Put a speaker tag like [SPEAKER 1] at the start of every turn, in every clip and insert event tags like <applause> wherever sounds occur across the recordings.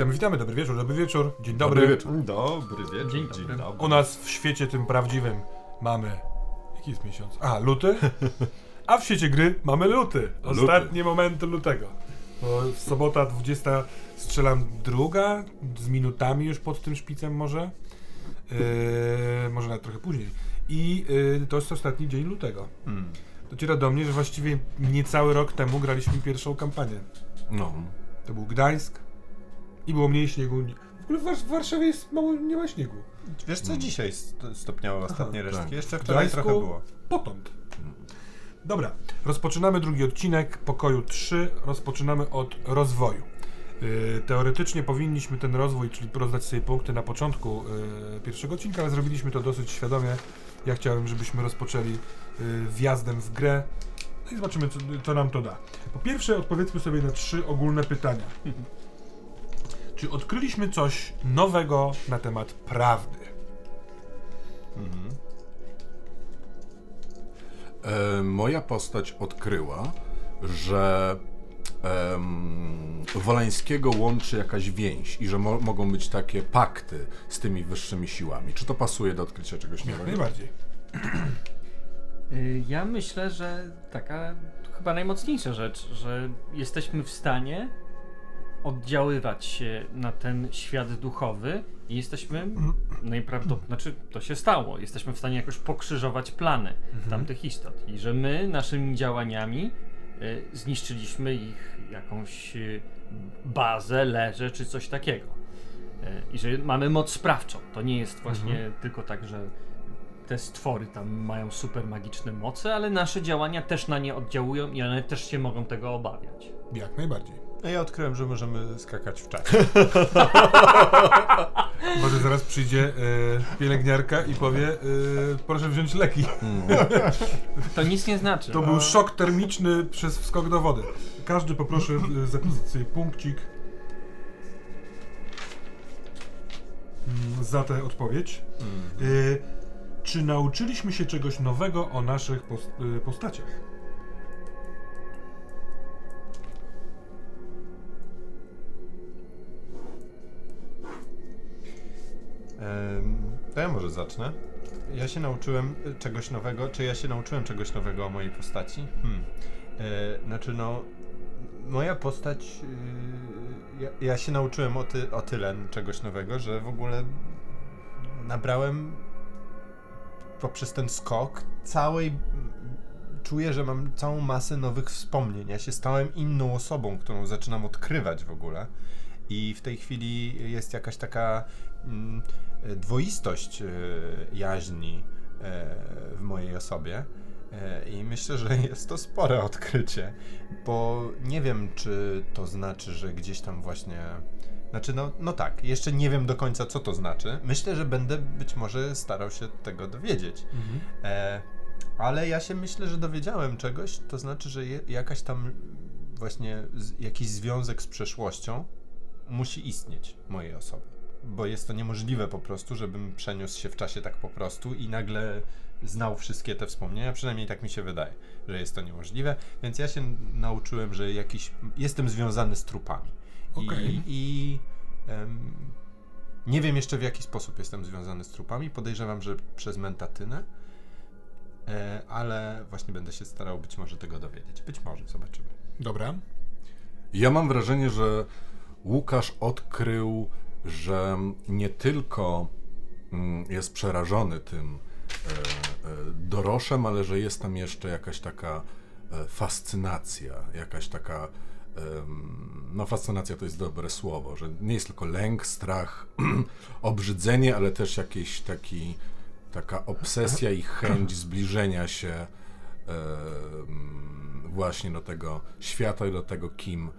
[SPEAKER 1] Witamy, witamy, dobry wieczór, dobry wieczór, dzień dobry.
[SPEAKER 2] Dobry wieczór.
[SPEAKER 3] Dobry wieczór.
[SPEAKER 4] Dzień dobry.
[SPEAKER 1] U nas w świecie tym prawdziwym mamy. Jaki jest miesiąc? A, luty? A w świecie gry mamy luty. Ostatnie momenty lutego. Bo w sobota 20 strzelam druga, z minutami już pod tym szpicem może. Yy, może nawet trochę później. I yy, to jest ostatni dzień lutego.
[SPEAKER 3] Hmm.
[SPEAKER 1] Dociera do mnie, że właściwie niecały rok temu graliśmy pierwszą kampanię.
[SPEAKER 2] No.
[SPEAKER 1] To był Gdańsk i było mniej śniegu. W ogóle w, Wars- w Warszawie jest mało, nie ma śniegu.
[SPEAKER 3] Wiesz co, dzisiaj st- stopniały ostatnie resztki.
[SPEAKER 2] tak.
[SPEAKER 3] Jeszcze wczoraj
[SPEAKER 1] Gdańsku-
[SPEAKER 3] trochę było.
[SPEAKER 1] Potąd. Dobra, rozpoczynamy drugi odcinek pokoju 3. Rozpoczynamy od rozwoju. Yy, teoretycznie powinniśmy ten rozwój, czyli rozdać sobie punkty na początku yy, pierwszego odcinka, ale zrobiliśmy to dosyć świadomie. Ja chciałem, żebyśmy rozpoczęli yy, wjazdem w grę. No i zobaczymy, co, co nam to da. Po pierwsze, odpowiedzmy sobie na trzy ogólne pytania. <laughs> Czy odkryliśmy coś nowego na temat prawdy?
[SPEAKER 3] Mhm.
[SPEAKER 2] E, moja postać odkryła, że em, Wolańskiego łączy jakaś więź i że mo mogą być takie pakty z tymi wyższymi siłami. Czy to pasuje do odkrycia czegoś
[SPEAKER 1] Jak
[SPEAKER 2] nowego?
[SPEAKER 1] najbardziej. <clears throat>
[SPEAKER 4] Y, Ja myślę, że taka chyba najmocniejsza rzecz, że jesteśmy w stanie oddziaływać się na ten świat duchowy i jesteśmy najprawdopodobniej, znaczy to się stało, jesteśmy w stanie jakoś pokrzyżować plany tamtych istot i że my naszymi działaniami y, zniszczyliśmy ich jakąś y, bazę, leże czy coś takiego. Y, I że mamy moc sprawczą. To nie jest właśnie tylko tak, że te stwory tam mają super magiczne moce, ale nasze działania też na nie oddziałują i one też się mogą tego obawiać.
[SPEAKER 1] Jak najbardziej.
[SPEAKER 3] A ja odkryłem, że możemy skakać w czasie. <laughs>
[SPEAKER 1] Może zaraz przyjdzie e, pielęgniarka i powie, e, proszę wziąć leki.
[SPEAKER 4] To nic nie znaczy.
[SPEAKER 1] To był szok termiczny przez wskok do wody. Każdy poproszę e, zapisać sobie punkcik mm, za tę odpowiedź. E, czy nauczyliśmy się czegoś nowego o naszych pos- e, postaciach?
[SPEAKER 3] To ja może zacznę. Ja się nauczyłem y, czegoś nowego. Czy ja się nauczyłem czegoś nowego o mojej postaci? Hmm. E, znaczy, no, moja postać. y, ja, ja się nauczyłem o, ty, o tyle czegoś nowego, że w ogóle nabrałem poprzez ten skok całej. Czuję, że mam całą masę nowych wspomnień. Ja się stałem inną osobą, którą zaczynam odkrywać w ogóle. I w tej chwili jest jakaś taka e, dwoistość e, jaźni e, w mojej osobie. E, I myślę, że <laughs> jest to spore odkrycie, bo nie wiem, czy to znaczy, że gdzieś tam właśnie. Znaczy, no, no tak, jeszcze nie wiem do końca, co to znaczy. Myślę, że będę być może starał się tego dowiedzieć. E, ale ja się myślę, że dowiedziałem czegoś, to znaczy, że je, jakaś tam właśnie z, jakiś związek z przeszłością musi istnieć mojej osoby. Bo jest to niemożliwe po prostu, żebym przeniósł się w czasie tak po prostu i nagle znał wszystkie te wspomnienia. Przynajmniej tak mi się wydaje, że jest to niemożliwe. Więc ja się nauczyłem, że jakiś. Jestem związany z trupami.
[SPEAKER 1] Okej.
[SPEAKER 3] I, i em, nie wiem jeszcze w jaki sposób jestem związany z trupami. Podejrzewam, że przez mentatynę. E, ale właśnie będę się starał być może tego dowiedzieć. Być może, zobaczymy.
[SPEAKER 1] Dobra.
[SPEAKER 2] Ja mam wrażenie, że Łukasz odkrył, że nie tylko mm, jest przerażony tym e, e, doroszem, ale że jest tam jeszcze jakaś taka e, fascynacja, jakaś taka. No, fascynacja to jest dobre słowo, że nie jest tylko lęk, strach, <clears throat> obrzydzenie, ale też jakiś taki, taka obsesja i chęć zbliżenia się właśnie do tego świata i do tego, kim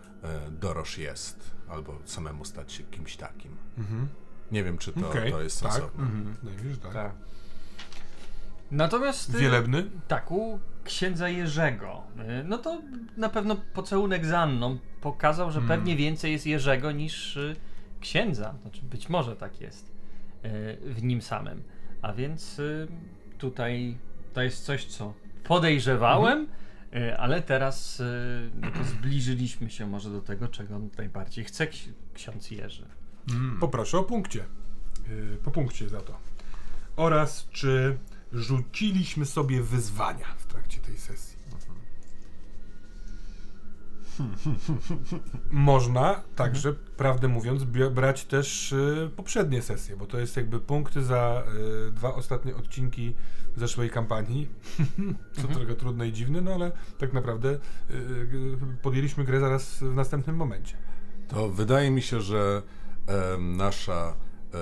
[SPEAKER 2] Dorosz jest, albo samemu stać się kimś takim. Nie wiem, czy to,
[SPEAKER 1] Okej,
[SPEAKER 2] to jest
[SPEAKER 1] tak.
[SPEAKER 2] sensowne.
[SPEAKER 1] Najwyżej tak.
[SPEAKER 3] Tak.
[SPEAKER 4] Natomiast y,
[SPEAKER 1] Wielebny?
[SPEAKER 4] tak, u księdza Jerzego, y, no to na pewno pocałunek z Anną pokazał, że
[SPEAKER 1] Hmm.
[SPEAKER 4] pewnie więcej jest Jerzego niż y, księdza. Znaczy być może tak jest w nim samym. A więc tutaj to jest coś, co podejrzewałem, E, Ale teraz e, no zbliżyliśmy się może do tego, czego najbardziej chce ksi- ksiądz Jerzy.
[SPEAKER 1] Poproszę o punkcie. Yy, po punkcie za to. Oraz czy rzuciliśmy sobie wyzwania w trakcie tej sesji. <laughs> Można także, prawdę mówiąc, brać też y, poprzednie sesje, bo to jest jakby punkty za y, dwa ostatnie odcinki zeszłej kampanii. <laughs> Co trochę trudne i dziwne, no ale tak naprawdę y, y, podjęliśmy grę zaraz w następnym momencie.
[SPEAKER 2] To wydaje mi się, że e, nasza e,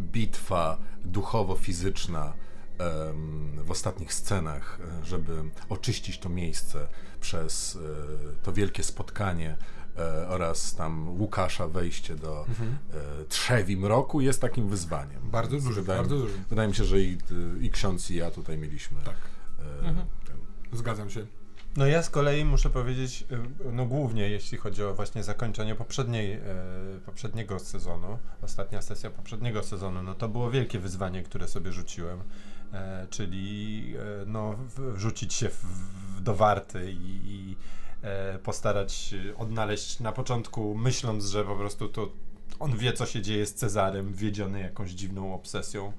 [SPEAKER 2] bitwa duchowo-fizyczna em, w ostatnich scenach, e, żeby oczyścić to miejsce przez e, to wielkie spotkanie e, oraz tam Łukasza wejście do e, trzewi mroku jest takim wyzwaniem.
[SPEAKER 1] Bardzo dużym,
[SPEAKER 2] wydaje,
[SPEAKER 1] bardzo dużym.
[SPEAKER 2] Wydaje mi się, że i, i ksiądz i ja tutaj mieliśmy
[SPEAKER 1] Tak,
[SPEAKER 2] e, ten,
[SPEAKER 1] zgadzam się.
[SPEAKER 3] No ja z kolei muszę powiedzieć, no głównie jeśli chodzi o właśnie zakończenie poprzedniej, e, poprzedniego sezonu, ostatnia sesja poprzedniego sezonu, no to było wielkie wyzwanie, które sobie rzuciłem, e, czyli e, no wrzucić się w, w, do warty i, i postarać się odnaleźć na początku, myśląc, że po prostu to on wie, co się dzieje z Cezarem, wiedziony jakąś dziwną obsesją.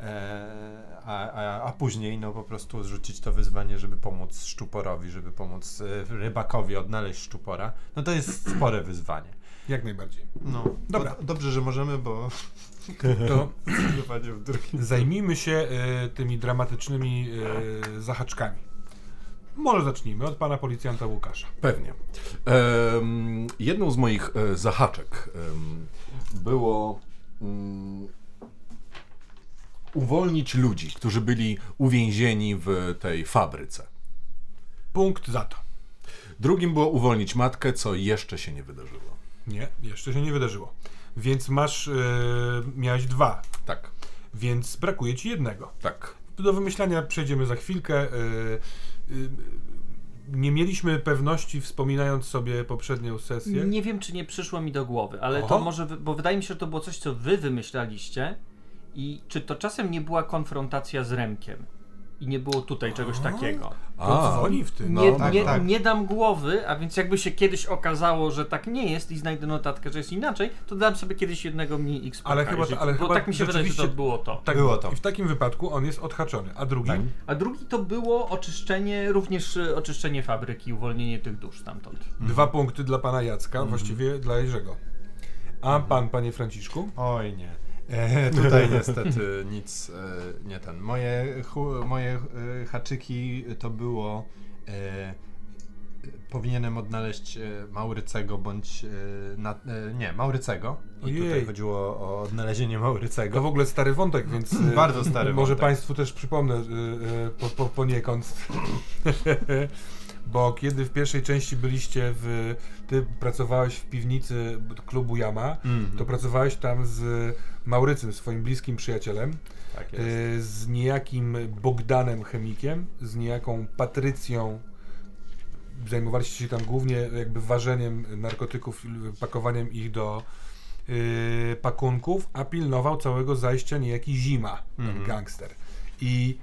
[SPEAKER 3] E, a, a, a później no po prostu zrzucić to wyzwanie, żeby pomóc szczuporowi, żeby pomóc e, rybakowi odnaleźć szczupora, no to jest spore wyzwanie.
[SPEAKER 1] Jak najbardziej.
[SPEAKER 3] No,
[SPEAKER 1] Dobra.
[SPEAKER 3] To, dobrze, że możemy, bo
[SPEAKER 1] To <laughs> zajmijmy się e, tymi dramatycznymi e, zahaczkami. Może zacznijmy od pana policjanta Łukasza.
[SPEAKER 2] Pewnie. Em, jedną z moich e, zahaczek em, było mm, uwolnić ludzi, którzy byli uwięzieni w tej fabryce.
[SPEAKER 1] Punkt za to.
[SPEAKER 2] Drugim było uwolnić matkę, co jeszcze się nie wydarzyło.
[SPEAKER 1] Nie, jeszcze się nie wydarzyło. Więc masz, e, miałeś dwa,
[SPEAKER 2] Tak,
[SPEAKER 1] więc brakuje ci jednego.
[SPEAKER 2] tak.
[SPEAKER 1] Do wymyślania przejdziemy za chwilkę. e, nie mieliśmy pewności, wspominając sobie poprzednią sesję.
[SPEAKER 4] Nie wiem, czy nie przyszło mi do głowy, ale
[SPEAKER 1] Oho.
[SPEAKER 4] to może, bo wydaje mi się, że to było coś, co wy wymyślaliście i czy to czasem nie była konfrontacja z Remkiem i nie było tutaj czegoś takiego.
[SPEAKER 1] To dzwoni w tym.
[SPEAKER 2] No,
[SPEAKER 4] nie,
[SPEAKER 3] tak,
[SPEAKER 4] nie,
[SPEAKER 3] tak.
[SPEAKER 4] nie dam głowy, a więc jakby się kiedyś okazało, że tak nie jest i znajdę notatkę, że jest inaczej, to dam sobie kiedyś jednego mniej X.
[SPEAKER 1] Ale chyba- ale
[SPEAKER 4] bo
[SPEAKER 1] chyba
[SPEAKER 4] tak mi się wydaje, że to było to.
[SPEAKER 1] Tak,
[SPEAKER 3] Było to.
[SPEAKER 1] I w takim wypadku on jest odhaczony. A drugi?
[SPEAKER 2] Tak.
[SPEAKER 4] A drugi to było oczyszczenie, również y, oczyszczenie fabryki, uwolnienie tych dusz stamtąd.
[SPEAKER 1] Dwa punkty dla pana Jacka, właściwie dla Jerzego. A pan, panie Franciszku?
[SPEAKER 3] Oj nie. E, tutaj <laughs> niestety nic e, nie ten. Moje, hu, moje e, haczyki to było powinienem odnaleźć Maurycego bądź na, nie, Maurycego. I
[SPEAKER 1] Ojej.
[SPEAKER 3] tutaj chodziło o odnalezienie
[SPEAKER 1] To
[SPEAKER 3] Maurycego.
[SPEAKER 1] w ogóle stary wątek, <clears throat> więc
[SPEAKER 3] Bardzo stary
[SPEAKER 1] może
[SPEAKER 3] wątek.
[SPEAKER 1] Państwu też przypomnę po, po, poniekąd. <clears throat> Bo kiedy w pierwszej części byliście w. Ty pracowałeś w piwnicy klubu Yama,
[SPEAKER 3] Mhm.
[SPEAKER 1] to pracowałeś tam z Maurycym, swoim bliskim przyjacielem,
[SPEAKER 3] Tak jest.
[SPEAKER 1] y, z niejakim Bogdanem chemikiem, z niejaką Patrycją. Zajmowaliście się tam głównie jakby ważeniem narkotyków, pakowaniem ich do y, pakunków, a pilnował całego zajścia niejaki Zima, ten
[SPEAKER 3] Mhm.
[SPEAKER 1] gangster. I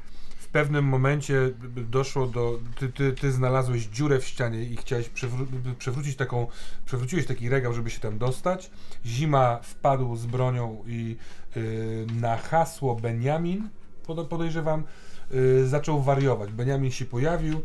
[SPEAKER 1] pewnym momencie doszło do. Ty, ty, ty znalazłeś dziurę w ścianie i chciałeś przewró- przewrócić taką. Przewróciłeś taki regał, żeby się tam dostać. Zima wpadł z bronią i y, na hasło Benjamin, pod- podejrzewam, y, zaczął wariować. Benjamin się pojawił.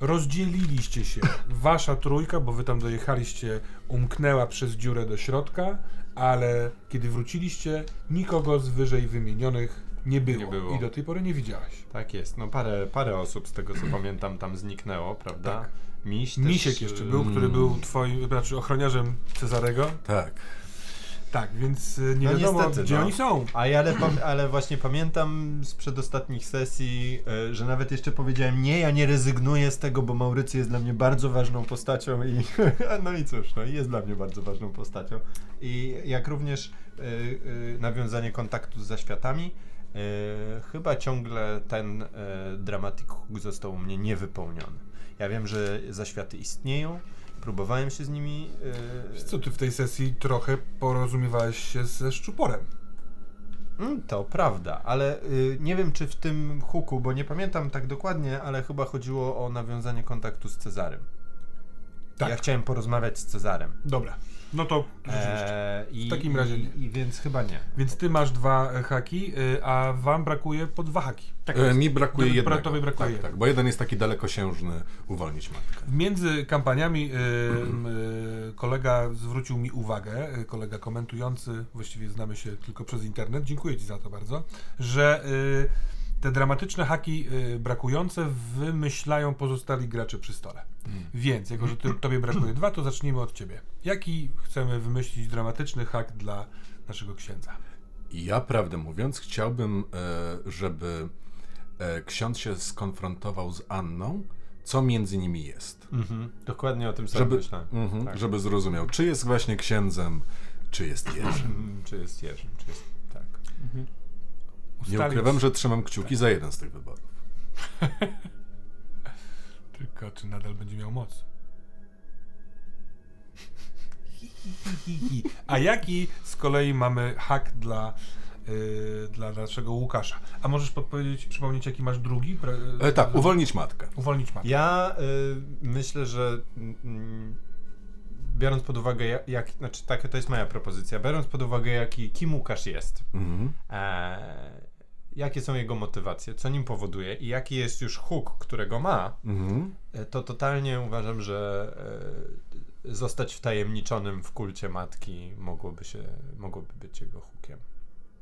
[SPEAKER 1] Rozdzieliliście się. Wasza trójka, bo wy tam dojechaliście, umknęła przez dziurę do środka, ale kiedy wróciliście, nikogo z wyżej wymienionych nie było.
[SPEAKER 3] Nie było.
[SPEAKER 1] I do tej pory nie widziałeś.
[SPEAKER 3] Tak jest. No parę, parę osób z tego co pamiętam tam zniknęło, prawda?
[SPEAKER 1] Tak.
[SPEAKER 3] Miś też,
[SPEAKER 1] Misiek jeszcze
[SPEAKER 3] y,
[SPEAKER 1] był, który był twoim, znaczy ochroniarzem Cezarego.
[SPEAKER 2] Tak.
[SPEAKER 1] Tak, więc y, nie
[SPEAKER 3] No
[SPEAKER 1] wiadomo,
[SPEAKER 3] niestety,
[SPEAKER 1] gdzie
[SPEAKER 3] no.
[SPEAKER 1] oni są.
[SPEAKER 3] A ja ale, ale właśnie pamiętam z przedostatnich sesji, e, że nawet jeszcze powiedziałem, nie, ja nie rezygnuję z tego, bo Maurycy jest dla mnie bardzo ważną postacią i <laughs> no i cóż, no i jest dla mnie bardzo ważną postacią. I jak również e, nawiązanie kontaktu z zaświatami, chyba ciągle ten e, dramatic hook został u mnie niewypełniony. Ja wiem, że zaświaty istnieją, próbowałem się z nimi... e,
[SPEAKER 1] Wiesz Co ty w tej sesji trochę porozumiewałeś się ze szczuporem.
[SPEAKER 3] Mm, To prawda, ale y, nie wiem czy w tym huku, bo nie pamiętam tak dokładnie, ale chyba chodziło o nawiązanie kontaktu z Cezarem.
[SPEAKER 1] Tak.
[SPEAKER 3] Ja chciałem porozmawiać z Cezarem.
[SPEAKER 1] Dobra, no to.
[SPEAKER 3] Eee, i,
[SPEAKER 1] W takim razie
[SPEAKER 3] i,
[SPEAKER 1] nie.
[SPEAKER 3] I więc chyba nie.
[SPEAKER 1] Więc ty masz dwa e, haki, y, a wam brakuje po dwa haki.
[SPEAKER 4] Tak
[SPEAKER 2] E, mi brakuje jednego.
[SPEAKER 1] tobie brakuje
[SPEAKER 2] tak,
[SPEAKER 1] jednego.
[SPEAKER 2] tak, bo jeden jest taki dalekosiężny, uwolnić matkę.
[SPEAKER 1] Między kampaniami y, y, kolega zwrócił mi uwagę, kolega komentujący, właściwie znamy się tylko przez internet, dziękuję Ci za to bardzo, że y, te dramatyczne haki y, brakujące wymyślają pozostali gracze przy stole. Więc, jako że ty, Tobie brakuje dwa, to zacznijmy od Ciebie. Jaki chcemy wymyślić dramatyczny hak dla naszego księdza?
[SPEAKER 2] Ja, prawdę mówiąc, chciałbym, e, żeby e, ksiądz się skonfrontował z Anną, co między nimi jest.
[SPEAKER 3] Mhm. Dokładnie o tym samym
[SPEAKER 2] Żeby,
[SPEAKER 3] myślałem.
[SPEAKER 2] mhm,
[SPEAKER 3] Tak.
[SPEAKER 2] żeby zrozumiał, czy jest właśnie księdzem, czy jest Jerzym.
[SPEAKER 3] Mm, <clears throat> Czy jest Jerzym, czy jest... Tak.
[SPEAKER 2] Nie
[SPEAKER 1] Ustalić-
[SPEAKER 2] ukrywam, że trzymam kciuki za jeden z tych wyborów. <laughs>
[SPEAKER 1] Tylko czy nadal będzie miał moc? <laughs> A jaki z kolei mamy hak dla, yy, dla naszego Łukasza? A możesz podpowiedzieć, przypomnieć jaki masz drugi? Pra-
[SPEAKER 2] E, tak, uwolnić matkę.
[SPEAKER 1] Uwolnić matkę.
[SPEAKER 3] Ja y, myślę, że mm, biorąc pod uwagę, jak, jak, znaczy tak, to jest moja propozycja, biorąc pod uwagę, jaki, kim Łukasz jest,
[SPEAKER 2] Mhm.
[SPEAKER 3] e, jakie są jego motywacje, co nim powoduje i jaki jest już huk, którego ma,
[SPEAKER 2] Mhm.
[SPEAKER 3] e, to totalnie uważam, że e, zostać wtajemniczonym w kulcie matki mogłoby, się, mogłoby być jego hukiem.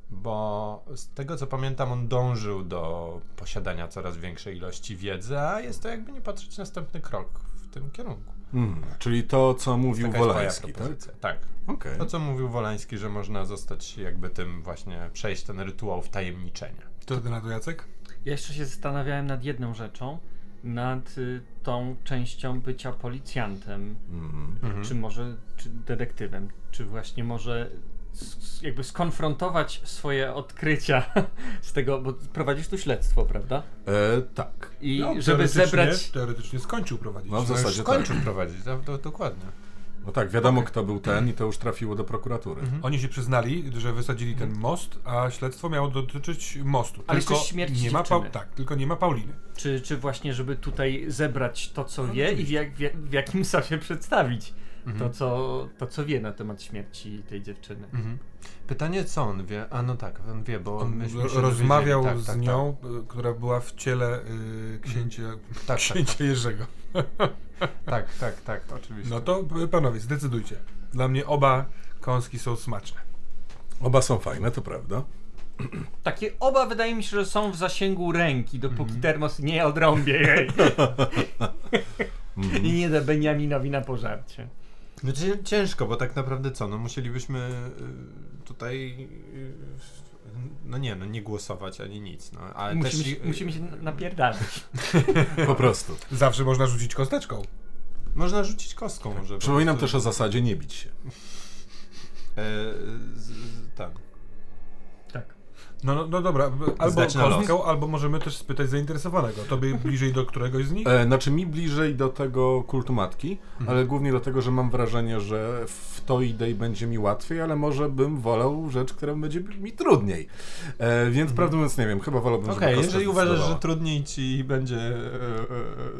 [SPEAKER 3] Bo z tego co pamiętam, on dążył do posiadania coraz większej ilości wiedzy, a jest to jakby nie patrzeć następny krok w tym kierunku.
[SPEAKER 2] Mhm. Czyli to, co mówił Wolański, tak?
[SPEAKER 3] Tak.
[SPEAKER 2] Okej.
[SPEAKER 3] To co mówił Wolański, że można zostać jakby tym właśnie, przejść ten rytuał wtajemniczenia.
[SPEAKER 1] Co ty na to Jacek?
[SPEAKER 4] Ja jeszcze się zastanawiałem nad jedną rzeczą, nad y, tą częścią bycia policjantem,
[SPEAKER 2] Mhm.
[SPEAKER 4] czy może czy detektywem, czy właśnie może s- jakby skonfrontować swoje odkrycia <laughs> z tego, bo prowadzisz tu śledztwo, prawda?
[SPEAKER 2] E, tak.
[SPEAKER 4] I
[SPEAKER 1] No,
[SPEAKER 4] żeby
[SPEAKER 1] teoretycznie-
[SPEAKER 4] zebrać...
[SPEAKER 1] Teoretycznie skończył prowadzić.
[SPEAKER 2] No, w
[SPEAKER 3] No
[SPEAKER 2] zasadzie
[SPEAKER 3] skończył prowadzić, to, to, dokładnie.
[SPEAKER 2] No tak, wiadomo kto był ten i to już trafiło do prokuratury.
[SPEAKER 3] Mhm.
[SPEAKER 1] Oni się przyznali, że wysadzili ten most, a śledztwo miało dotyczyć mostu.
[SPEAKER 4] Ale
[SPEAKER 1] tylko
[SPEAKER 4] śmierci
[SPEAKER 1] nie ma
[SPEAKER 4] dziewczyny.
[SPEAKER 1] Tak, tylko nie ma Pauliny.
[SPEAKER 4] Czy, czy właśnie, żeby tutaj zebrać to, co
[SPEAKER 1] No,
[SPEAKER 4] wie i w, jak, w, w jakim <laughs> sobie przedstawić
[SPEAKER 3] Mhm.
[SPEAKER 4] to, co, to, co wie na temat śmierci tej dziewczyny.
[SPEAKER 3] Mhm. Pytanie, co on wie? A no tak, on wie, bo
[SPEAKER 1] On
[SPEAKER 3] myśmy się
[SPEAKER 1] rozmawiał
[SPEAKER 3] dowiedzieli.
[SPEAKER 1] z
[SPEAKER 3] tak, tak,
[SPEAKER 1] nią, y, która była w ciele y, księcia, <laughs>
[SPEAKER 3] Tak, tak,
[SPEAKER 1] księcia Jerzego. <laughs>
[SPEAKER 3] Tak, tak, tak, oczywiście.
[SPEAKER 1] No to y, panowie, zdecydujcie. Dla mnie oba kąski są smaczne.
[SPEAKER 2] Oba są fajne, to prawda. <clears throat>
[SPEAKER 4] Takie oba wydaje mi się, że są w zasięgu ręki, dopóki
[SPEAKER 1] Mhm.
[SPEAKER 4] termos nie odrąbie jej
[SPEAKER 2] Mhm. <laughs>
[SPEAKER 4] i nie da Beniaminowi na pożarcie.
[SPEAKER 3] No cię- ciężko, bo tak naprawdę co, no musielibyśmy y, tutaj, y, no nie, no nie głosować ani nic, no, ale
[SPEAKER 4] Musimy,
[SPEAKER 3] też...
[SPEAKER 4] się, musimy się napierdalać. <laughs>
[SPEAKER 2] Po prostu.
[SPEAKER 1] Zawsze można rzucić kosteczką.
[SPEAKER 3] Można rzucić kostką może. po
[SPEAKER 2] Przypominam
[SPEAKER 3] prostu.
[SPEAKER 2] też o zasadzie nie bić się.
[SPEAKER 3] E, z, z. Tak.
[SPEAKER 1] No, no, no dobra, albo
[SPEAKER 3] los.
[SPEAKER 1] kostką, albo możemy też spytać zainteresowanego. Tobie <laughs> bliżej do któregoś z nich?
[SPEAKER 2] E, znaczy mi bliżej do tego kultu matki, ale głównie do tego, że mam wrażenie, że w to idę i będzie mi łatwiej, ale może bym wolał rzecz, która będzie mi trudniej. E, więc prawdę mówiąc nie wiem, chyba wolałbym,
[SPEAKER 3] Okej,
[SPEAKER 2] żeby
[SPEAKER 3] jeżeli uważasz, że trudniej ci będzie e,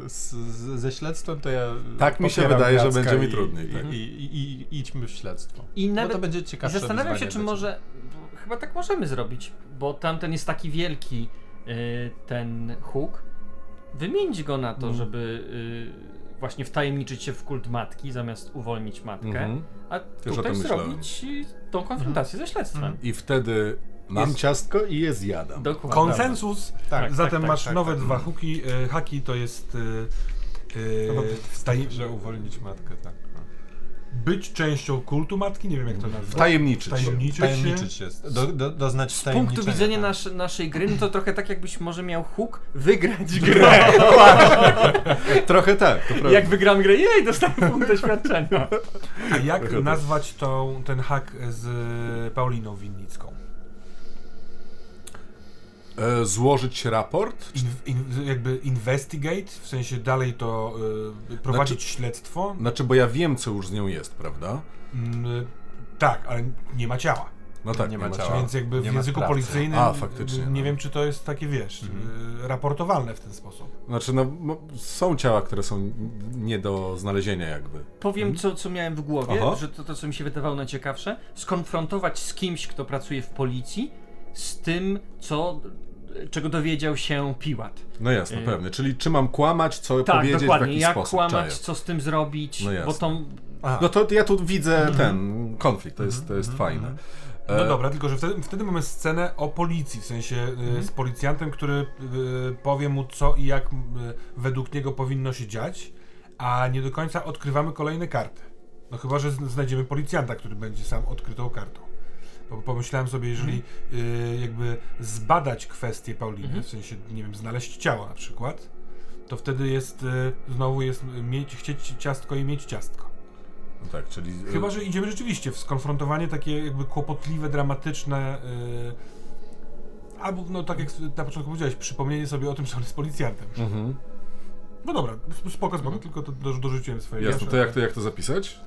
[SPEAKER 3] e, z, z, ze śledztwem, to ja
[SPEAKER 2] Tak mi się wydaje, że będzie mi
[SPEAKER 3] i-
[SPEAKER 2] trudniej,
[SPEAKER 3] I,
[SPEAKER 2] tak.
[SPEAKER 3] i, i, i idźmy w śledztwo.
[SPEAKER 4] I nawet
[SPEAKER 3] to będzie
[SPEAKER 4] I
[SPEAKER 3] ciekawsze
[SPEAKER 4] zastanawiam się, czy może. Chyba tak możemy zrobić, bo tamten jest taki wielki, y, ten huk. Wymienić go na to,
[SPEAKER 2] Mm.
[SPEAKER 4] żeby y, właśnie wtajemniczyć się w kult matki, zamiast uwolnić matkę.
[SPEAKER 2] Mhm.
[SPEAKER 4] A
[SPEAKER 2] o
[SPEAKER 4] tutaj
[SPEAKER 2] myślałem.
[SPEAKER 4] zrobić y, tą konfrontację ze śledztwem.
[SPEAKER 2] I wtedy mam
[SPEAKER 3] Jest-
[SPEAKER 2] ciastko i je zjadam.
[SPEAKER 4] Dokładnie.
[SPEAKER 1] Konsensus.
[SPEAKER 3] Tak,
[SPEAKER 1] Zatem
[SPEAKER 3] tak,
[SPEAKER 1] masz
[SPEAKER 3] tak,
[SPEAKER 1] nowe
[SPEAKER 3] tak.
[SPEAKER 1] dwa huki. E, haki to jest e,
[SPEAKER 3] No,
[SPEAKER 1] wtaj-
[SPEAKER 3] Że uwolnić matkę, tak.
[SPEAKER 1] Być częścią kultu matki, nie wiem jak to nazwać.
[SPEAKER 2] Wtajemniczyć się.
[SPEAKER 1] Wtajemniczyć się.
[SPEAKER 3] Tajemniczyć się. Do, do, doznać
[SPEAKER 4] Z punktu widzenia
[SPEAKER 3] tak.
[SPEAKER 4] nasz, naszej gry, no to trochę tak jakbyś może miał huk wygrać grę. <laughs>
[SPEAKER 2] Trochę tak, to prawda.
[SPEAKER 4] Jak wygram grę, jej, dostałem punkt doświadczenia.
[SPEAKER 1] A jak
[SPEAKER 2] tak.
[SPEAKER 1] nazwać tą, ten hak z Pauliną Winnicką?
[SPEAKER 2] E, złożyć raport?
[SPEAKER 1] In, in, jakby investigate, w sensie dalej to y, prowadzić śledztwo?
[SPEAKER 2] Znaczy, bo ja wiem, co już z nią jest, prawda?
[SPEAKER 1] Mm, tak, ale nie ma ciała.
[SPEAKER 2] No tak,
[SPEAKER 3] Nie
[SPEAKER 2] nie,
[SPEAKER 3] ma
[SPEAKER 2] ma
[SPEAKER 3] ciała.
[SPEAKER 1] Więc jakby w
[SPEAKER 3] Nie ma
[SPEAKER 1] języku
[SPEAKER 3] sprawcy.
[SPEAKER 1] policyjnym
[SPEAKER 2] A, faktycznie,
[SPEAKER 1] nie
[SPEAKER 2] no.
[SPEAKER 1] wiem, czy to jest takie, wiesz,
[SPEAKER 3] Mhm.
[SPEAKER 1] raportowalne w ten sposób.
[SPEAKER 2] Znaczy, no, są ciała, które są nie do znalezienia jakby.
[SPEAKER 4] Powiem, co, co miałem w głowie,
[SPEAKER 2] Aha.
[SPEAKER 4] że to, to, co mi się wydawało najciekawsze, skonfrontować z kimś, kto pracuje w policji, z tym, co, czego dowiedział się Piłat.
[SPEAKER 2] No jasne,
[SPEAKER 4] Y-
[SPEAKER 2] pewnie. Czyli czy mam kłamać, co
[SPEAKER 4] Tak,
[SPEAKER 2] powiedzieć, w
[SPEAKER 4] dokładnie,
[SPEAKER 2] jaki
[SPEAKER 4] jak
[SPEAKER 2] sposób.
[SPEAKER 4] kłamać,
[SPEAKER 2] Czaję.
[SPEAKER 4] co z tym zrobić,
[SPEAKER 2] No
[SPEAKER 4] bo
[SPEAKER 2] jasne.
[SPEAKER 4] to...
[SPEAKER 3] Aha.
[SPEAKER 2] No to ja tu widzę ten konflikt, to jest, to jest fajne.
[SPEAKER 1] No
[SPEAKER 2] E,
[SPEAKER 1] dobra, tylko że wtedy, wtedy mamy scenę o policji, w sensie y,
[SPEAKER 2] Mhm.
[SPEAKER 1] z policjantem, który y, powie mu co i jak y, według niego powinno się dziać, a nie do końca odkrywamy kolejne karty. No chyba, że znajdziemy policjanta, który będzie sam odkrytą kartą. Bo pomyślałem sobie, jeżeli
[SPEAKER 2] Mhm.
[SPEAKER 1] y, jakby zbadać kwestię Pauliny,
[SPEAKER 4] Mhm.
[SPEAKER 1] w sensie, nie wiem, znaleźć ciało na przykład, to wtedy jest, y, znowu jest mieć, chcieć ciastko i mieć ciastko.
[SPEAKER 2] no tak, czyli... e,
[SPEAKER 1] Chyba, że idziemy rzeczywiście w skonfrontowanie takie jakby kłopotliwe, dramatyczne. Yy, albo, no tak jak na początku powiedziałeś, przypomnienie sobie o tym, że on jest policjantem.
[SPEAKER 2] Mhm.
[SPEAKER 1] No dobra, sp- spoko, spoko, tylko to do, dorzuciłem swoje
[SPEAKER 2] Jasne,
[SPEAKER 1] wiersze.
[SPEAKER 2] to jak to, jak to zapisać?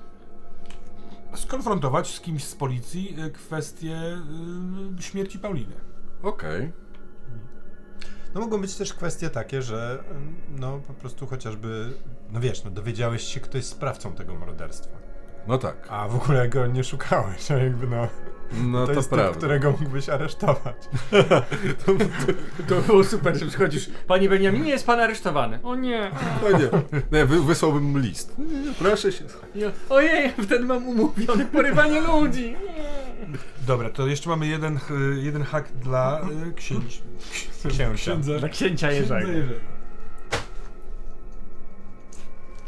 [SPEAKER 1] Skonfrontować z kimś z policji y, kwestię y, śmierci Pauliny.
[SPEAKER 2] Okej.
[SPEAKER 3] No mogą być też kwestie takie, że ym, no po prostu chociażby, no wiesz, no dowiedziałeś się, kto jest sprawcą tego morderstwa.
[SPEAKER 2] No tak.
[SPEAKER 3] A w ogóle go nie szukałeś, a jakby no,
[SPEAKER 2] No
[SPEAKER 3] to,
[SPEAKER 2] to,
[SPEAKER 3] jest
[SPEAKER 2] prawda.
[SPEAKER 3] typ, którego mógłbyś aresztować. <laughs>
[SPEAKER 4] To było super, że przychodzisz, panie Beniaminie, jest pan aresztowany. O nie,
[SPEAKER 2] No nie, nie wy, wysłałbym mu list. Proszę się.
[SPEAKER 4] nie. ojej, wtedy mam umówione porywanie ludzi.
[SPEAKER 1] Dobra, to jeszcze mamy jeden, y, jeden hak dla y, księć.
[SPEAKER 3] Księcia.
[SPEAKER 1] Księdza,
[SPEAKER 4] Dla księcia Jerzego.
[SPEAKER 1] Jerzego.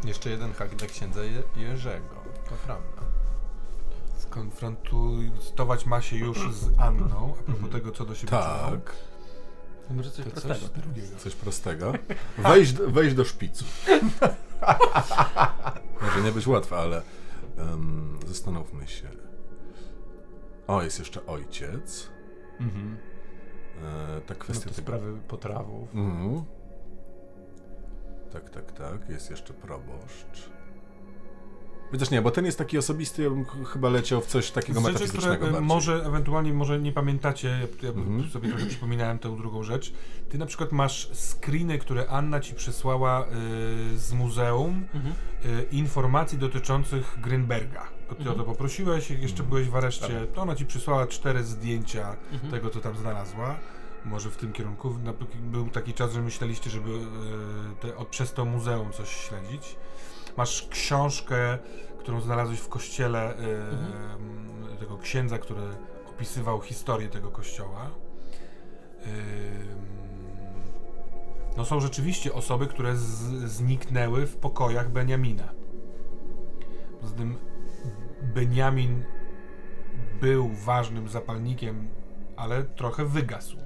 [SPEAKER 3] Jeszcze jeden hak dla księdza Je- Jerzego. To prawda.
[SPEAKER 1] Skonfrontować ma się już z Anną, a propos tego, co do siebie czują.
[SPEAKER 2] Tak,
[SPEAKER 4] To może coś
[SPEAKER 1] To coś
[SPEAKER 4] prostego.
[SPEAKER 1] drugiego.
[SPEAKER 2] coś prostego. Wejść, do- wejść do szpicu. <laughs> Może nie być łatwe, ale em, zastanówmy się. O, jest jeszcze ojciec.
[SPEAKER 3] Mhm.
[SPEAKER 2] E, ta
[SPEAKER 3] No
[SPEAKER 2] kwestia
[SPEAKER 3] to
[SPEAKER 2] tego...
[SPEAKER 3] sprawy potrawów.
[SPEAKER 2] Mhm. Tak, tak, tak. Jest jeszcze proboszcz. Chociaż nie, bo ten jest taki osobisty, ja bym ch- chyba leciał w coś takiego
[SPEAKER 1] rzeczy, które
[SPEAKER 2] metafizycznego
[SPEAKER 1] y,
[SPEAKER 2] bardziej.
[SPEAKER 1] może ewentualnie może nie pamiętacie, ja, ja
[SPEAKER 2] Mhm.
[SPEAKER 1] sobie trochę przypominałem tę drugą rzecz. Ty na przykład masz screeny, które Anna ci przesłała y, z muzeum
[SPEAKER 4] Mhm.
[SPEAKER 1] y, informacji dotyczących Grünberga. Bo ty
[SPEAKER 4] Mhm.
[SPEAKER 1] o to poprosiłeś, jak jeszcze byłeś w areszcie,
[SPEAKER 2] Tak.
[SPEAKER 1] to ona ci przysłała cztery zdjęcia
[SPEAKER 4] Mhm.
[SPEAKER 1] tego, co tam znalazła. Może w tym kierunku. Na- Był taki czas, że myśleliście, żeby y, te, od, przez to muzeum coś śledzić. Masz książkę, którą znalazłeś w kościele y,
[SPEAKER 4] Mhm.
[SPEAKER 1] tego księdza, który opisywał historię tego kościoła. Ym, No są rzeczywiście osoby, które z, zniknęły w pokojach Beniamina. Poza tym Beniamin był ważnym zapalnikiem, ale trochę wygasł.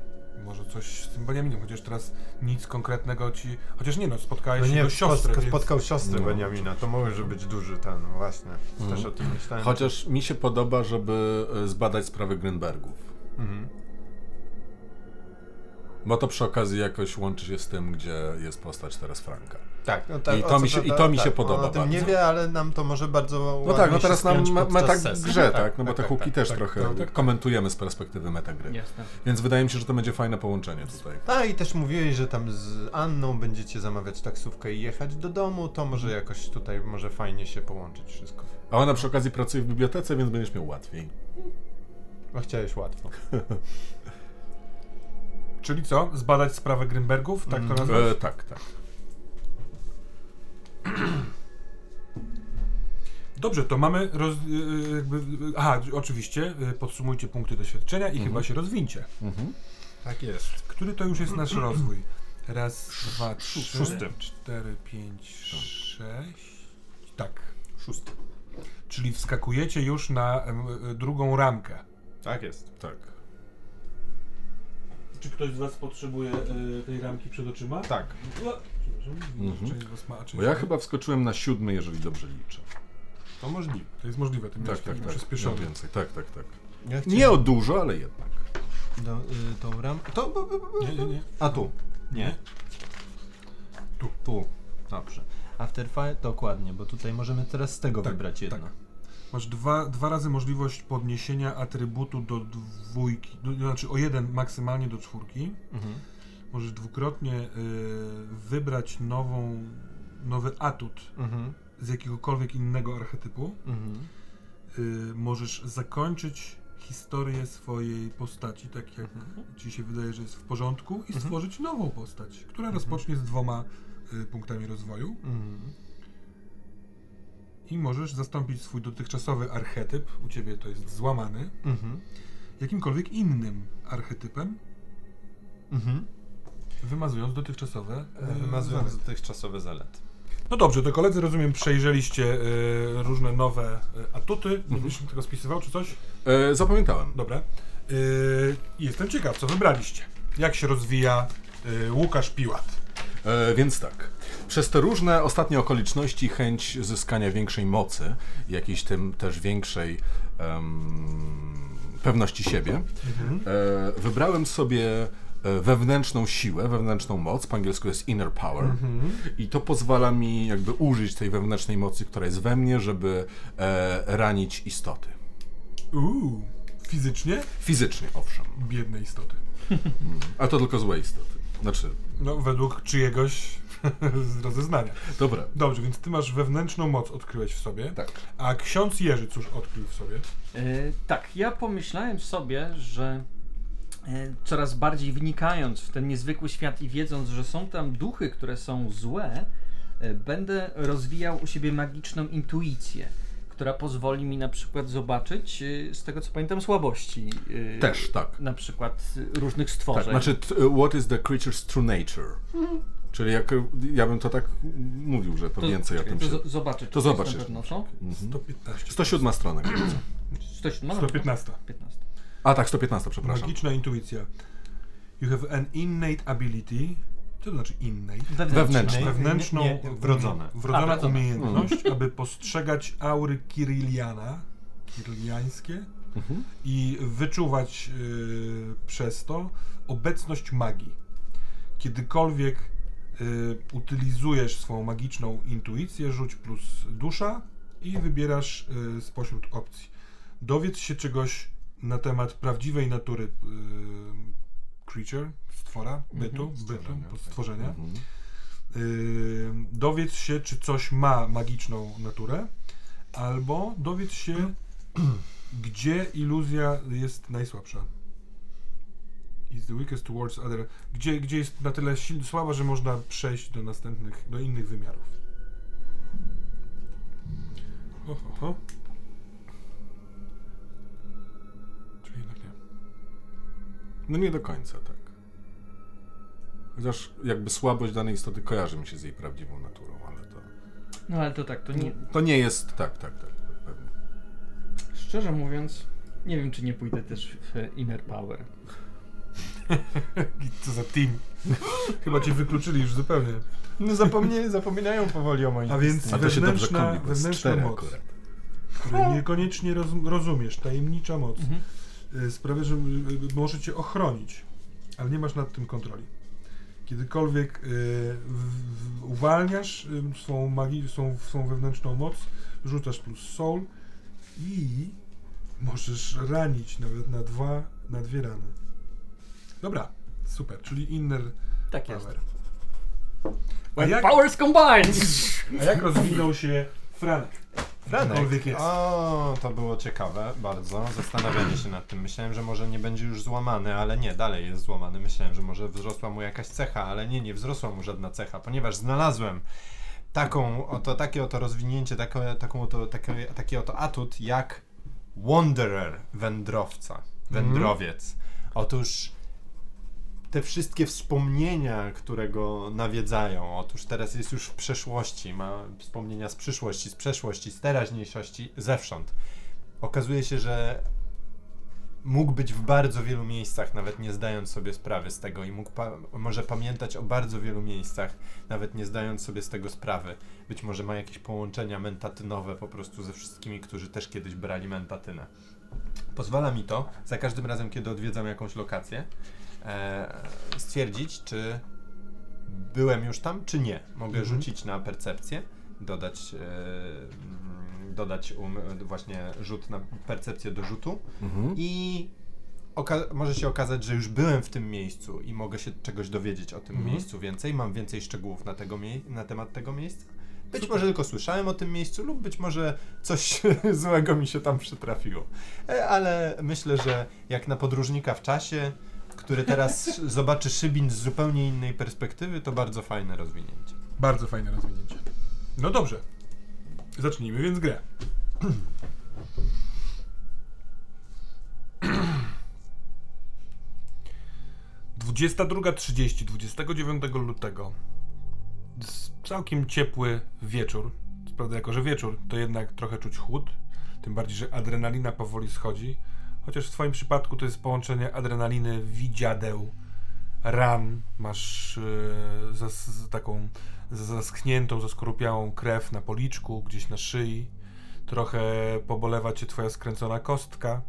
[SPEAKER 1] Może coś z tym Beniaminem, chociaż teraz nic konkretnego ci... Chociaż nie no, spotkałeś
[SPEAKER 3] No nie,
[SPEAKER 1] jego siostrę,
[SPEAKER 3] spotkał,
[SPEAKER 1] więc...
[SPEAKER 3] spotkał siostrę
[SPEAKER 2] No.
[SPEAKER 3] Beniamina, to może być duży ten, no właśnie.
[SPEAKER 2] Mhm.
[SPEAKER 3] Też o tym myślałem.
[SPEAKER 2] Chociaż mi się podoba, żeby e, zbadać sprawę Grünbergów.
[SPEAKER 3] Mhm.
[SPEAKER 2] Bo to przy okazji jakoś łączy się z tym, gdzie jest postać teraz Franka.
[SPEAKER 3] Tak, no tak,
[SPEAKER 2] I to mi się- i to mi się
[SPEAKER 3] tak,
[SPEAKER 2] podoba
[SPEAKER 3] o tym nie wie, ale nam to może bardzo
[SPEAKER 2] No tak, no teraz nam meta grze, tak? No bo te
[SPEAKER 3] tak,
[SPEAKER 2] huki
[SPEAKER 3] tak,
[SPEAKER 2] też
[SPEAKER 3] tak,
[SPEAKER 2] trochę
[SPEAKER 3] tak, tak.
[SPEAKER 2] komentujemy z perspektywy metagry.
[SPEAKER 4] Jasne.
[SPEAKER 2] Więc wydaje mi się, że to będzie fajne połączenie tutaj.
[SPEAKER 3] A i też mówiłeś, że tam z Anną będziecie zamawiać taksówkę i jechać do domu, to może jakoś tutaj może fajnie się połączyć wszystko.
[SPEAKER 2] A ona przy okazji pracuje w bibliotece, więc będziesz miał łatwiej.
[SPEAKER 3] No chciałeś łatwo. <laughs>
[SPEAKER 1] Czyli co? Zbadać sprawę Grünbergów? Tak to
[SPEAKER 3] Mm.
[SPEAKER 2] E, tak, tak. <clears throat>
[SPEAKER 1] Dobrze, to mamy roz, y, jakby, aha, oczywiście, y, podsumujcie punkty doświadczenia i chyba się rozwincie.
[SPEAKER 2] Mhm.
[SPEAKER 3] Tak jest.
[SPEAKER 1] Który to już jest nasz <clears throat> rozwój? Raz, dwa, trzy,
[SPEAKER 3] Szósty.
[SPEAKER 1] cztery, pięć, sześć. Tak.
[SPEAKER 3] Szósty.
[SPEAKER 1] Czyli wskakujecie już na y, drugą ramkę.
[SPEAKER 3] Tak jest.
[SPEAKER 2] Tak.
[SPEAKER 1] Czy ktoś z Was potrzebuje y, tej ramki przed oczyma?
[SPEAKER 3] Tak.
[SPEAKER 1] No,
[SPEAKER 2] Mhm.
[SPEAKER 1] część a część
[SPEAKER 2] Bo ja chyba wskoczyłem na siódmy, jeżeli dobrze liczę.
[SPEAKER 1] To możliwe. To jest możliwe, ty miałeś
[SPEAKER 2] Tak, tak, tak.
[SPEAKER 1] przyspieszony.
[SPEAKER 2] Więcej. Tak, tak, tak.
[SPEAKER 3] Ja
[SPEAKER 2] Nie o dużo, ale jednak.
[SPEAKER 3] Do, y, tą. To.
[SPEAKER 1] Nie, nie, nie.
[SPEAKER 3] A tu.
[SPEAKER 1] Nie.
[SPEAKER 3] Tu. Dobrze. After Five dokładnie, bo tutaj możemy teraz z tego
[SPEAKER 1] Tak,
[SPEAKER 3] wybrać jedno.
[SPEAKER 1] tak. Masz dwa, dwa razy możliwość podniesienia atrybutu do dwójki, do, znaczy o jeden maksymalnie do czwórki.
[SPEAKER 3] Mhm.
[SPEAKER 1] Możesz dwukrotnie y, wybrać nową, nowy atut
[SPEAKER 3] Mhm.
[SPEAKER 1] z jakiegokolwiek innego archetypu.
[SPEAKER 3] Mhm.
[SPEAKER 1] Y, możesz zakończyć historię swojej postaci, tak jak ci się wydaje, że jest w porządku, i
[SPEAKER 3] Mhm.
[SPEAKER 1] stworzyć nową postać, która rozpocznie z dwoma y, punktami rozwoju.
[SPEAKER 3] Mhm.
[SPEAKER 1] I możesz zastąpić swój dotychczasowy archetyp, u ciebie to jest złamany,
[SPEAKER 3] Mhm.
[SPEAKER 1] jakimkolwiek innym archetypem,
[SPEAKER 3] Mhm.
[SPEAKER 1] Wymazując dotychczasowe. y,
[SPEAKER 3] Wymazując
[SPEAKER 1] zalety.
[SPEAKER 3] dotychczasowe zalety.
[SPEAKER 1] No dobrze, to koledzy, rozumiem, przejrzeliście y, różne nowe y, atuty.
[SPEAKER 3] Mhm.
[SPEAKER 1] Będziesz tego spisywał, czy coś?
[SPEAKER 2] E, zapamiętałem.
[SPEAKER 1] Dobra. Y, jestem ciekaw, co wybraliście. Jak się rozwija Łukasz Piłat?
[SPEAKER 2] E, więc tak. Przez te różne ostatnie okoliczności chęć zyskania większej mocy, jakiejś tym też większej em, pewności siebie, e, wybrałem sobie e, wewnętrzną siłę, wewnętrzną moc, po angielsku jest inner power i to pozwala mi jakby użyć tej wewnętrznej mocy, która jest we mnie, żeby e, ranić istoty.
[SPEAKER 1] Uuu, fizycznie?
[SPEAKER 2] Fizycznie, owszem.
[SPEAKER 1] Biedne istoty.
[SPEAKER 2] A to tylko złe istoty. Znaczy,
[SPEAKER 1] No, według czyjegoś <laughs> z rozeznania.
[SPEAKER 2] dobra.
[SPEAKER 1] Dobrze, więc ty masz wewnętrzną moc, odkryłeś w sobie.
[SPEAKER 2] Tak.
[SPEAKER 1] A ksiądz Jerzy cóż odkrył w sobie?
[SPEAKER 4] E, tak, ja pomyślałem sobie, że e, coraz bardziej wnikając w ten niezwykły świat i wiedząc, że są tam duchy, które są złe, e, będę rozwijał u siebie magiczną intuicję, która pozwoli mi na przykład zobaczyć, e, z tego co pamiętam, słabości. e,
[SPEAKER 2] Też, tak.
[SPEAKER 4] Na przykład e, różnych stworzeń.
[SPEAKER 2] Tak, znaczy, what is the creature's true nature? Czyli jak, ja bym to tak mówił, że to,
[SPEAKER 4] To-
[SPEAKER 2] więcej o
[SPEAKER 4] czekaj,
[SPEAKER 2] tym
[SPEAKER 4] to
[SPEAKER 2] się... To
[SPEAKER 4] jest
[SPEAKER 2] zobacz
[SPEAKER 4] na
[SPEAKER 2] jeszcze.
[SPEAKER 4] pewno są.
[SPEAKER 2] Mhm.
[SPEAKER 1] 115.
[SPEAKER 2] 107 strona. Księdza.
[SPEAKER 4] 107, no,
[SPEAKER 1] 115.
[SPEAKER 4] 15.
[SPEAKER 2] A tak, 115, przepraszam.
[SPEAKER 1] Magiczna intuicja. You have an innate ability. Co to znaczy innate?
[SPEAKER 2] Wewnętrzne.
[SPEAKER 3] Nie,
[SPEAKER 1] Wewnętrzną,
[SPEAKER 3] nie, nie, wrodzone.
[SPEAKER 1] wrodzona
[SPEAKER 4] A,
[SPEAKER 1] umiejętność, aby postrzegać aury Kirilliana, kirilliańskie,
[SPEAKER 2] Mhm.
[SPEAKER 1] i wyczuwać y, przez to obecność magii. Kiedykolwiek y, utylizujesz swoją magiczną intuicję, rzuć plus dusza i wybierasz y, spośród opcji. Dowiedz się czegoś na temat prawdziwej natury y, creature, stwora, bytu, bytu,
[SPEAKER 2] Stworzenia, tak. Mhm.
[SPEAKER 1] Y, dowiedz się, czy coś ma magiczną naturę, albo dowiedz się, <clears throat> gdzie iluzja jest najsłabsza. Is the weakest towards other. Gdzie, gdzie jest na tyle słaba, że można przejść do następnych, do innych wymiarów. Ho,
[SPEAKER 2] No nie do końca, tak. Chociaż jakby słabość danej istoty kojarzy mi się z jej prawdziwą naturą, ale to...
[SPEAKER 4] No ale to tak, to nie,
[SPEAKER 2] To nie jest... Tak, tak, tak. Pewnie.
[SPEAKER 4] Szczerze mówiąc, nie wiem, czy nie pójdę też w Inner Power. <laughs>
[SPEAKER 1] Co za team. <laughs> Chyba cię wykluczyli już zupełnie.
[SPEAKER 3] No zapomnie, zapominają powoli o moim
[SPEAKER 1] A więc.
[SPEAKER 2] A to się dobrze z
[SPEAKER 1] wewnętrzna moc. której niekoniecznie roz, rozumiesz, tajemnicza moc,
[SPEAKER 4] Mhm.
[SPEAKER 1] Y, sprawia, że może cię ochronić, ale nie masz nad tym kontroli. Kiedykolwiek y, uwalniasz y, swą, magi, swą, swą wewnętrzną moc, rzucasz plus soul i możesz ranić nawet na dwa, na dwie rany. Dobra, super, czyli inner
[SPEAKER 4] Tak jest.
[SPEAKER 1] power. A
[SPEAKER 4] When
[SPEAKER 1] jak,
[SPEAKER 4] powers combined! <laughs>
[SPEAKER 1] a jak rozwinął się Franek?
[SPEAKER 3] Franek.
[SPEAKER 1] Jest.
[SPEAKER 3] O, to było ciekawe bardzo. Zastanawianie się nad tym. Myślałem, że może nie będzie już złamany, ale nie, dalej jest złamany. Myślałem, że może wzrosła mu jakaś cecha, ale nie, nie wzrosła mu żadna cecha, ponieważ znalazłem taką oto, takie oto rozwinięcie, taką, taką oto, taki, taki oto atut jak Wanderer, wędrowca, wędrowiec. Otóż te wszystkie wspomnienia, które go nawiedzają, otóż teraz jest już w przeszłości, ma wspomnienia z przyszłości, z przeszłości, z teraźniejszości, zewsząd. Okazuje się, że mógł być w bardzo wielu miejscach, nawet nie zdając sobie sprawy z tego i mógł pa- może pamiętać o bardzo wielu miejscach, nawet nie zdając sobie z tego sprawy. Być może ma jakieś połączenia mentatynowe po prostu ze wszystkimi, którzy też kiedyś brali mentatynę. Pozwala mi to, za każdym razem, kiedy odwiedzam jakąś lokację, stwierdzić, czy byłem już tam, czy nie. Mogę
[SPEAKER 1] Mhm.
[SPEAKER 3] rzucić na percepcję dodać, e, dodać um, właśnie rzut na percepcję do rzutu
[SPEAKER 2] Mhm.
[SPEAKER 3] i może się okazać, że już byłem w tym miejscu i mogę się czegoś dowiedzieć o tym
[SPEAKER 1] Mhm.
[SPEAKER 3] miejscu więcej, mam więcej szczegółów na, tego na temat tego miejsca. Być może tylko słyszałem o tym miejscu lub być może coś <laughs> złego mi się tam przytrafiło. E, Ale myślę, że jak na podróżnika w czasie, który teraz zobaczy Szybin z zupełnie innej perspektywy, to bardzo fajne rozwinięcie.
[SPEAKER 1] Bardzo fajne rozwinięcie. No dobrze. Zacznijmy więc grę. Dwudziesta druga trzydzieści, 29 lutego. S- Całkiem ciepły wieczór. Prawda, jako że wieczór, to jednak trochę czuć chłód. Tym bardziej, że adrenalina powoli schodzi. Chociaż w Twoim przypadku to jest połączenie adrenaliny, widziadeł, ran. Masz zas, z taką zaschniętą, zaskorupiałą krew na policzku, gdzieś na szyi. Trochę pobolewa cię twoja skręcona kostka.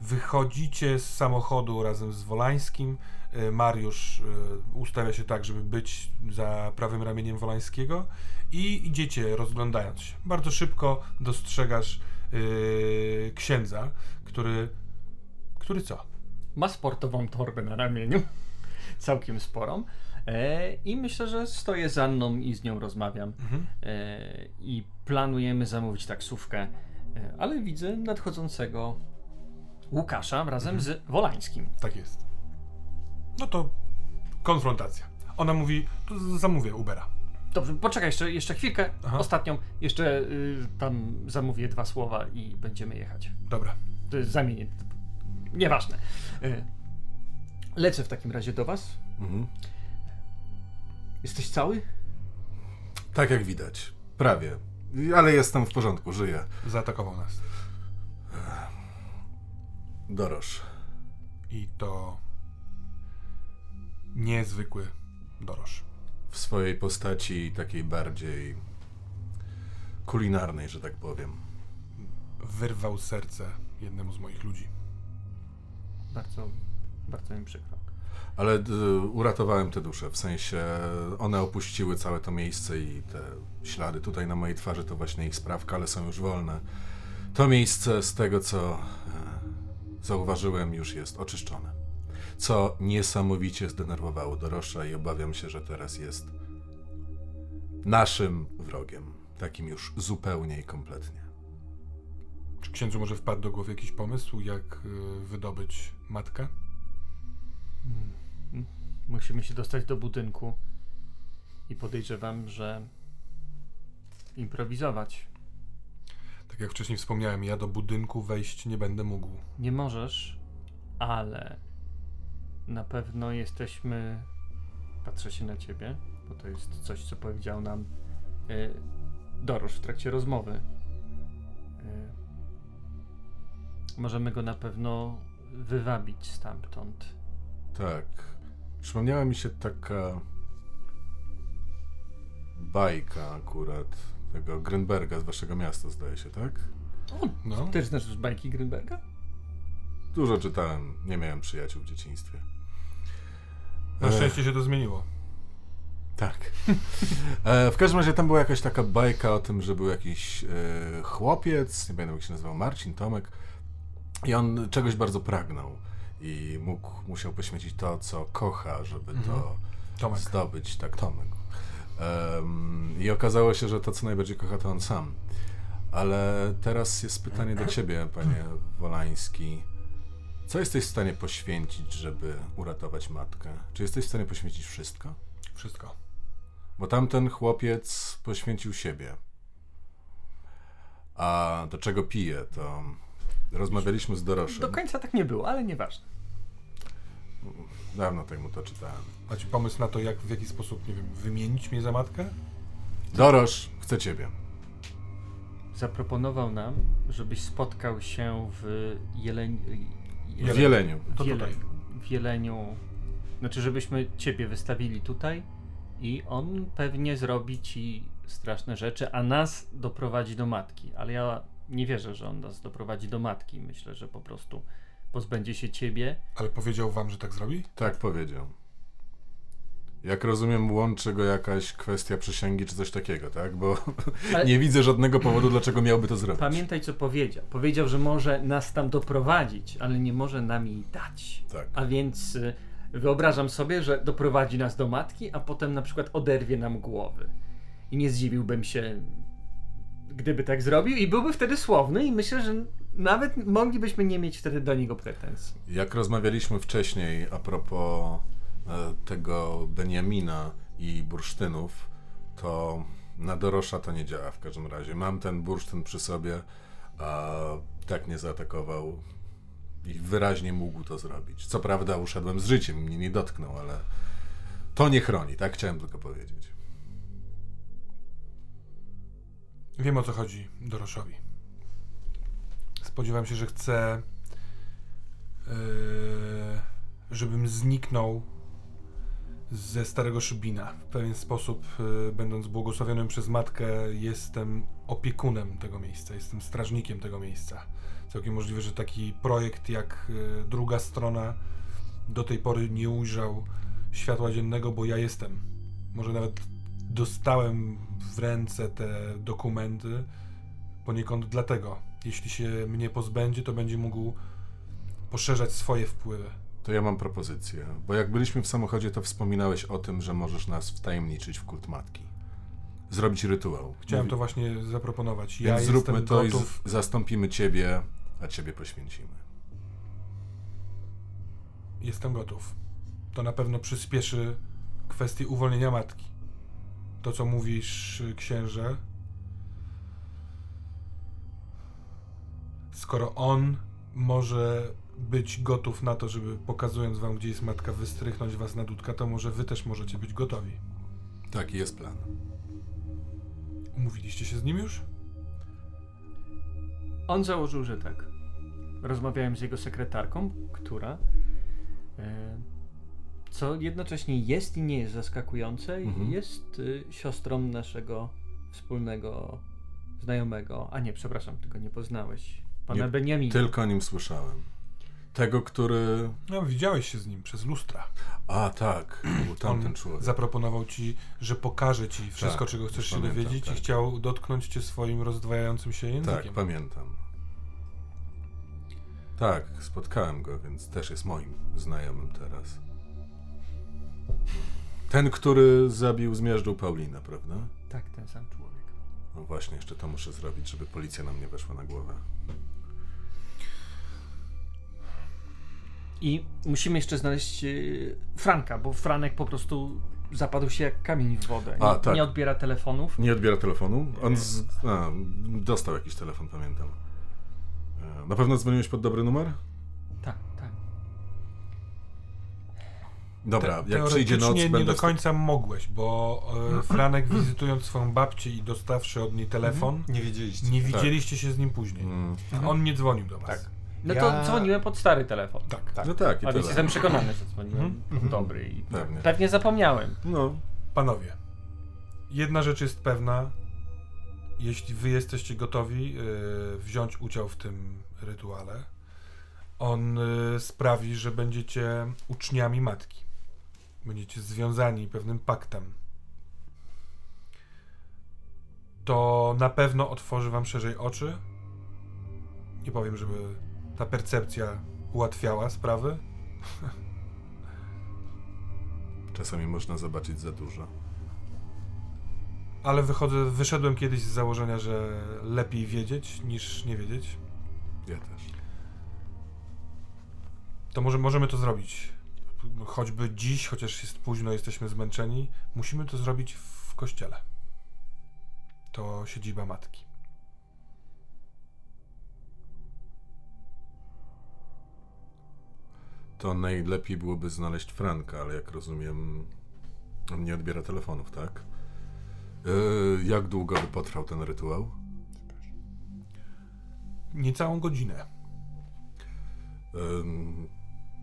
[SPEAKER 1] Wychodzicie z samochodu razem z Wolańskim. E, Mariusz e, ustawia się tak, żeby być za prawym ramieniem Wolańskiego i idziecie rozglądając się. Bardzo szybko dostrzegasz e, księdza, który... Który co?
[SPEAKER 4] Ma sportową torbę na ramieniu, <laughs> całkiem sporą. E, I myślę, że stoję za Anną i z nią rozmawiam.
[SPEAKER 1] Mhm.
[SPEAKER 4] E, I planujemy zamówić taksówkę, e, ale widzę nadchodzącego Łukasza razem z Wolańskim.
[SPEAKER 1] Tak jest. No to konfrontacja. Ona mówi, to z- zamówię Ubera.
[SPEAKER 4] Dobrze, poczekaj jeszcze, jeszcze chwilkę,
[SPEAKER 1] Aha.
[SPEAKER 4] ostatnią. Jeszcze y, tam zamówię dwa słowa i będziemy jechać.
[SPEAKER 1] Dobra.
[SPEAKER 4] To jest zamienię. Nieważne. E, lecę w takim razie do was.
[SPEAKER 2] Mhm.
[SPEAKER 4] Jesteś cały?
[SPEAKER 2] Tak jak widać. Prawie. Ale jestem w porządku, żyję.
[SPEAKER 1] Zaatakował nas.
[SPEAKER 2] Doroż.
[SPEAKER 1] I to niezwykły doroż.
[SPEAKER 2] W swojej postaci takiej bardziej kulinarnej, że tak powiem.
[SPEAKER 1] Wyrwał serce jednemu z moich ludzi.
[SPEAKER 4] Bardzo, bardzo mi przykro.
[SPEAKER 2] Ale d- uratowałem te dusze, w sensie one opuściły całe to miejsce i te ślady tutaj na mojej twarzy to właśnie ich sprawka, ale są już wolne. To miejsce z tego co e, zauważyłem już jest oczyszczone. Co niesamowicie zdenerwowało Dorosza i obawiam się, że teraz jest naszym wrogiem. Takim już zupełnie i kompletnie.
[SPEAKER 1] Czy księdzu może wpadł do głowy jakiś pomysł, jak y, wydobyć matkę?
[SPEAKER 4] Mm. Musimy się dostać do budynku i podejrzewam, że improwizować.
[SPEAKER 1] Tak jak wcześniej wspomniałem, ja do budynku wejść nie będę mógł.
[SPEAKER 4] Nie możesz, ale na pewno jesteśmy. Patrzę się na ciebie, bo to jest coś, co powiedział nam y, Dorosz w trakcie rozmowy. Y, możemy go na pewno wywabić stamtąd.
[SPEAKER 2] Tak. Przypomniała mi się taka bajka akurat tego Grünberga z waszego miasta, zdaje się, tak?
[SPEAKER 1] No,
[SPEAKER 4] Też znasz bajki Grünberga?
[SPEAKER 2] Dużo czytałem, nie miałem przyjaciół w dzieciństwie.
[SPEAKER 1] na
[SPEAKER 2] E,
[SPEAKER 1] szczęście się to zmieniło.
[SPEAKER 2] Tak. E, w każdym razie tam była jakaś taka bajka o tym, że był jakiś e, chłopiec, nie pamiętam jak się nazywał, Marcin, Tomek, i on czegoś bardzo pragnął i mógł, musiał poświęcić to, co kocha, żeby
[SPEAKER 1] Mhm.
[SPEAKER 2] to
[SPEAKER 1] Tomek.
[SPEAKER 2] zdobyć, tak, Tomek. I okazało się, że to, co najbardziej kocha, to on sam. Ale teraz jest pytanie do ciebie, panie Wolański. Co jesteś w stanie poświęcić, żeby uratować matkę? Czy jesteś w stanie poświęcić wszystko?
[SPEAKER 1] Wszystko.
[SPEAKER 2] Bo tamten chłopiec poświęcił siebie. A do czego pije, to rozmawialiśmy z Doroszem.
[SPEAKER 4] Do końca tak nie było, ale nieważne.
[SPEAKER 2] Dawno tak mu to czytałem.
[SPEAKER 1] Macie pomysł na to, jak w jaki sposób, nie wiem, wymienić mnie za matkę?
[SPEAKER 2] Dorosz, chcę ciebie.
[SPEAKER 4] Zaproponował nam, żebyś spotkał się w Jeleń...
[SPEAKER 2] W Jeleniu.
[SPEAKER 1] To
[SPEAKER 4] Wiele-
[SPEAKER 1] tutaj.
[SPEAKER 4] W Jeleniu. Znaczy, żebyśmy ciebie wystawili tutaj i on pewnie zrobi ci straszne rzeczy, a nas doprowadzi do matki. Ale ja nie wierzę, że on nas doprowadzi do matki. Myślę, że po prostu pozbędzie się ciebie.
[SPEAKER 1] Ale powiedział wam, że tak zrobi?
[SPEAKER 2] Tak powiedział. Jak rozumiem, łączy go jakaś kwestia przysięgi czy coś takiego, tak? Bo <laughs>
[SPEAKER 4] Ale-
[SPEAKER 2] nie widzę żadnego powodu, dlaczego miałby to zrobić.
[SPEAKER 4] Pamiętaj, co powiedział. Powiedział, że może nas tam doprowadzić, ale nie może nam jej dać.
[SPEAKER 2] Tak.
[SPEAKER 4] A więc y, wyobrażam sobie, że doprowadzi nas do matki, a potem na przykład oderwie nam głowy. I nie zdziwiłbym się, gdyby tak zrobił, i byłby wtedy słowny, i myślę, że nawet moglibyśmy nie mieć wtedy do niego pretensji.
[SPEAKER 2] Jak rozmawialiśmy wcześniej a propos tego Beniamina i bursztynów, to na Dorosza to nie działa w każdym razie. Mam ten bursztyn przy sobie, a tak nie zaatakował i wyraźnie mógł to zrobić. Co prawda uszedłem z życiem, mnie nie dotknął, ale to nie chroni, tak chciałem tylko powiedzieć.
[SPEAKER 1] Wiem o co chodzi Doroszowi. Spodziewam się, że chce, yy, żebym zniknął ze Starego Szybina. W pewien sposób, yy, będąc błogosławionym przez matkę, jestem opiekunem tego miejsca, jestem strażnikiem tego miejsca. Całkiem możliwe, że taki projekt jak yy, druga strona do tej pory nie ujrzał światła dziennego, bo ja jestem. Może nawet dostałem w ręce te dokumenty poniekąd dlatego. Jeśli się mnie pozbędzie, to będzie mógł poszerzać swoje wpływy.
[SPEAKER 2] To ja mam propozycję, bo jak byliśmy w samochodzie, to wspominałeś o tym, że możesz nas wtajemniczyć w kult matki. Zrobić rytuał.
[SPEAKER 1] Chciałem
[SPEAKER 2] Mówi-
[SPEAKER 1] to właśnie zaproponować.
[SPEAKER 2] Więc
[SPEAKER 1] ja
[SPEAKER 2] zróbmy to
[SPEAKER 1] gotów.
[SPEAKER 2] i z- zastąpimy ciebie, a ciebie poświęcimy.
[SPEAKER 1] Jestem gotów. To na pewno przyspieszy kwestię uwolnienia matki. To, co mówisz, księże. Skoro on może być gotów na to, żeby pokazując wam, gdzie jest matka, wystrychnąć was na dudka, to może wy też możecie być gotowi.
[SPEAKER 2] Taki jest plan.
[SPEAKER 1] Umówiliście się z nim już?
[SPEAKER 4] On założył, że tak. Rozmawiałem z jego sekretarką, która. E, co jednocześnie jest i nie jest zaskakujące,
[SPEAKER 2] Mhm.
[SPEAKER 4] jest y, siostrą naszego wspólnego znajomego. A nie, przepraszam, tylko nie poznałeś. Pana
[SPEAKER 2] Nie,
[SPEAKER 4] Beniamina.
[SPEAKER 2] Tylko o nim słyszałem. Tego, który.
[SPEAKER 1] No, widziałeś się z nim przez lustra.
[SPEAKER 2] A tak, był tamten człowiek.
[SPEAKER 1] zaproponował ci, że pokaże ci wszystko,
[SPEAKER 2] Tak,
[SPEAKER 1] czego chcesz się
[SPEAKER 2] pamiętam,
[SPEAKER 1] dowiedzieć
[SPEAKER 2] tak.
[SPEAKER 1] i chciał dotknąć cię swoim rozdwajającym się
[SPEAKER 2] Tak,
[SPEAKER 1] językiem.
[SPEAKER 2] pamiętam. Tak, spotkałem go, więc też jest moim znajomym teraz. Ten, który zabił, zmiażdżył Paulinę, prawda?
[SPEAKER 4] Tak, ten sam człowiek.
[SPEAKER 2] No właśnie, jeszcze to muszę zrobić, żeby policja nam nie weszła na głowę.
[SPEAKER 4] I musimy jeszcze znaleźć y, Franka, bo Franek po prostu zapadł się jak kamień w wodę. Nie,
[SPEAKER 2] A, tak.
[SPEAKER 4] nie odbiera telefonów.
[SPEAKER 2] Nie odbiera telefonu? On z... A, dostał jakiś telefon, pamiętam. E, Na pewno dzwoniłeś pod dobry numer?
[SPEAKER 4] Tak, tak.
[SPEAKER 2] Dobra,
[SPEAKER 1] Te-
[SPEAKER 2] jak przyjdzie noc,
[SPEAKER 1] nie
[SPEAKER 2] będę...
[SPEAKER 1] do końca mogłeś, bo e, Franek wizytując swoją babcię i dostawszy od niej telefon,
[SPEAKER 3] Nie wiedzieliście.
[SPEAKER 1] nie widzieliście się z nim później.
[SPEAKER 2] Mm,
[SPEAKER 1] A on nie dzwonił do was.
[SPEAKER 3] Tak.
[SPEAKER 4] No
[SPEAKER 3] Ja-
[SPEAKER 4] to dzwoniłem pod stary telefon.
[SPEAKER 1] Tak.
[SPEAKER 3] Tak.
[SPEAKER 2] No tak, i
[SPEAKER 4] A więc jestem przekonany, że dzwoniłem
[SPEAKER 1] Mhm.
[SPEAKER 4] pod dobry i
[SPEAKER 2] Pewnie.
[SPEAKER 4] pewnie zapomniałem.
[SPEAKER 2] No,
[SPEAKER 1] Panowie, jedna rzecz jest pewna. Jeśli wy jesteście gotowi e, wziąć udział w tym rytuale, on e, sprawi, że będziecie uczniami matki. Będziecie związani pewnym paktem. To na pewno otworzy wam szerzej oczy. Nie powiem, żeby ta percepcja ułatwiała sprawy,
[SPEAKER 2] czasami można zobaczyć za dużo.
[SPEAKER 1] ale wychodzę, wyszedłem kiedyś z założenia, że lepiej wiedzieć niż nie wiedzieć.
[SPEAKER 2] Ja też.
[SPEAKER 1] To może możemy to zrobić. Choćby dziś, chociaż jest późno, jesteśmy zmęczeni, musimy to zrobić w kościele. To siedziba matki.
[SPEAKER 2] To najlepiej byłoby znaleźć Franka, ale jak rozumiem, on nie odbiera telefonów, tak? Yy, jak długo by potrwał ten rytuał?
[SPEAKER 1] Niecałą godzinę.
[SPEAKER 2] Ym,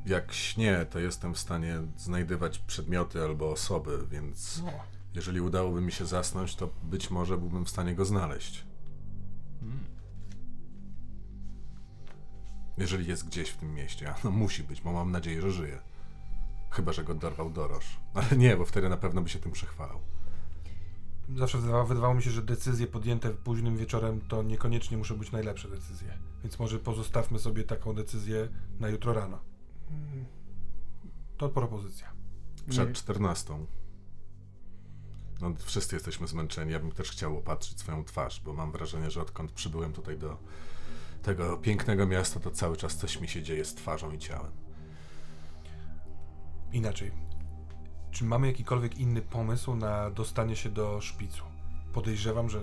[SPEAKER 2] jak śnię, to jestem w stanie znajdywać przedmioty albo osoby, więc
[SPEAKER 1] No.
[SPEAKER 2] jeżeli udałoby mi się zasnąć, to być może byłbym w stanie go znaleźć. Jeżeli jest gdzieś w tym mieście, a no musi być, bo mam nadzieję, że żyje. Chyba, że go dorwał Dorosz. Ale nie, bo wtedy na pewno by się tym przechwalał.
[SPEAKER 1] Zawsze wydawało, wydawało mi się, że decyzje podjęte późnym wieczorem to niekoniecznie muszą być najlepsze decyzje. Więc może pozostawmy sobie taką decyzję na jutro rano. To propozycja.
[SPEAKER 2] Przed. 14. No, wszyscy jesteśmy zmęczeni. Ja bym też chciał opatrzyć swoją twarz, bo mam wrażenie, że odkąd przybyłem tutaj do tego pięknego miasta, to cały czas coś mi się dzieje z twarzą i ciałem.
[SPEAKER 1] Inaczej. Czy mamy jakikolwiek inny pomysł na dostanie się do szpicu? Podejrzewam, że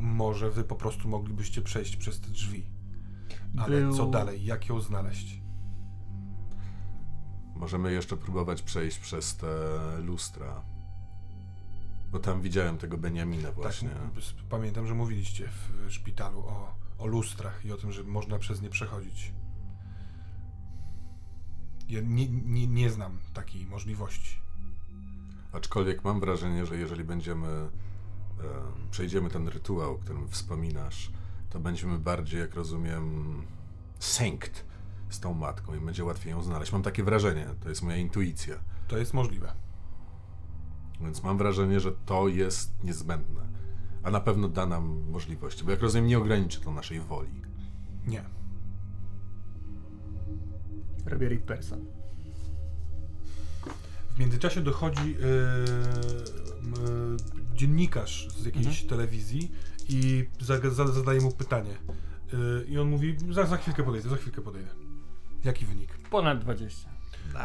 [SPEAKER 1] może wy po prostu moglibyście przejść przez te drzwi. Ale
[SPEAKER 4] Był-
[SPEAKER 1] co dalej? Jak ją znaleźć?
[SPEAKER 2] Możemy jeszcze próbować przejść przez te lustra. Bo tam widziałem tego Beniamina właśnie.
[SPEAKER 1] Tak, pamiętam, że mówiliście w szpitalu o, o lustrach i o tym, że można przez nie przechodzić. Ja nie, nie, nie znam takiej możliwości.
[SPEAKER 2] Aczkolwiek mam wrażenie, że jeżeli będziemy e, przejdziemy ten rytuał, o którym wspominasz, to będziemy bardziej, jak rozumiem, synced z tą matką i będzie łatwiej ją znaleźć. Mam takie wrażenie, to jest moja intuicja.
[SPEAKER 1] To jest możliwe.
[SPEAKER 2] Więc mam wrażenie, że to jest niezbędne. A na pewno da nam możliwości, bo jak rozumiem, nie ograniczy to naszej woli.
[SPEAKER 1] Nie.
[SPEAKER 4] Robię person.
[SPEAKER 1] W międzyczasie dochodzi yy, m, dziennikarz z jakiejś telewizji i za, za, zadaje mu pytanie. Yy, I on mówi, za, za chwilkę podejdę, za chwilkę podejdę. Jaki wynik?
[SPEAKER 4] Ponad 20.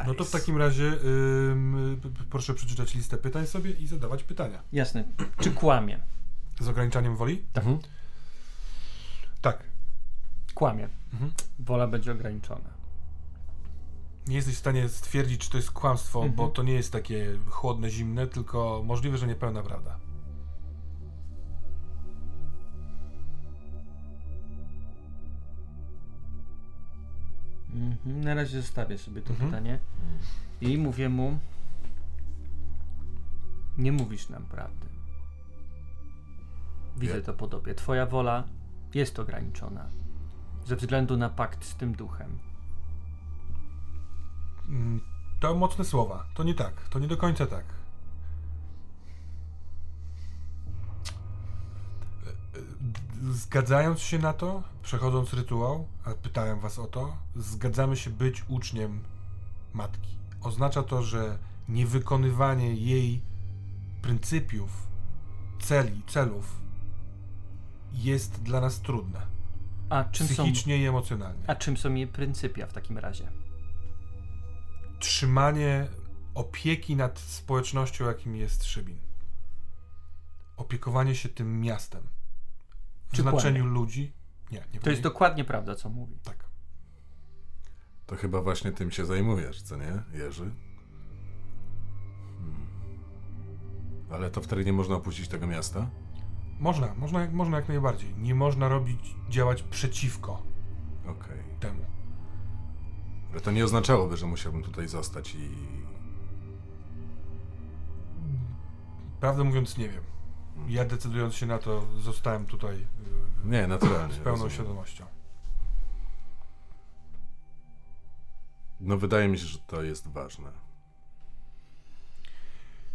[SPEAKER 1] No to w takim razie ym, proszę przeczytać listę pytań sobie i zadawać pytania.
[SPEAKER 4] Jasne. Czy kłamie?
[SPEAKER 1] Z ograniczaniem woli?
[SPEAKER 2] Mhm.
[SPEAKER 1] Tak.
[SPEAKER 4] Kłamie.
[SPEAKER 1] Mhm.
[SPEAKER 4] Wola będzie ograniczona.
[SPEAKER 1] Nie jesteś w stanie stwierdzić, czy to jest kłamstwo,
[SPEAKER 4] Mhm.
[SPEAKER 1] bo to nie jest takie chłodne, zimne, tylko możliwe, że niepełna prawda.
[SPEAKER 4] Mhm. Na razie zostawię sobie to
[SPEAKER 1] Mhm.
[SPEAKER 4] pytanie. I mówię mu: Nie mówisz nam prawdy. Widzę to po tobie. Twoja wola jest ograniczona. Ze względu na pakt z tym duchem.
[SPEAKER 1] Mm, To mocne słowa. To nie tak. To nie do końca tak. Zgadzając się na to, przechodząc rytuał, a pytałem was o to, zgadzamy się być uczniem matki. Oznacza to, że niewykonywanie jej pryncypiów, celi, celów jest dla nas trudne.
[SPEAKER 4] A czym, są,
[SPEAKER 1] Psychicznie i emocjonalnie.
[SPEAKER 4] a czym są jej pryncypia w takim razie?
[SPEAKER 1] trzymanie opieki nad społecznością, jakim jest Szybin. Opiekowanie się tym miastem. W
[SPEAKER 4] Czy
[SPEAKER 1] znaczeniu
[SPEAKER 4] kłamie?
[SPEAKER 1] ludzi. Nie, nie
[SPEAKER 4] To jest dokładnie prawda, co mówi.
[SPEAKER 1] Tak.
[SPEAKER 2] To chyba właśnie tym się zajmujesz, co nie, Jerzy? Hmm. Ale to wtedy nie można opuścić tego miasta?
[SPEAKER 1] Można, można, można jak najbardziej. Nie można robić, działać przeciwko
[SPEAKER 2] Okej.
[SPEAKER 1] temu.
[SPEAKER 2] Ale to nie oznaczałoby, że musiałbym tutaj zostać i...
[SPEAKER 1] Prawdę mówiąc, nie wiem. Ja decydując się na to, zostałem tutaj yy,
[SPEAKER 2] Nie, naturalnie.
[SPEAKER 1] z pełną
[SPEAKER 2] rozumiem.
[SPEAKER 1] świadomością.
[SPEAKER 2] No wydaje mi się, że to jest ważne.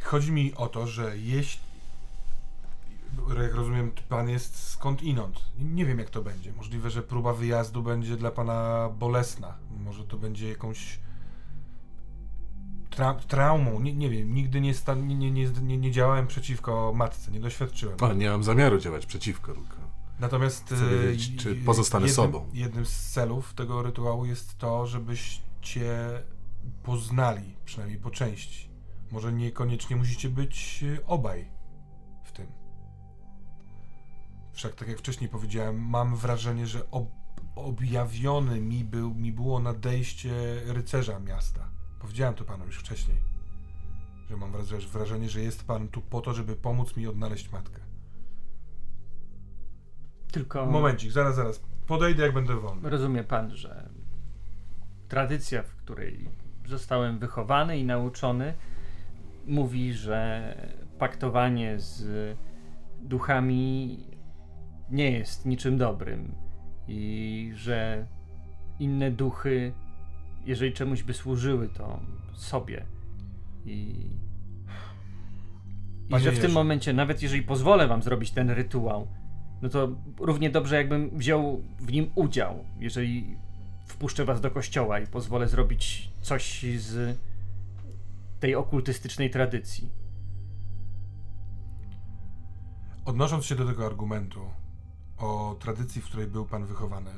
[SPEAKER 1] Chodzi mi o to, że jeśli. Jak rozumiem, pan jest skąd inąd. Nie wiem, jak to będzie. Możliwe, że próba wyjazdu będzie dla pana bolesna. Może to będzie jakąś. Tra traumą. Nie, nie wiem. Nigdy nie, sta- nie, nie, nie, nie, działałem przeciwko matce. Nie doświadczyłem.
[SPEAKER 2] O, nie mam zamiaru działać przeciwko, tylko...
[SPEAKER 1] Natomiast. E,
[SPEAKER 2] wiedzieć, czy pozostanę
[SPEAKER 1] jednym,
[SPEAKER 2] sobą.
[SPEAKER 1] Jednym z celów tego rytuału jest to, żebyście poznali, przynajmniej po części. Może niekoniecznie musicie być e, obaj Wszak, tak jak wcześniej powiedziałem, mam wrażenie, że ob objawiony mi, był, mi było nadejście rycerza miasta. Powiedziałem to panu już wcześniej. Że mam wrażenie, że jest pan tu po to, żeby pomóc mi odnaleźć matkę.
[SPEAKER 4] Tylko.
[SPEAKER 1] Momencik, zaraz, zaraz. Podejdę, jak będę wolny.
[SPEAKER 4] Rozumie pan, że tradycja, w której zostałem wychowany i nauczony, mówi, że paktowanie z duchami nie jest niczym dobrym i że inne duchy, jeżeli czemuś by służyły, to sobie. I, i że w tym momencie, nawet jeżeli pozwolę wam zrobić ten rytuał, no to równie dobrze jakbym wziął w nim udział, jeżeli wpuszczę was do kościoła i pozwolę zrobić coś z tej okultystycznej tradycji.
[SPEAKER 1] Odnosząc się do tego argumentu o tradycji, w której był pan wychowany,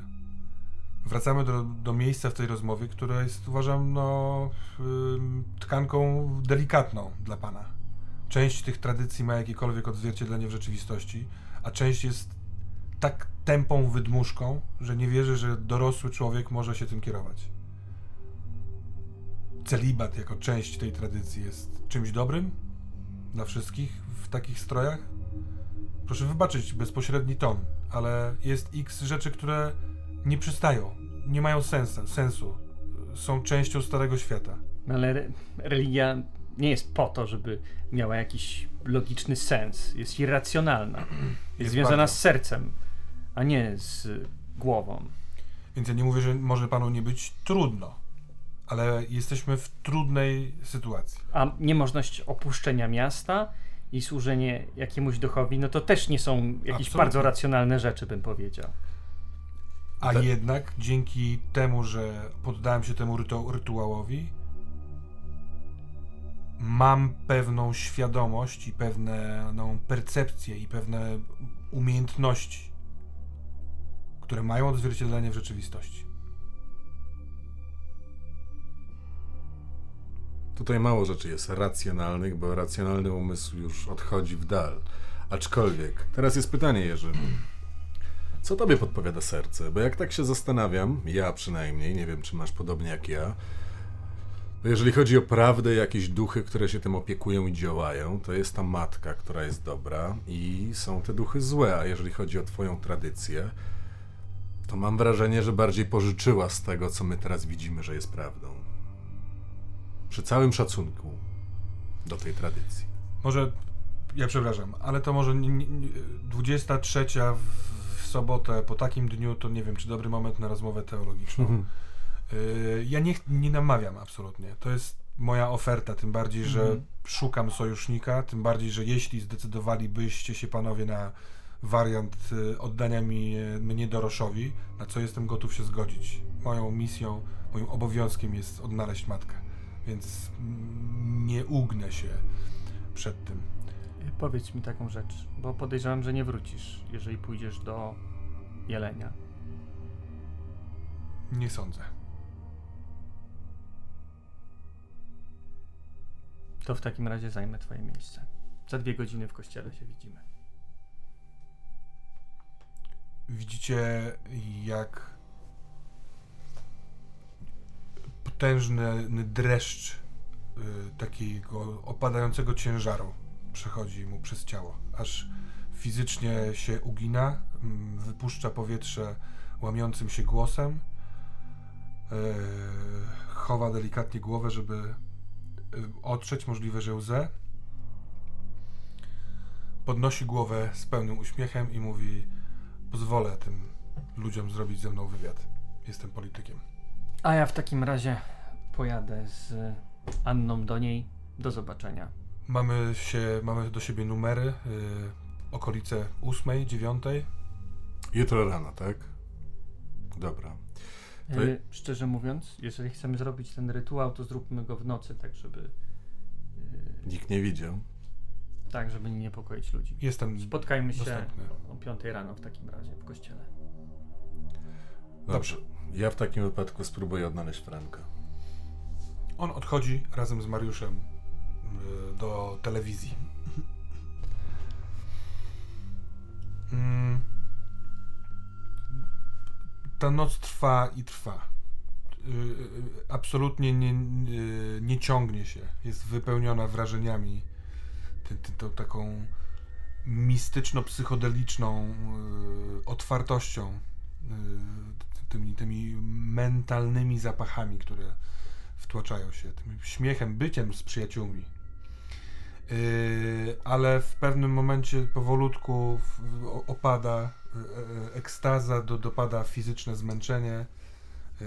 [SPEAKER 1] wracamy do, do miejsca w tej rozmowie, które jest, uważam, no, tkanką delikatną dla pana. Część tych tradycji ma jakiekolwiek odzwierciedlenie w rzeczywistości, a część jest tak tępą wydmuszką, że nie wierzę, że dorosły człowiek może się tym kierować. Celibat jako część tej tradycji jest czymś dobrym dla wszystkich w takich strojach? Proszę wybaczyć bezpośredni ton, ale jest x rzeczy, które nie przystają, nie mają sensu, sensu. Są częścią Starego Świata.
[SPEAKER 4] No ale re- religia nie jest po to, żeby miała jakiś logiczny sens. Jest irracjonalna. <clears throat> Jest,
[SPEAKER 1] Jest
[SPEAKER 4] związana
[SPEAKER 1] bardzo.
[SPEAKER 4] z sercem, a nie z głową.
[SPEAKER 1] Więc ja nie mówię, że może panu nie być trudno, ale jesteśmy w trudnej sytuacji.
[SPEAKER 4] A niemożność opuszczenia miasta i służenie jakiemuś duchowi, no to też nie są jakieś
[SPEAKER 1] Absolutnie.
[SPEAKER 4] bardzo racjonalne rzeczy, bym powiedział.
[SPEAKER 1] A
[SPEAKER 2] Te-
[SPEAKER 1] jednak dzięki temu, że poddałem się temu rytu rytuałowi, mam pewną świadomość i pewną percepcję i pewne umiejętności, które mają odzwierciedlenie w rzeczywistości.
[SPEAKER 2] Tutaj mało rzeczy jest racjonalnych, bo racjonalny umysł już odchodzi w dal. Aczkolwiek, teraz jest pytanie, Jerzy. Co tobie podpowiada serce? Bo jak tak się zastanawiam, ja przynajmniej, nie wiem czy masz podobnie jak ja, jeżeli chodzi o prawdę, jakieś duchy, które się tym opiekują i działają, to jest ta matka, która jest dobra i są te duchy złe. A jeżeli chodzi o twoją tradycję, to mam wrażenie, że bardziej pożyczyła z tego, co my teraz widzimy, że jest prawdą. Przy całym szacunku do tej tradycji.
[SPEAKER 1] Może, ja przepraszam, ale to może nie, nie, nie- 23 w, w sobotę po takim dniu, to nie wiem, czy dobry moment na rozmowę teologiczną. Y, Ja nie, nie namawiam absolutnie. To jest moja oferta, tym bardziej, że
[SPEAKER 4] Mhm.
[SPEAKER 1] szukam sojusznika, tym bardziej, że jeśli zdecydowalibyście się panowie na wariant y, oddania mi, y, mnie Doroszowi, na co jestem gotów się zgodzić. Moją misją, moim obowiązkiem jest odnaleźć matkę, więc nie ugnę się przed tym.
[SPEAKER 4] Powiedz mi taką rzecz, bo podejrzewam, że nie wrócisz, jeżeli pójdziesz do Jelenia.
[SPEAKER 1] Nie sądzę.
[SPEAKER 4] To w takim razie zajmę twoje miejsce. Za dwie godziny w kościele się widzimy.
[SPEAKER 1] Widzicie, jak potężny dreszcz y, takiego opadającego ciężaru przechodzi mu przez ciało, aż fizycznie się ugina, mm, wypuszcza powietrze łamiącym się głosem, y, chowa delikatnie głowę, żeby y, otrzeć możliwe, że łzę. Podnosi głowę z pełnym uśmiechem i mówi: Pozwolę tym ludziom zrobić ze mną wywiad. Jestem politykiem.
[SPEAKER 4] A ja w takim razie pojadę z Anną do niej. Do zobaczenia.
[SPEAKER 1] Mamy się, mamy do siebie numery, y, okolice ósmej, dziewiątej.
[SPEAKER 2] Jutro rano, tak? Dobra. To-
[SPEAKER 4] E, szczerze mówiąc, jeżeli chcemy zrobić ten rytuał, to zróbmy go w nocy, tak żeby. e,
[SPEAKER 2] Nikt nie widział.
[SPEAKER 4] tak, żeby nie niepokoić ludzi.
[SPEAKER 1] Jestem
[SPEAKER 4] Spotkajmy się
[SPEAKER 1] dostępny.
[SPEAKER 4] o 5 rano w takim razie w kościele.
[SPEAKER 2] Dobrze. Ja w takim wypadku spróbuję odnaleźć Franka.
[SPEAKER 1] On odchodzi razem z Mariuszem y, do telewizji. Mm. Ta noc trwa i trwa. Y, y, Absolutnie nie, nie ciągnie się. Jest wypełniona wrażeniami, tą taką mistyczno-psychodeliczną otwartością, tymi, tymi mentalnymi zapachami, które wtłaczają się tym śmiechem, byciem z przyjaciółmi. Yy, ale w pewnym momencie powolutku opada yy, yy, ekstaza, do, dopada fizyczne zmęczenie. Yy,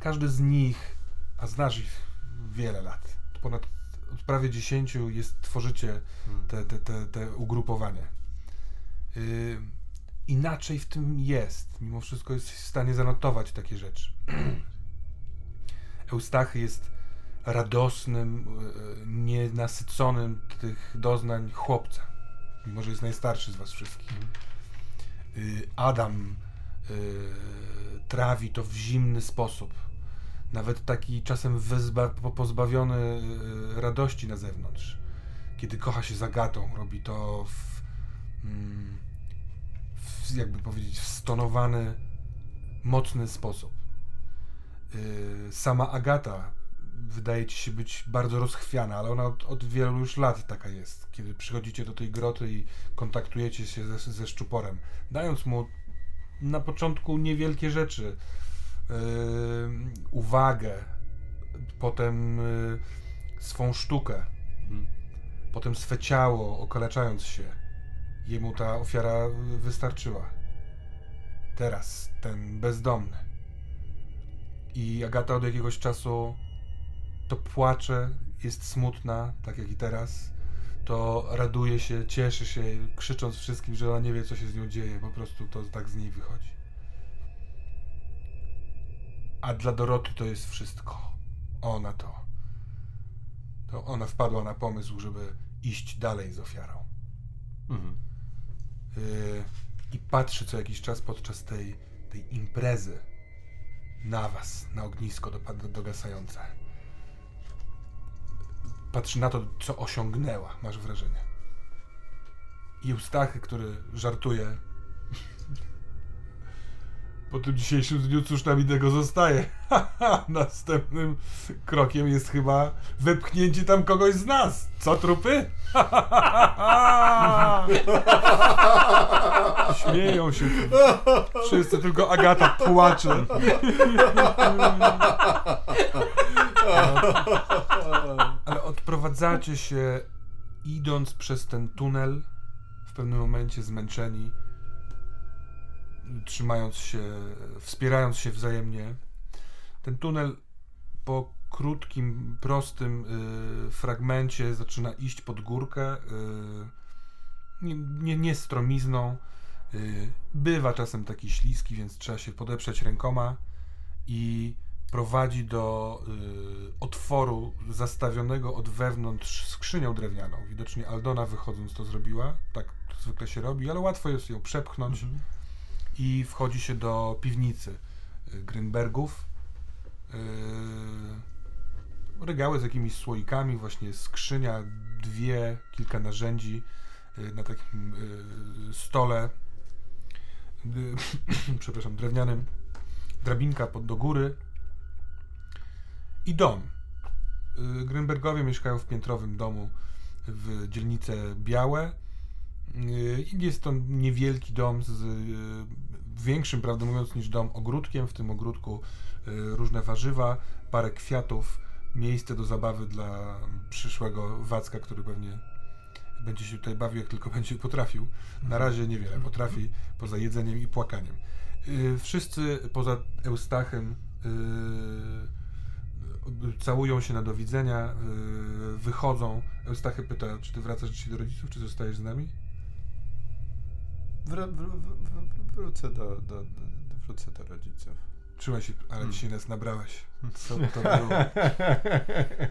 [SPEAKER 1] każdy z nich a znasz ich wiele lat. Od ponad od prawie 10 jest, tworzycie te, te, te, te ugrupowanie. Inaczej w tym jest. Mimo wszystko jest w stanie zanotować takie rzeczy. <clears throat> Eustachy jest radosnym, y, nienasyconym tych doznań chłopca. Mimo, że jest najstarszy z was wszystkich. Y, Adam y, trawi to w zimny sposób. Nawet taki czasem wyzba, po- pozbawiony y, radości na zewnątrz. Kiedy kocha się z Agatą, robi to w, mm, w jakby powiedzieć, w stonowany, mocny sposób. Y, Sama Agata wydaje ci się być bardzo rozchwiana, ale ona od, od wielu już lat taka jest. Kiedy przychodzicie do tej groty i kontaktujecie się ze, ze szczuporem, dając mu na początku niewielkie rzeczy, yy, uwagę, potem yy, swą sztukę, potem swe ciało, okaleczając się. Jemu ta ofiara wystarczyła. Teraz ten bezdomny. I Agata od jakiegoś czasu to płacze, jest smutna, tak jak i teraz. To raduje się, cieszy się, krzycząc wszystkim, że ona nie wie, co się z nią dzieje. Po prostu to tak z niej wychodzi. A dla Doroty to jest wszystko. Ona to. To ona wpadła na pomysł, żeby iść dalej z ofiarą.
[SPEAKER 3] Mhm.
[SPEAKER 1] Yy, I patrzy co jakiś czas podczas tej, tej imprezy na was, na ognisko dogasające. Patrzy na to, co osiągnęła, masz wrażenie. I Eustachy, który żartuje. Po tym dzisiejszym dniu cóż nam innego zostaje? <laughs> Następnym krokiem jest chyba wepchnięcie tam kogoś z nas. Co trupy? <laughs> Śmieją się. Wszyscy, tylko Agata płacze. <laughs> Ale odprowadzacie się idąc przez ten tunel, w pewnym momencie zmęczeni, trzymając się, wspierając się wzajemnie. Ten tunel po krótkim, prostym y, fragmencie zaczyna iść pod górkę. Y, nie, nie, nie stromizną. Y, bywa czasem taki śliski, więc trzeba się podeprzeć rękoma i prowadzi do y, otworu zastawionego od wewnątrz skrzynią drewnianą. Widocznie Aldona wychodząc to zrobiła, tak to zwykle się robi, ale łatwo jest ją przepchnąć i wchodzi się do piwnicy y, Grynbergów. Yy, regały z jakimiś słoikami, właśnie skrzynia, dwie, kilka narzędzi yy, na takim yy, stole, yy, <coughs> przepraszam, drewnianym, drabinka pod, do góry i dom. Yy, Grynbergowie mieszkają w piętrowym domu w dzielnice Białe. Jest to niewielki dom z większym, prawdę mówiąc, niż dom ogródkiem. W tym ogródku yy, różne warzywa, parę kwiatów, miejsce do zabawy dla przyszłego Wacka, który pewnie będzie się tutaj bawił, jak tylko <laughs> będzie potrafił. Na razie niewiele potrafi, poza jedzeniem i płakaniem. Yy, Wszyscy poza Eustachem yy, całują się na do widzenia, wychodzą. Eustachy pyta, czy ty wracasz dzisiaj do rodziców, czy zostajesz z nami?
[SPEAKER 3] Wr- wr- wr- wr- wrócę do, do, do, wrócę do rodziców.
[SPEAKER 1] Trzymaj się, ale
[SPEAKER 3] Hmm.
[SPEAKER 1] dzisiaj nas nabrałeś. Co to było?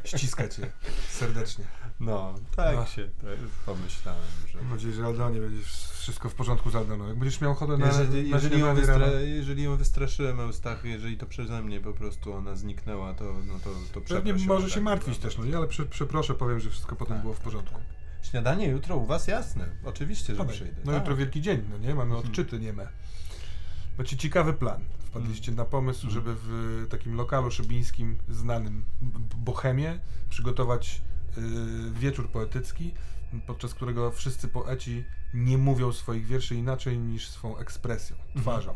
[SPEAKER 1] Ściska cię serdecznie.
[SPEAKER 3] No, tak
[SPEAKER 1] No.
[SPEAKER 3] się to pomyślałem, że...
[SPEAKER 1] Mam nadzieję, że Aldonie będzie wszystko w porządku z Aldoną. Jak będziesz miał ochotę na,
[SPEAKER 3] Jeżeli,
[SPEAKER 1] na
[SPEAKER 3] jeżeli, ją wystra- jeżeli ją wystraszyłem Eustachy, jeżeli to przeze mnie po prostu ona zniknęła, to, no to, to ją
[SPEAKER 1] może się martwić
[SPEAKER 3] prawda?
[SPEAKER 1] też, no nie? Ale prze, przeproszę, powiem, że wszystko potem
[SPEAKER 3] Tak,
[SPEAKER 1] było w
[SPEAKER 3] tak,
[SPEAKER 1] porządku.
[SPEAKER 3] tak. Śniadanie jutro u was jasne. Oczywiście, że
[SPEAKER 1] Padaj.
[SPEAKER 3] przyjdę.
[SPEAKER 1] No
[SPEAKER 3] tak.
[SPEAKER 1] jutro wielki dzień, no nie? Mamy
[SPEAKER 3] Mhm.
[SPEAKER 1] odczyty nieme. Macie ciekawy plan. Wpadliście na pomysł,
[SPEAKER 3] Mhm.
[SPEAKER 1] żeby w takim lokalu szybińskim, znanym Bohemie, przygotować y, wieczór poetycki, podczas którego wszyscy poeci nie mówią swoich wierszy inaczej niż swą ekspresją,
[SPEAKER 3] Mhm.
[SPEAKER 1] twarzą.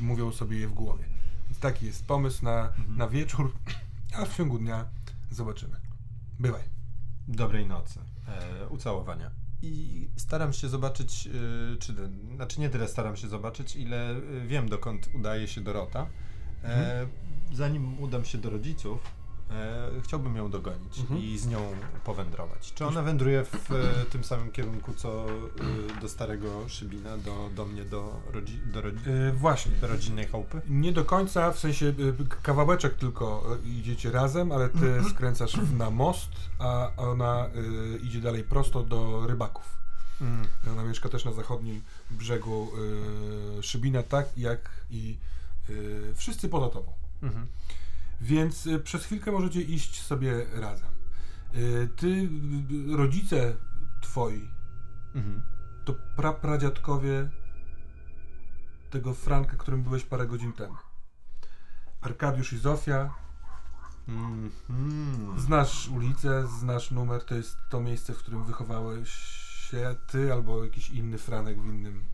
[SPEAKER 1] Mówią sobie je w głowie. Więc taki jest pomysł na,
[SPEAKER 3] Mhm.
[SPEAKER 1] na wieczór, a w ciągu dnia zobaczymy. Bywaj.
[SPEAKER 3] Dobrej nocy. E, ucałowania. I staram się zobaczyć, e, czy, znaczy nie tyle staram się zobaczyć, ile e, wiem dokąd udaje się Dorota. E, Zanim udam się do rodziców, E, chciałbym ją dogonić
[SPEAKER 1] Mhm.
[SPEAKER 3] i z nią powędrować. Czy ona wędruje w e, tym samym kierunku, co e, do starego Szybina, do, do mnie, do, rodzi, do, rodzi,
[SPEAKER 1] Yy, właśnie.
[SPEAKER 3] do rodzinnej chałupy?
[SPEAKER 1] Nie do końca, w sensie y, kawałeczek tylko y, idziecie razem, ale ty skręcasz w- na most, a ona idzie dalej prosto do rybaków.
[SPEAKER 3] Mm.
[SPEAKER 1] Ona mieszka też na zachodnim brzegu Szybina, tak jak i wszyscy poza tobą.
[SPEAKER 3] Mhm.
[SPEAKER 1] Więc y, przez chwilkę możecie iść sobie razem. Y, ty, rodzice twoi,
[SPEAKER 3] Mhm.
[SPEAKER 1] to prapradziadkowie tego Franka, którym byłeś parę godzin temu. Arkadiusz i Zofia,
[SPEAKER 3] Mhm.
[SPEAKER 1] znasz ulicę, znasz numer, to jest to miejsce, w którym wychowałeś się ty albo jakiś inny Franek w innym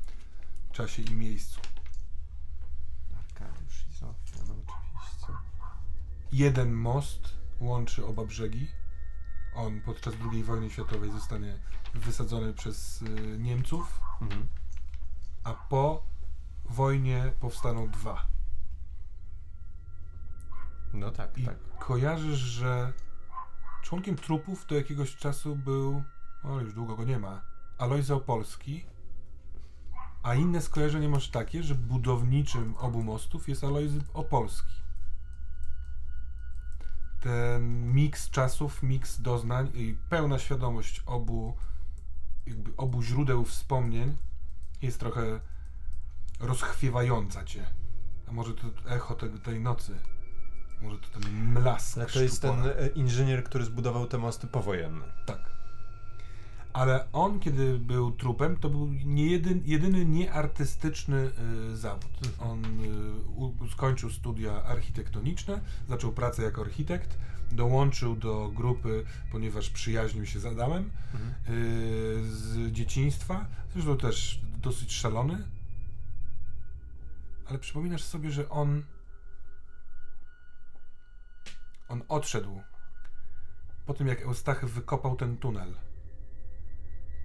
[SPEAKER 1] czasie i miejscu.
[SPEAKER 3] Arkadiusz i Zofia, no oczywiście.
[SPEAKER 1] Jeden most łączy oba brzegi. On podczas II wojny światowej zostanie wysadzony przez y, Niemców,
[SPEAKER 3] Mhm.
[SPEAKER 1] a po wojnie powstaną dwa.
[SPEAKER 3] No tak,
[SPEAKER 1] I
[SPEAKER 3] tak.
[SPEAKER 1] kojarzysz, że członkiem trupów do jakiegoś czasu był, o już długo go nie ma, Alojzy Opolski, a inne skojarzenie masz takie, że budowniczym obu mostów jest Alojzy Opolski. Ten miks czasów, miks doznań i pełna świadomość obu, jakby obu źródeł wspomnień jest trochę rozchwiewająca cię. A może to echo te, tej nocy? Może to ten mlask
[SPEAKER 3] Ale to jest ten e, inżynier, który zbudował te mosty powojenne.
[SPEAKER 1] Tak. Ale on, kiedy był trupem, to był nie jedyn, jedyny nieartystyczny y, zawód. On y, u, skończył studia architektoniczne, zaczął pracę jako architekt, dołączył do grupy, ponieważ przyjaźnił się z Adamem
[SPEAKER 3] Mhm.
[SPEAKER 1] y, z dzieciństwa. Zresztą też dosyć szalony. Ale przypominasz sobie, że on. On odszedł po tym, jak Eustachy wykopał ten tunel.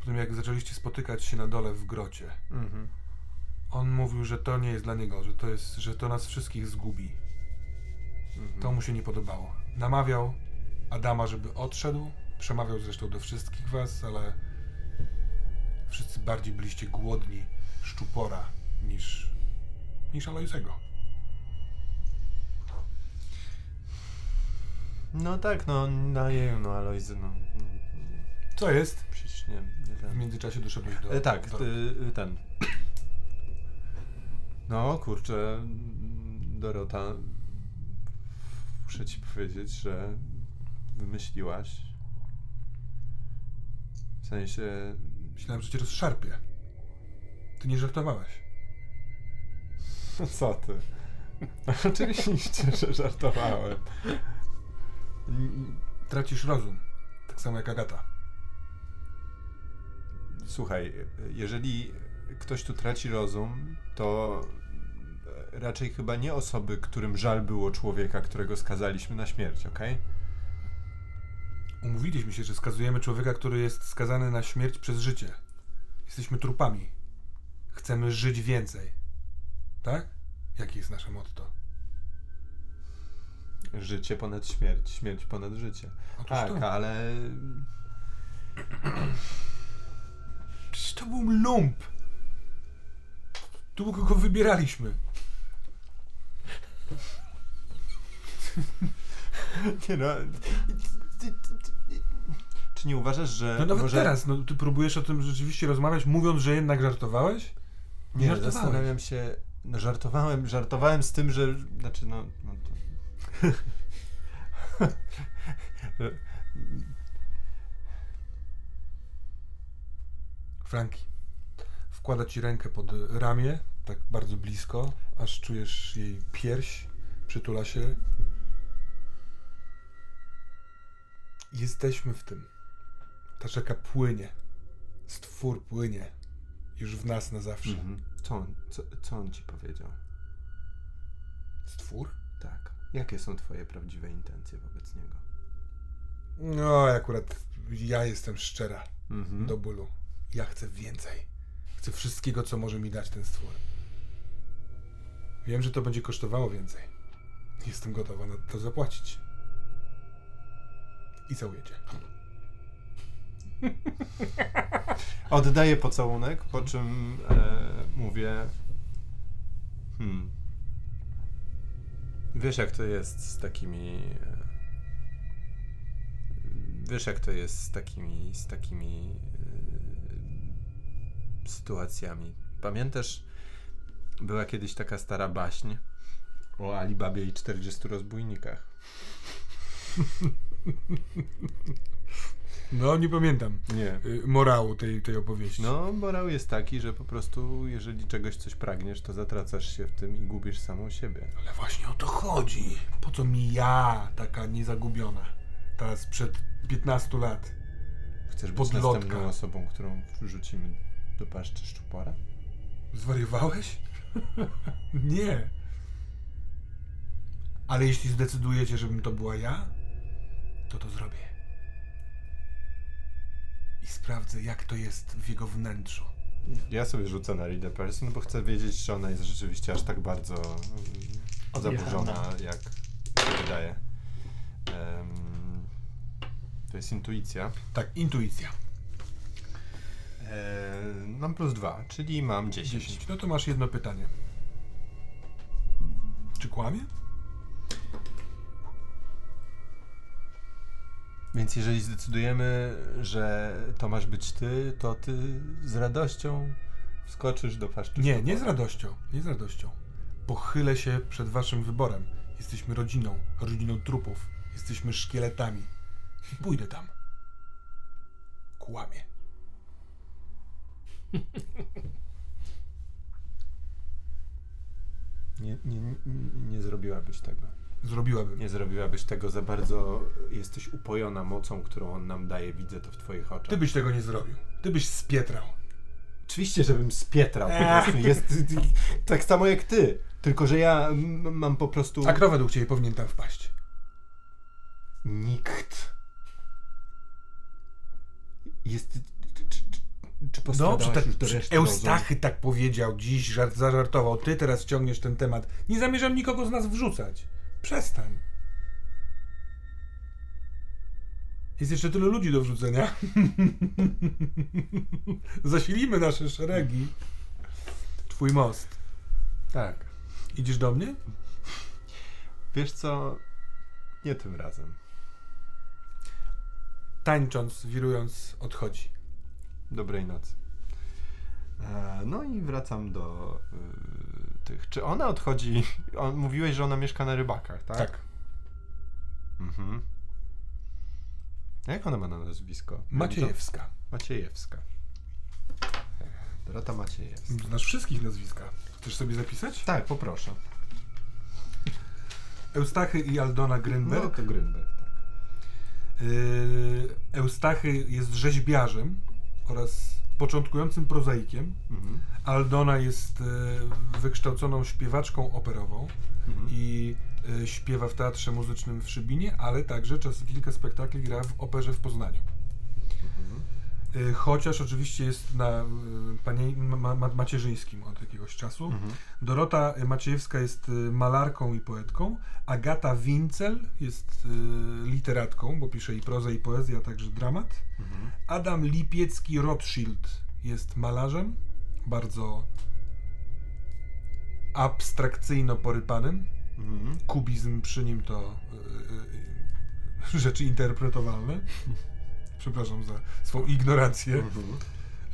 [SPEAKER 1] Tym, jak zaczęliście spotykać się na dole w grocie.
[SPEAKER 3] Mhm.
[SPEAKER 1] On mówił, że to nie jest dla niego, że to, jest, że to nas wszystkich zgubi.
[SPEAKER 3] Mhm.
[SPEAKER 1] To mu się nie podobało. Namawiał Adama, żeby odszedł. Przemawiał zresztą do wszystkich was, ale wszyscy bardziej byliście głodni szczupora niż, niż Alojzego.
[SPEAKER 3] No tak, no, no jeju, no Alojzy, no.
[SPEAKER 1] Co jest?
[SPEAKER 3] Przecież nie, nie
[SPEAKER 1] W
[SPEAKER 3] ten.
[SPEAKER 1] międzyczasie doszedłeś do...
[SPEAKER 3] E, tak,
[SPEAKER 1] do...
[SPEAKER 3] ty, ten. No kurczę, Dorota, muszę ci powiedzieć, że wymyśliłaś. W sensie,
[SPEAKER 1] Myślałem, że cię rozszarpie. Ty nie żartowałeś.
[SPEAKER 3] no co ty? <laughs> Oczywiście, że żartowałem.
[SPEAKER 1] Tracisz rozum. Tak samo jak Agata.
[SPEAKER 3] Słuchaj, jeżeli ktoś tu traci rozum, to raczej chyba nie osoby, którym żal było człowieka, którego skazaliśmy na śmierć, okej?
[SPEAKER 1] Umówiliśmy się, że skazujemy człowieka, który jest skazany na śmierć przez życie. Jesteśmy trupami. Chcemy żyć więcej. Tak? Jakie jest nasze motto?
[SPEAKER 3] Życie ponad śmierć, śmierć ponad życie.
[SPEAKER 1] Otóż
[SPEAKER 3] Tak,
[SPEAKER 1] to.
[SPEAKER 3] ale
[SPEAKER 1] Przecież to był lump. Długo go wybieraliśmy.
[SPEAKER 3] nie no. Czy nie uważasz, że
[SPEAKER 1] No nawet
[SPEAKER 3] może...
[SPEAKER 1] teraz, no ty próbujesz o tym rzeczywiście rozmawiać, mówiąc, że jednak żartowałeś?
[SPEAKER 3] Nie,
[SPEAKER 1] żartowałeś.
[SPEAKER 3] zastanawiam się. No żartowałem, żartowałem z tym, że. Znaczy, no. no to... <laughs>
[SPEAKER 1] Franki. Wkłada ci rękę pod ramię, tak bardzo blisko, aż czujesz jej pierś, przytula się. Jesteśmy w tym. Ta rzeka płynie. Stwór płynie. Już w nas na zawsze.
[SPEAKER 3] Mhm. Co, on, co, co on ci powiedział?
[SPEAKER 1] Stwór?
[SPEAKER 3] Tak. Jakie są twoje prawdziwe intencje wobec niego?
[SPEAKER 1] No, akurat ja jestem szczera
[SPEAKER 3] Mhm.
[SPEAKER 1] do bólu. Ja chcę więcej. Chcę wszystkiego, co może mi dać ten stwór. Wiem, że to będzie kosztowało więcej. Jestem gotowa na to zapłacić. I całujecie. <laughs>
[SPEAKER 3] Oddaję pocałunek, po czym e, mówię. Hmm. Wiesz, jak to jest z takimi. e, Wiesz, jak to jest z takimi. z takimi. Sytuacjami. Pamiętasz, była kiedyś taka stara baśń o Alibabie i 40 rozbójnikach. <laughs>
[SPEAKER 1] No, nie pamiętam
[SPEAKER 3] Nie.
[SPEAKER 1] y, morału tej, tej opowieści.
[SPEAKER 3] No, morał jest taki, że po prostu, jeżeli czegoś coś pragniesz, to zatracasz się w tym i gubisz samą siebie.
[SPEAKER 1] Ale właśnie o to chodzi. Po co mi ja, taka niezagubiona, teraz przed 15 lat?
[SPEAKER 3] Chcesz być
[SPEAKER 1] Podlotka.
[SPEAKER 3] następną osobą, którą wrzucimy do paszczy szczupora?
[SPEAKER 1] Zwariowałeś? <laughs> nie. Ale jeśli zdecydujecie, żebym to była ja, to to zrobię. I sprawdzę, jak to jest w jego wnętrzu.
[SPEAKER 3] Ja sobie rzucę na Read a Person, bo chcę wiedzieć, czy ona jest rzeczywiście aż tak bardzo mm, zaburzona, jak się wydaje. Em, to jest intuicja.
[SPEAKER 1] Tak, intuicja.
[SPEAKER 3] E, mam plus dwa, czyli mam 10.
[SPEAKER 1] 10. No to masz jedno pytanie. Czy kłamie?
[SPEAKER 3] Więc jeżeli zdecydujemy, że to masz być ty, to ty z radością wskoczysz do paszczy
[SPEAKER 1] Nie, nie z radością. Nie z radością. Pochylę się przed waszym wyborem. Jesteśmy rodziną, rodziną trupów. Jesteśmy szkieletami. Pójdę tam. Kłamie.
[SPEAKER 3] Nie, nie, nie, zrobiłabyś tego.
[SPEAKER 1] Zrobiłabym.
[SPEAKER 3] Nie zrobiłabyś tego za bardzo. Jesteś upojona mocą, którą on nam daje. Widzę to w twoich oczach.
[SPEAKER 1] Ty byś tego nie zrobił. Ty byś spietrał.
[SPEAKER 3] Oczywiście, żebym spietrał po
[SPEAKER 1] Eee.
[SPEAKER 3] prostu. Jest <laughs> tak samo jak ty. Tylko, że ja mam po prostu.
[SPEAKER 1] A kto według ciebie powinien tam wpaść?
[SPEAKER 3] Nikt. Jest. Czy,
[SPEAKER 1] Dobrze, tak,
[SPEAKER 3] już do reszty?
[SPEAKER 1] Eustachy tak powiedział, dziś żart, zażartował. Ty teraz ciągniesz ten temat. Nie zamierzam nikogo z nas wrzucać. Przestań. Jest jeszcze tylu ludzi do wrzucenia. <laughs> Zasilimy nasze szeregi. Twój most.
[SPEAKER 3] Tak.
[SPEAKER 1] Idziesz do mnie?
[SPEAKER 3] Wiesz co? Nie tym razem.
[SPEAKER 1] Tańcząc, wirując, odchodzi.
[SPEAKER 3] Dobrej nocy. E, no i wracam do y, tych. Czy ona odchodzi? On, mówiłeś, że ona mieszka na rybakach, tak? Mhm. A Jak ona ma na nazwisko?
[SPEAKER 1] Maciejewska.
[SPEAKER 3] Maciejewska. Dorota Maciejewska.
[SPEAKER 1] Znasz wszystkich nazwiska. Chcesz sobie zapisać?
[SPEAKER 3] Tak, poproszę.
[SPEAKER 1] Eustachy i Aldona
[SPEAKER 3] No
[SPEAKER 1] Grynberg.
[SPEAKER 3] to Grynberg, tak.
[SPEAKER 1] Yy, Eustachy jest rzeźbiarzem oraz początkującym prozaikiem.
[SPEAKER 3] Mhm.
[SPEAKER 1] Aldona jest yy, wykształconą śpiewaczką operową
[SPEAKER 3] Mhm.
[SPEAKER 1] i yy, śpiewa w teatrze muzycznym w Szybinie, ale także czas kilka spektakli gra w operze w Poznaniu. Yy, chociaż oczywiście jest na yy, panie, ma, ma, macierzyńskim od jakiegoś czasu.
[SPEAKER 3] Mhm.
[SPEAKER 1] Dorota Maciejewska jest y, malarką i poetką. Agata Wincel jest y, literatką, bo pisze i prozę, i poezję, a także dramat.
[SPEAKER 3] Mhm.
[SPEAKER 1] Adam Lipiecki-Rothschild jest malarzem, bardzo abstrakcyjno porypanym.
[SPEAKER 3] Mhm.
[SPEAKER 1] Kubizm przy nim to y, y, rzeczy interpretowalne. <laughs> Przepraszam za swą ignorancję.
[SPEAKER 3] Mhm.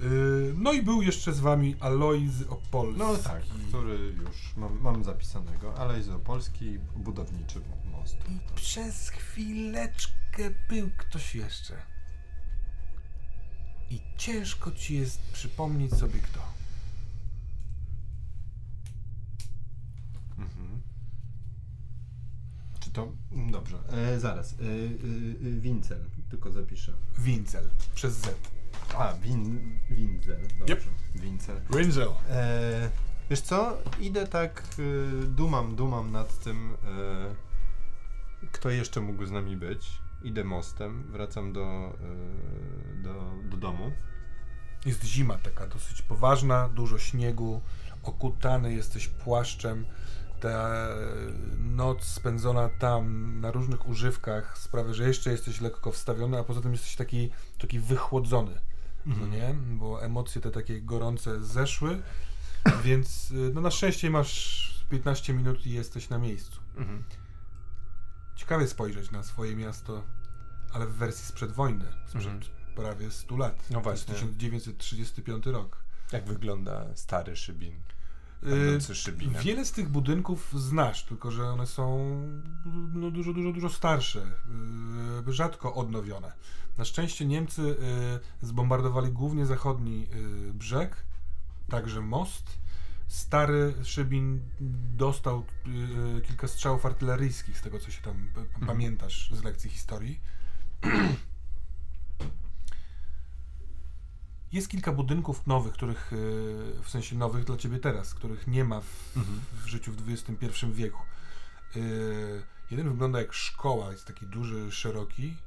[SPEAKER 1] Y, no i był jeszcze z wami Alois Opolski.
[SPEAKER 3] No tak, który już mam, mam zapisanego, jest Opolski, budowniczy most.
[SPEAKER 1] I przez chwileczkę był ktoś jeszcze. I ciężko ci jest przypomnieć sobie kto.
[SPEAKER 3] Mhm. Czy to... Dobrze, e, zaraz. E, e, e, Wincel, tylko zapiszę.
[SPEAKER 1] Wincel, przez Z.
[SPEAKER 3] A, win, Wincel, dobrze.
[SPEAKER 1] Yep.
[SPEAKER 3] Wincel.
[SPEAKER 1] Wincel.
[SPEAKER 3] E, wiesz co, idę tak, e, dumam, dumam nad tym, e, kto jeszcze mógł z nami być. Idę mostem, wracam do, e, do, do domu.
[SPEAKER 1] Jest zima taka dosyć poważna, dużo śniegu, okutany jesteś płaszczem. Ta noc spędzona tam na różnych używkach sprawia, że jeszcze jesteś lekko wstawiony, a poza tym jesteś taki, taki wychłodzony, no nie? Bo emocje te takie gorące zeszły, więc y, no na szczęście masz 15 minut i jesteś na miejscu.
[SPEAKER 3] Mhm.
[SPEAKER 1] Ciekawie spojrzeć na swoje miasto, ale w wersji sprzed wojny, sprzed
[SPEAKER 3] Mhm.
[SPEAKER 1] prawie 100 lat.
[SPEAKER 3] No właśnie.
[SPEAKER 1] 1935 rok.
[SPEAKER 3] Jak wygląda stary Szybin?
[SPEAKER 1] Y,
[SPEAKER 3] Szybinem.
[SPEAKER 1] Wiele z tych budynków znasz, tylko że one są no, dużo, dużo, dużo starsze, y, rzadko odnowione. Na szczęście Niemcy y, zbombardowali głównie zachodni brzeg, także most. Stary Szybin dostał kilka strzałów artyleryjskich, z tego co się tam pamiętasz z lekcji historii. <clears throat> Jest kilka budynków nowych, których, y, w sensie nowych dla ciebie teraz, których nie ma w,
[SPEAKER 3] Mhm.
[SPEAKER 1] w życiu w XXI wieku. Y, jeden wygląda jak szkoła, jest taki duży, szeroki,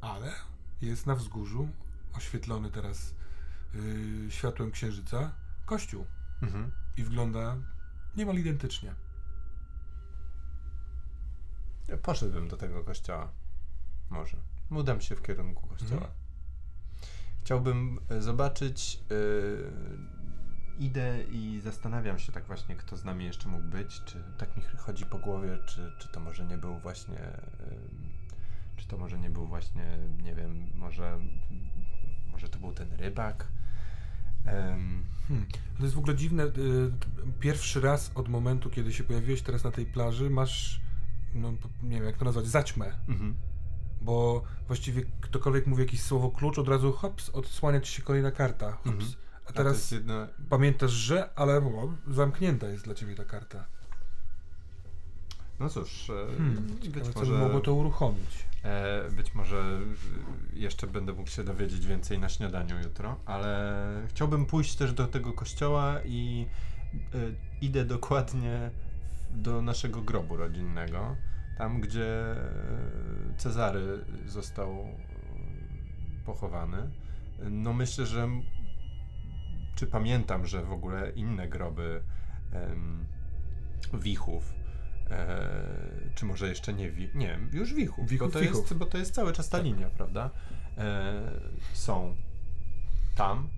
[SPEAKER 1] ale jest na wzgórzu, oświetlony teraz y, światłem księżyca, kościół
[SPEAKER 3] Mhm.
[SPEAKER 1] i wygląda niemal identycznie.
[SPEAKER 3] Ja Poszedłbym do tego kościoła. Może. Udam się w kierunku kościoła.
[SPEAKER 1] Mhm.
[SPEAKER 3] Chciałbym e, zobaczyć. e, idę i zastanawiam się tak właśnie, kto z nami jeszcze mógł być. Czy tak mi chodzi po głowie, czy, czy to może nie był właśnie. em, czy to może nie był właśnie, nie wiem, może. Może to był ten rybak.
[SPEAKER 1] Hmm. To jest w ogóle dziwne. y, Pierwszy raz od momentu, kiedy się pojawiłeś teraz na tej plaży, masz, no nie wiem jak to nazwać, zaćmę.
[SPEAKER 3] mhm.
[SPEAKER 1] Bo właściwie ktokolwiek mówi jakieś słowo klucz, od razu hops, odsłania ci się kolejna karta. Hops.
[SPEAKER 3] Mhm.
[SPEAKER 1] A
[SPEAKER 3] A
[SPEAKER 1] teraz
[SPEAKER 3] jest jedno,
[SPEAKER 1] pamiętasz, że, ale o, zamknięta jest dla ciebie ta karta.
[SPEAKER 3] no cóż, e,
[SPEAKER 1] Hmm. Ciekawe,
[SPEAKER 3] być
[SPEAKER 1] co
[SPEAKER 3] może.
[SPEAKER 1] by mogło to uruchomić.
[SPEAKER 3] E, być może y, jeszcze będę mógł się dowiedzieć więcej na śniadaniu jutro, ale chciałbym pójść też do tego kościoła i y, idę dokładnie do naszego grobu rodzinnego, tam gdzie Cezary został pochowany. No myślę, że czy pamiętam, że w ogóle inne groby em, wichów E, czy może jeszcze nie wi- Nie, już wichów.
[SPEAKER 1] Wichów,
[SPEAKER 3] bo, to
[SPEAKER 1] wichów.
[SPEAKER 3] Jest, bo to jest cały czas ta
[SPEAKER 1] Tak.
[SPEAKER 3] linia, prawda? E, są tam.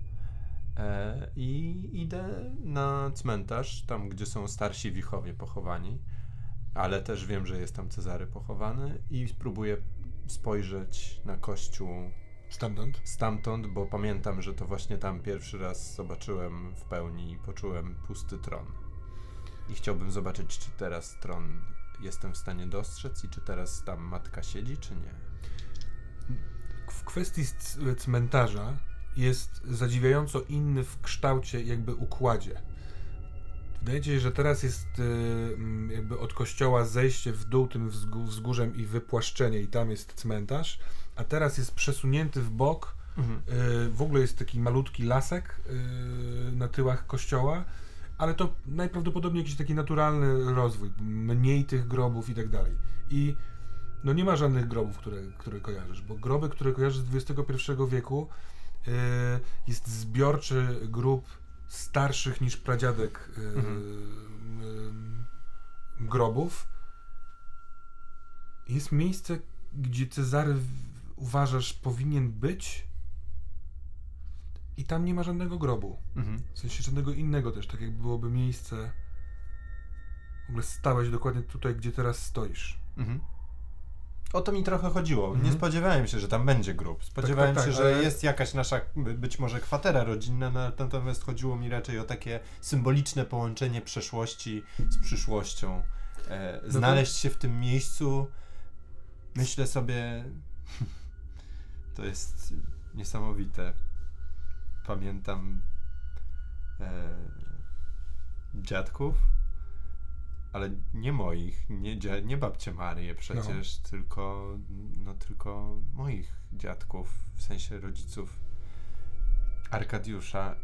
[SPEAKER 3] E, I idę na cmentarz, tam gdzie są starsi wichowie pochowani, ale też wiem, że jest tam Cezary pochowany i spróbuję spojrzeć na kościół
[SPEAKER 1] Stamtąd.
[SPEAKER 3] stamtąd, bo pamiętam, że to właśnie tam pierwszy raz zobaczyłem w pełni i poczułem pusty tron. I chciałbym zobaczyć, czy teraz tron jestem w stanie dostrzec i czy teraz tam matka siedzi, czy nie.
[SPEAKER 1] W kwestii cmentarza jest zadziwiająco inny w kształcie, jakby układzie. Wydaje ci się, że teraz jest y, mm, jakby od kościoła zejście w dół tym wzgó- wzgórzem i wypłaszczenie i tam jest cmentarz, a teraz jest przesunięty w bok. Y, w ogóle jest taki malutki lasek y, na tyłach kościoła, ale to najprawdopodobniej jakiś taki naturalny rozwój, mniej tych grobów i tak dalej. I no nie ma żadnych grobów, które, które kojarzysz, bo groby, które kojarzysz z XXI wieku y, jest zbiorczy grób starszych niż pradziadek y, y, grobów. Jest miejsce, gdzie Cezary uważasz powinien być i tam nie ma żadnego grobu.
[SPEAKER 3] Mhm.
[SPEAKER 1] W sensie żadnego innego też, tak jakby byłoby miejsce. W ogóle stałeś dokładnie tutaj, gdzie teraz stoisz.
[SPEAKER 3] Mhm. O to mi trochę chodziło.
[SPEAKER 1] Mhm.
[SPEAKER 3] Nie spodziewałem się, że tam będzie grób. Spodziewałem
[SPEAKER 1] tak,
[SPEAKER 3] się,
[SPEAKER 1] tak,
[SPEAKER 3] że
[SPEAKER 1] ale-
[SPEAKER 3] jest jakaś nasza, by- być może kwatera rodzinna, na- natomiast chodziło mi raczej o takie symboliczne połączenie przeszłości z przyszłością. E,
[SPEAKER 1] to-
[SPEAKER 3] znaleźć się w tym miejscu, myślę sobie, to jest niesamowite. Pamiętam e, dziadków, ale nie moich, nie, dzia- nie babcie Marię przecież, tylko, no, tylko moich dziadków, w sensie rodziców Arkadiusza.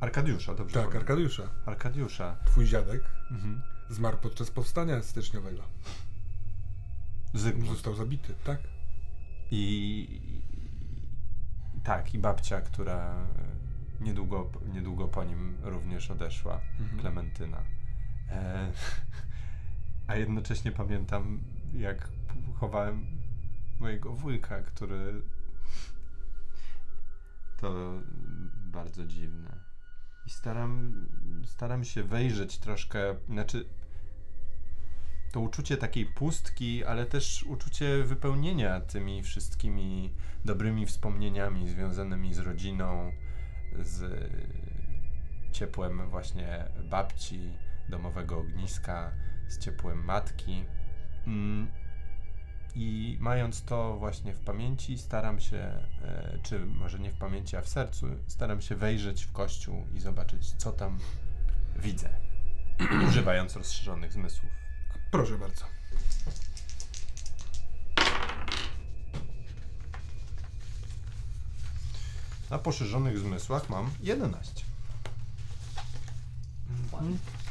[SPEAKER 3] Arkadiusza, dobrze
[SPEAKER 1] Tak,
[SPEAKER 3] powiem.
[SPEAKER 1] Arkadiusza.
[SPEAKER 3] Arkadiusza.
[SPEAKER 1] Twój dziadek
[SPEAKER 3] Mhm.
[SPEAKER 1] zmarł podczas powstania styczniowego.
[SPEAKER 3] Zygmunt.
[SPEAKER 1] Został zabity, tak?
[SPEAKER 3] I, i tak, i babcia, która niedługo, niedługo po nim również odeszła
[SPEAKER 1] Mhm.
[SPEAKER 3] Klementyna. E, <laughs> a jednocześnie pamiętam, jak chowałem mojego wujka, który. To bardzo dziwne. I staram, staram się wejrzeć troszkę, znaczy to uczucie takiej pustki, ale też uczucie wypełnienia tymi wszystkimi dobrymi wspomnieniami związanymi z rodziną, z ciepłem właśnie babci, domowego ogniska, z ciepłem matki. Mm, I mając to właśnie w pamięci, staram się, e, czy może nie w pamięci, a w sercu, staram się wejrzeć w kościół i zobaczyć, co tam widzę, <clears throat> używając rozszerzonych zmysłów.
[SPEAKER 1] Proszę bardzo.
[SPEAKER 3] Na poszerzonych zmysłach mam 11.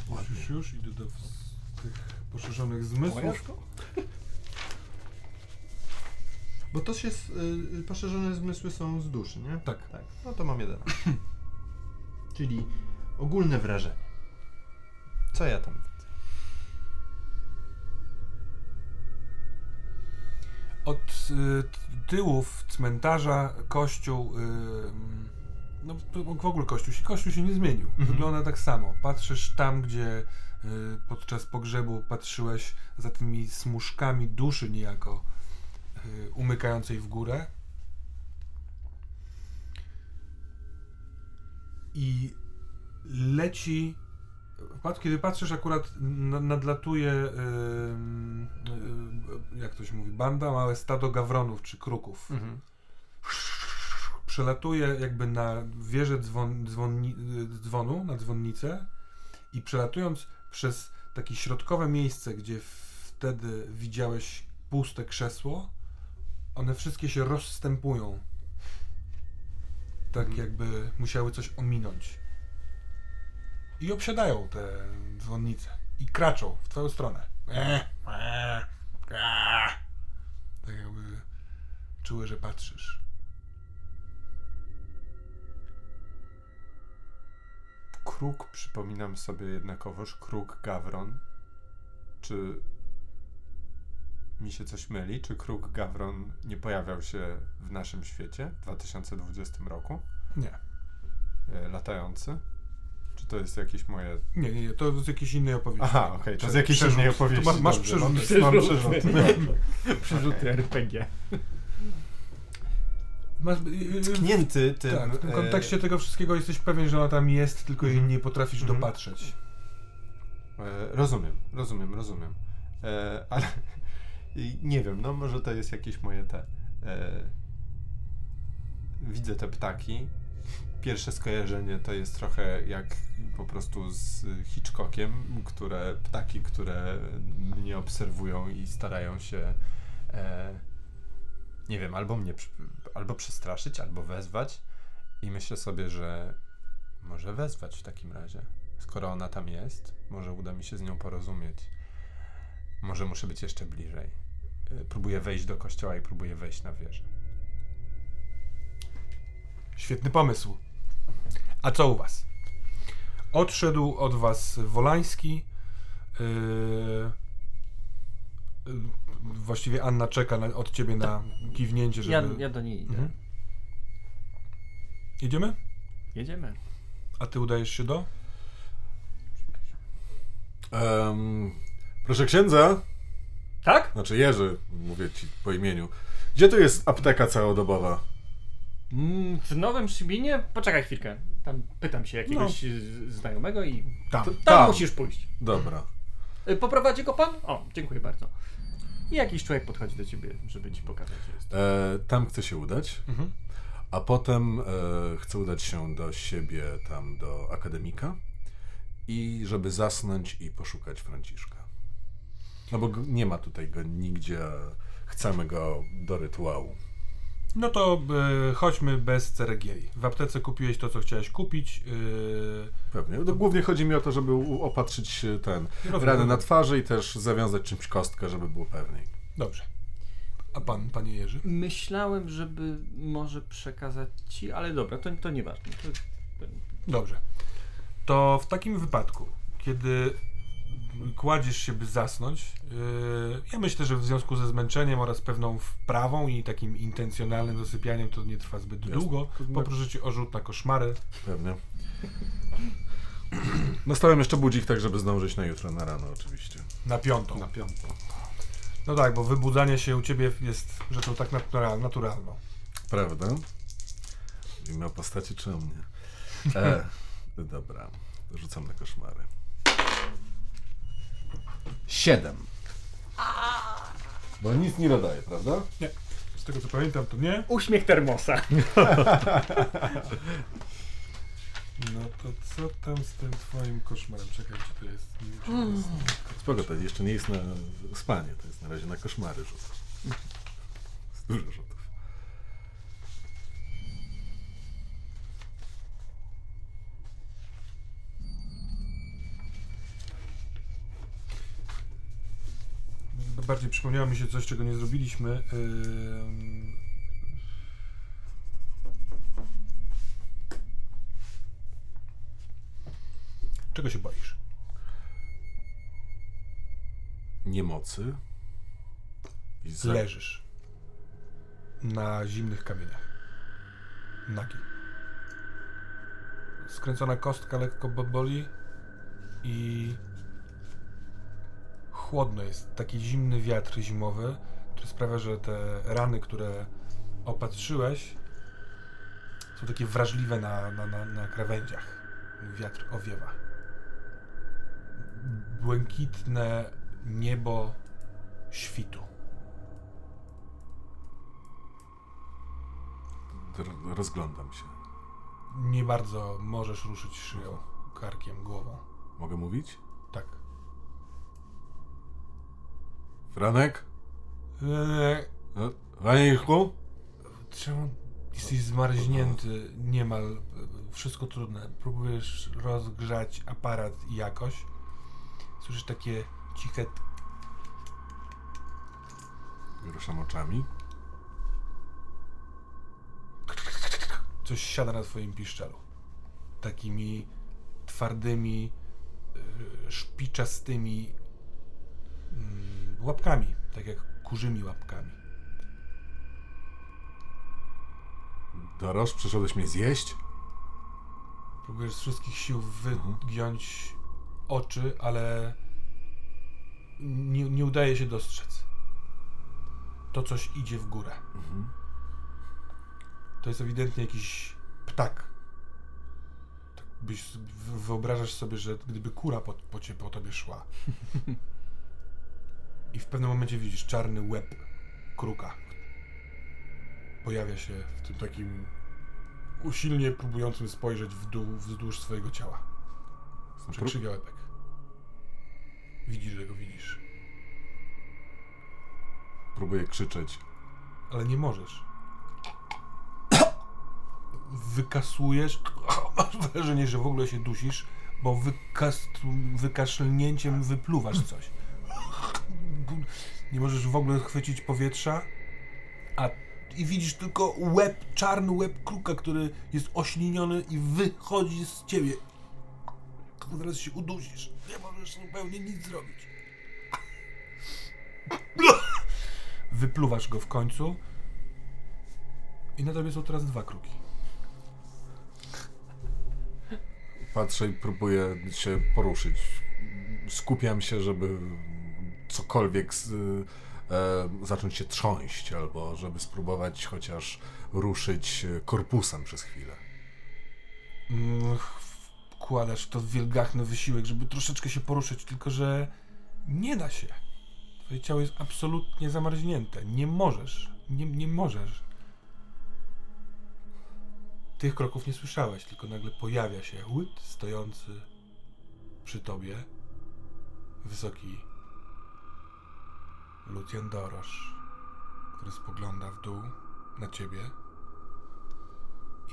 [SPEAKER 1] Już, już, już idę do tych poszerzonych zmysłów. <laughs>
[SPEAKER 3] Bo to się, y, poszerzone zmysły są z duszy, nie?
[SPEAKER 1] Tak.
[SPEAKER 3] Tak, no to mam 11. <laughs> Czyli ogólne wrażenie. Co ja tam widzę?
[SPEAKER 1] Od y, tyłów cmentarza kościół, y, no w ogóle kościół się, kościół się nie zmienił.
[SPEAKER 3] Mhm.
[SPEAKER 1] Wygląda tak samo. Patrzysz tam, gdzie y, podczas pogrzebu patrzyłeś za tymi smuszkami duszy niejako y, umykającej w górę. I leci Kiedy patrzysz, akurat na- nadlatuje, y, jak to się mówi, banda, małe stado gawronów czy kruków.
[SPEAKER 3] Mhm.
[SPEAKER 1] Przelatuje jakby na wieżę dzwon, dzwonu, na dzwonnicę i przelatując przez takie środkowe miejsce, gdzie wtedy widziałeś puste krzesło, one wszystkie się rozstępują. Tak
[SPEAKER 3] Mhm.
[SPEAKER 1] jakby musiały coś ominąć. I obsiadają te dzwonnice. I kraczą w twoją stronę. Tak jakby czuły, że patrzysz.
[SPEAKER 3] Kruk, przypominam sobie jednakowoż, kruk gawron. Czy mi się coś myli? Czy kruk gawron nie pojawiał się w naszym świecie w 2020 roku?
[SPEAKER 1] Nie.
[SPEAKER 3] E, latający? Czy to jest jakieś moje
[SPEAKER 1] Nie, nie, nie, to z jakiejś innej opowieści.
[SPEAKER 3] Aha, okej, to z
[SPEAKER 1] Prze-
[SPEAKER 3] jakiejś
[SPEAKER 1] przerzut.
[SPEAKER 3] innej opowieści.
[SPEAKER 1] To ma- masz przerzut.
[SPEAKER 3] mam- Mam przerzut.
[SPEAKER 4] Przerzuty <laughs> RPG.
[SPEAKER 1] Masz, y, y,
[SPEAKER 3] Tknięty tym...
[SPEAKER 1] tak, w tym
[SPEAKER 3] e,
[SPEAKER 1] kontekście tego wszystkiego jesteś pewien, że ona tam jest, tylko jej
[SPEAKER 3] Mhm.
[SPEAKER 1] nie potrafisz
[SPEAKER 3] Mhm.
[SPEAKER 1] dopatrzeć.
[SPEAKER 3] E, rozumiem, rozumiem, rozumiem. E, ale <laughs> nie wiem, no może to jest jakieś moje te. Widzę te ptaki. Pierwsze skojarzenie to jest trochę jak po prostu z Hitchcockiem, które ptaki, które mnie obserwują i starają się nie wiem, albo mnie przy- albo przestraszyć, albo wezwać. I myślę sobie, że może wezwać w takim razie. Skoro ona tam jest, może uda mi się z nią porozumieć. Może muszę być jeszcze bliżej. Y, Próbuję wejść do kościoła i próbuję wejść na wieżę.
[SPEAKER 1] Świetny pomysł. A co u was? Odszedł od was Wolański. Yy, właściwie Anna czeka na, od ciebie na kiwnięcie, żeby...
[SPEAKER 4] Ja, ja do niej idę.
[SPEAKER 1] Mhm. Jedziemy?
[SPEAKER 4] Jedziemy.
[SPEAKER 1] A ty udajesz się do?
[SPEAKER 2] Em, proszę księdza,
[SPEAKER 4] Tak?
[SPEAKER 2] znaczy Jerzy, mówię ci po imieniu. Gdzie tu jest apteka całodobowa?
[SPEAKER 4] Mm, w Nowym Szybinie? Poczekaj chwilkę. Tam pytam się jakiegoś z- znajomego i
[SPEAKER 1] Tam.
[SPEAKER 4] tam,
[SPEAKER 2] tam.
[SPEAKER 4] musisz pójść.
[SPEAKER 2] Dobra.
[SPEAKER 4] Y, Poprowadzi go pan? O, dziękuję bardzo. I jakiś człowiek podchodzi do ciebie, żeby ci pokazać, gdzie jest.
[SPEAKER 2] E, tam chcę się udać,
[SPEAKER 1] Mhm.
[SPEAKER 2] a potem e, chcę udać się do siebie, tam do akademika i żeby zasnąć i poszukać Franciszka. No bo nie ma tutaj go nigdzie, chcemy go do rytuału.
[SPEAKER 1] No to y, chodźmy bez ceregieli. W aptece kupiłeś to, co chciałeś kupić. Yy,
[SPEAKER 2] Pewnie. No, głównie chodzi mi o to, żeby opatrzyć e, ten
[SPEAKER 1] Rozumiem.
[SPEAKER 2] rany na twarzy i też zawiązać czymś kostkę, żeby było pewniej.
[SPEAKER 1] Dobrze. A pan, panie Jerzy?
[SPEAKER 4] Myślałem, żeby może przekazać ci, ale dobra, to, to nieważne. To
[SPEAKER 1] Dobrze. To w takim wypadku, kiedy kładziesz się, by zasnąć, yy, ja myślę, że w związku ze zmęczeniem oraz pewną wprawą i takim intencjonalnym zasypianiem to nie trwa zbyt
[SPEAKER 2] Jasne.
[SPEAKER 1] długo. Poproszę cię o rzut na koszmary.
[SPEAKER 2] Pewnie. <clears throat> Nastawiam jeszcze budzik tak, żeby zdążyć na jutro, na rano oczywiście.
[SPEAKER 1] Na piątą.
[SPEAKER 2] Na piątą.
[SPEAKER 1] No tak, bo wybudzanie się u ciebie jest rzeczą tak natural, naturalną.
[SPEAKER 2] Prawda? Mówimy o postaci czy o mnie? <laughs> E, dobra, rzucam na koszmary. Siedem. Bo nic nie dodaje, prawda?
[SPEAKER 1] Nie. Z tego co pamiętam, to nie.
[SPEAKER 4] Uśmiech termosa. <laughs>
[SPEAKER 1] No to co tam z tym twoim koszmarem? Czekaj, czy to jest... Nie wiem, czy to jest...
[SPEAKER 2] Spoko, to jeszcze nie jest na spanie, to jest na razie na koszmary rzut. Jest Dużo rzutów.
[SPEAKER 1] Bardziej przypomniało mi się coś, czego nie zrobiliśmy. Czego się boisz?
[SPEAKER 2] Niemocy. I za...
[SPEAKER 1] Leżysz na zimnych kamieniach. Nagi. Skręcona kostka lekko bo- boli i chłodno jest. Taki zimny wiatr zimowy, który sprawia, że te rany, które opatrzyłeś, są takie wrażliwe na, na, na, na krawędziach. Wiatr owiewa. Błękitne niebo świtu.
[SPEAKER 2] Ro- Rozglądam się.
[SPEAKER 1] Nie bardzo możesz ruszyć szyją, karkiem, głową.
[SPEAKER 2] Mogę mówić? Franek?
[SPEAKER 1] Eee,
[SPEAKER 2] Panie Ilku?
[SPEAKER 1] czemu jesteś zmarznięty niemal? Wszystko trudne. Próbujesz rozgrzać aparat jakoś. Słyszysz takie ciche...
[SPEAKER 2] Ruszam oczami.
[SPEAKER 1] Coś siada na twoim piszczelu. Takimi twardymi, e, szpiczastymi mm, łapkami. Tak jak kurzymi łapkami.
[SPEAKER 2] Doroż, przyszedłeś mnie zjeść?
[SPEAKER 1] Próbujesz z wszystkich sił wygiąć oczy, ale nie, nie udaje się dostrzec. To coś idzie w górę. To jest ewidentnie jakiś ptak. Tak byś, wyobrażasz sobie, że gdyby kura po, po, po tobie szła. <laughs> I w pewnym momencie widzisz czarny łeb kruka. Pojawia się w tym takim usilnie próbującym spojrzeć w dół wzdłuż swojego ciała. Przekrzywia łebek. Widzisz, że go widzisz.
[SPEAKER 2] próbuję krzyczeć.
[SPEAKER 1] ale nie możesz. <coughs> Wykasłujesz, <coughs> masz wrażenie, że w ogóle się dusisz, bo wykas, wykaszlnięciem wypluwasz coś. Nie możesz w ogóle chwycić powietrza, a i widzisz tylko łeb, czarny łeb kruka, który jest ośliniony i wychodzi z ciebie. Zaraz się udusisz. Nie możesz zupełnie nic zrobić. Wypluwasz go w końcu. I na tobie są teraz dwa kruki.
[SPEAKER 2] Patrzę i próbuję się poruszyć. Skupiam się, żeby cokolwiek z, e, zacząć się trząść, albo żeby spróbować chociaż ruszyć e, korpusem przez chwilę.
[SPEAKER 1] Mm, Wkładasz w to wielgachny wysiłek, żeby troszeczkę się poruszyć, tylko że nie da się. Twoje ciało jest absolutnie zamarznięte. Nie możesz. Nie, nie możesz. Tych kroków nie słyszałeś, tylko nagle pojawia się łyt stojący przy tobie wysoki Lucjan Dorosz, który spogląda w dół na ciebie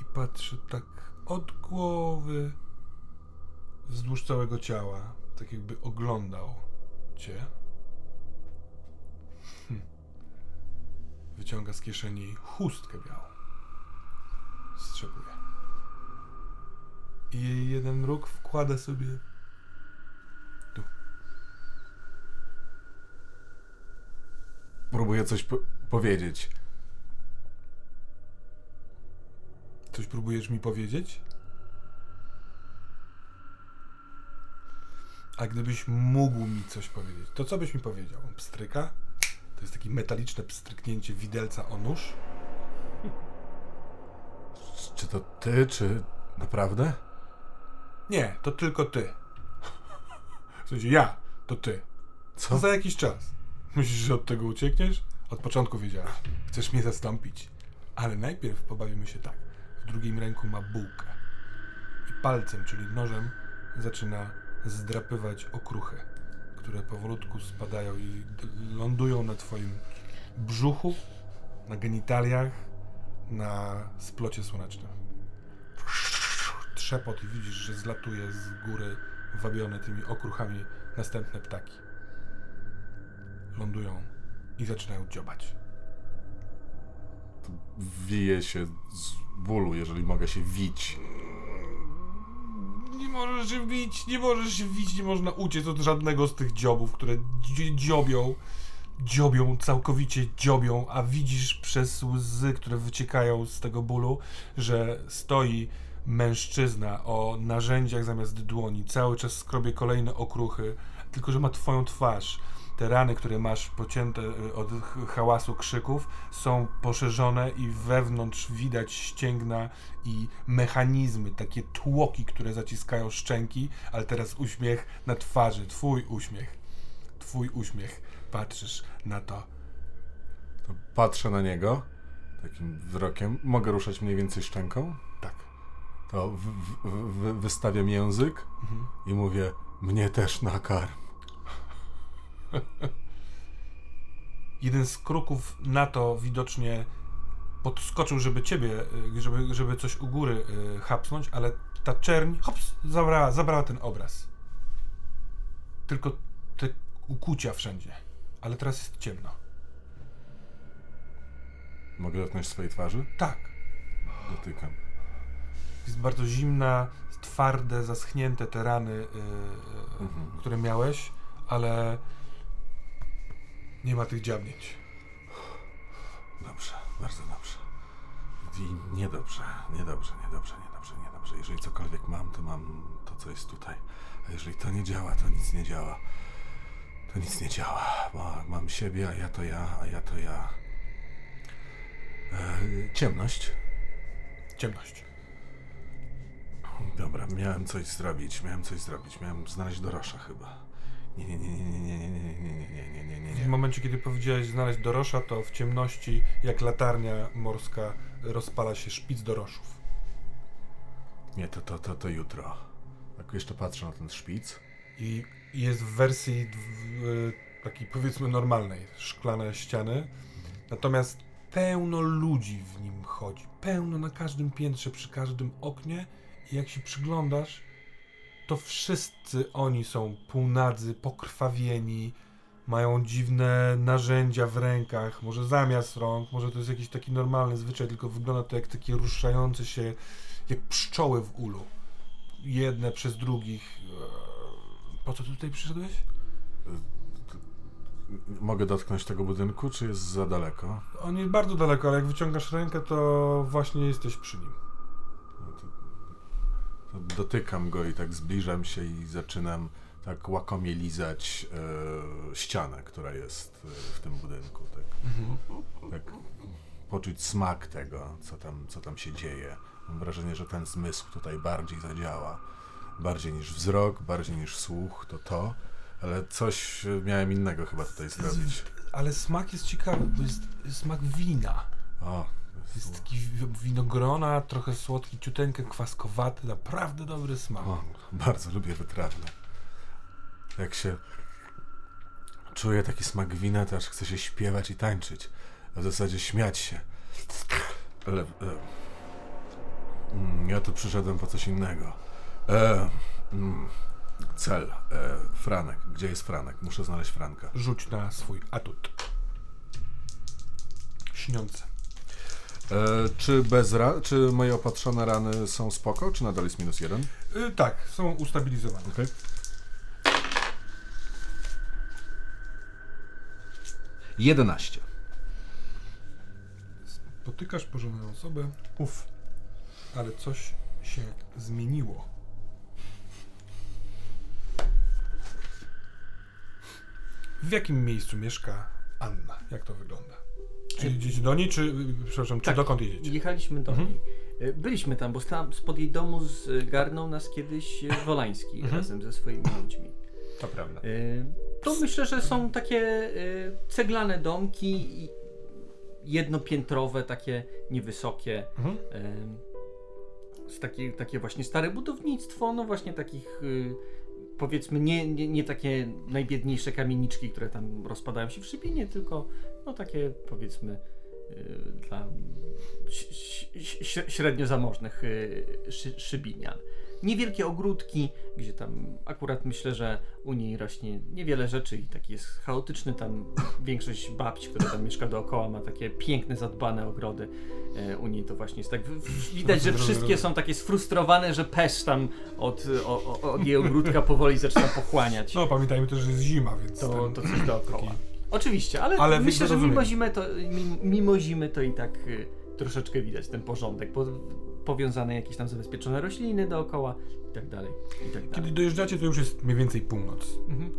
[SPEAKER 1] i patrzy tak od głowy wzdłuż całego ciała, tak jakby oglądał cię. Hm. Wyciąga z kieszeni chustkę białą. Strzepuje. I jeden róg wkłada sobie
[SPEAKER 2] Próbuję coś po powiedzieć.
[SPEAKER 1] Coś próbujesz mi powiedzieć? A gdybyś mógł mi coś powiedzieć, to co byś mi powiedział? Pstryka? To jest takie metaliczne pstryknięcie widelca o nóż?
[SPEAKER 2] Czy to ty, czy naprawdę?
[SPEAKER 1] Nie, to tylko ty. W sensie ja, to ty.
[SPEAKER 2] Co?
[SPEAKER 1] To za jakiś czas. Myślisz, że od tego uciekniesz? Od początku wiedziałeś. Chcesz mnie zastąpić. Ale najpierw pobawimy się tak. W drugim ręku ma bułkę. I palcem, czyli nożem, zaczyna zdrapywać okruchy, które powolutku spadają i lądują na twoim brzuchu, na genitaliach, na splocie słonecznym. Trzepot i widzisz, że zlatuje z góry wabione tymi okruchami następne ptaki lądują i zaczynają dziobać.
[SPEAKER 2] Wiję się z bólu, jeżeli mogę się wić.
[SPEAKER 1] Nie możesz się wić, nie możesz się wić, nie można uciec od żadnego z tych dziobów, które dzi- dziobią, dziobią, całkowicie dziobią, a widzisz przez łzy, które wyciekają z tego bólu, że stoi mężczyzna o narzędziach zamiast dłoni, cały czas skrobie kolejne okruchy, tylko że ma twoją twarz. Te rany, które masz pocięte y, od hałasu krzyków, są poszerzone i wewnątrz widać ścięgna i mechanizmy, takie tłoki, które zaciskają szczęki, ale teraz uśmiech na twarzy, twój uśmiech. Twój uśmiech. Patrzysz na to.
[SPEAKER 2] To patrzę na niego takim wzrokiem. Mogę ruszać mniej więcej szczęką?
[SPEAKER 1] Tak.
[SPEAKER 2] To w, w, w, wystawiam język
[SPEAKER 1] Mhm.
[SPEAKER 2] i mówię, mnie też nakarm. <laughs>
[SPEAKER 1] Jeden z kruków na to widocznie podskoczył, żeby ciebie, y, żeby, żeby coś u góry y, hapsnąć, ale ta czerń hops, zabrała, zabrała ten obraz. Tylko te ukucia wszędzie. Ale teraz jest ciemno.
[SPEAKER 2] Mogę dotknąć swojej twarzy?
[SPEAKER 1] Tak.
[SPEAKER 2] Dotykam.
[SPEAKER 1] Jest bardzo zimna, twarde, zaschnięte te rany, y, y,
[SPEAKER 2] Mhm.
[SPEAKER 1] które miałeś, ale nie ma tych dziabnięć.
[SPEAKER 2] Dobrze, bardzo dobrze. I niedobrze, niedobrze, niedobrze, niedobrze, niedobrze. Jeżeli cokolwiek mam, to mam to, co jest tutaj. A jeżeli to nie działa, to nic nie działa. To nic nie działa. Bo mam siebie, a ja to ja, a ja to ja. E, ciemność.
[SPEAKER 1] Ciemność.
[SPEAKER 2] Dobra, miałem coś zrobić, miałem coś zrobić. Miałem znaleźć Dorosza chyba. Nie, nie, nie, nie, nie, nie, nie, nie, nie, nie, nie,
[SPEAKER 1] W momencie, kiedy powiedziałeś znaleźć dorosza, to w ciemności, jak latarnia morska, rozpala się szpic doroszów.
[SPEAKER 2] Nie, to, to, to, to jutro. Tak jeszcze patrzę na ten szpic.
[SPEAKER 1] I jest w wersji w, takiej powiedzmy normalnej, szklane ściany. Natomiast pełno ludzi w nim chodzi. Pełno na każdym piętrze, przy każdym oknie. I jak się przyglądasz, to wszyscy oni są półnadzy, pokrwawieni, mają dziwne narzędzia w rękach, może zamiast rąk, może to jest jakiś taki normalny zwyczaj, tylko wygląda to jak takie ruszające się, jak pszczoły w ulu. Jedne przez drugich. Eee, Po co ty tutaj przyszedłeś?
[SPEAKER 2] Mogę dotknąć tego budynku, czy jest za daleko?
[SPEAKER 1] On jest bardzo daleko, ale jak wyciągasz rękę, to właśnie jesteś przy nim.
[SPEAKER 2] Dotykam go i tak zbliżam się i zaczynam tak łakomie lizać e, ścianę, która jest e, w tym budynku. Tak, tak poczuć smak tego, co tam, co tam się dzieje. Mam wrażenie, że ten zmysł tutaj bardziej zadziała. Bardziej niż wzrok, bardziej niż słuch, to to. Ale coś e, miałem innego chyba tutaj zrobić.
[SPEAKER 1] Ale smak jest ciekawy, bo jest smak wina.
[SPEAKER 2] O,
[SPEAKER 1] Jest taki wi- winogrona, trochę słodki, ciuteńkę kwaskowaty, naprawdę dobry smak.
[SPEAKER 2] O, bardzo lubię wytrawne. Jak się czuję taki smak wina, to aż chce się śpiewać i tańczyć. A w zasadzie śmiać się. Ale... E, mm, ja tu przyszedłem po coś innego. E, mm, cel. E, Franek. Gdzie jest Franek? Muszę znaleźć Franka.
[SPEAKER 1] Rzuć na swój atut. Śniące.
[SPEAKER 2] E, czy, bez ra- czy moje opatrzone rany są spoko, czy nadal jest minus jeden?
[SPEAKER 1] Y, tak, są ustabilizowane.
[SPEAKER 2] Okej. Jedenaście.
[SPEAKER 1] Potykasz porządną osobę. Uf. Ale coś się zmieniło. W jakim miejscu mieszka Anna? Jak to wygląda? Czy jedziecie do niej, czy, przepraszam, czy
[SPEAKER 4] Tak.
[SPEAKER 1] dokąd jedziecie?
[SPEAKER 4] Jechaliśmy do
[SPEAKER 1] Mhm.
[SPEAKER 4] niej. E, Byliśmy tam, bo tam spod jej domu zgarnął nas kiedyś e, Wolański
[SPEAKER 1] Mhm.
[SPEAKER 4] razem ze swoimi ludźmi.
[SPEAKER 3] To prawda.
[SPEAKER 4] E, To myślę, że są takie e, ceglane domki, jednopiętrowe, takie niewysokie.
[SPEAKER 1] Mhm.
[SPEAKER 4] e, Z takie, takie właśnie stare budownictwo, no właśnie takich powiedzmy nie, nie, nie takie najbiedniejsze kamieniczki, które tam rozpadają się w szybinie, tylko no takie powiedzmy y, dla średnio zamożnych y, szy, szybinian. Niewielkie ogródki, gdzie tam akurat myślę, że u niej rośnie niewiele rzeczy i taki jest chaotyczny tam większość babci, która tam mieszka dookoła ma takie piękne, zadbane ogrody. E, U niej to właśnie jest tak, widać, że wszystkie są takie sfrustrowane, że pesz tam od, o, o, od jej ogródka powoli zaczyna pochłaniać
[SPEAKER 1] No, pamiętajmy też, że jest zima, więc.
[SPEAKER 4] to, to coś dookoła.
[SPEAKER 1] taki-
[SPEAKER 4] Oczywiście, ale,
[SPEAKER 1] Ale
[SPEAKER 4] myślę, że mimo zimy, to, mimo, zimy to i tak y, troszeczkę widać ten porządek, po, powiązane jakieś tam zabezpieczone rośliny dookoła i tak dalej, i tak dalej.
[SPEAKER 1] Kiedy dojeżdżacie, to już jest mniej więcej północ.
[SPEAKER 4] Mhm.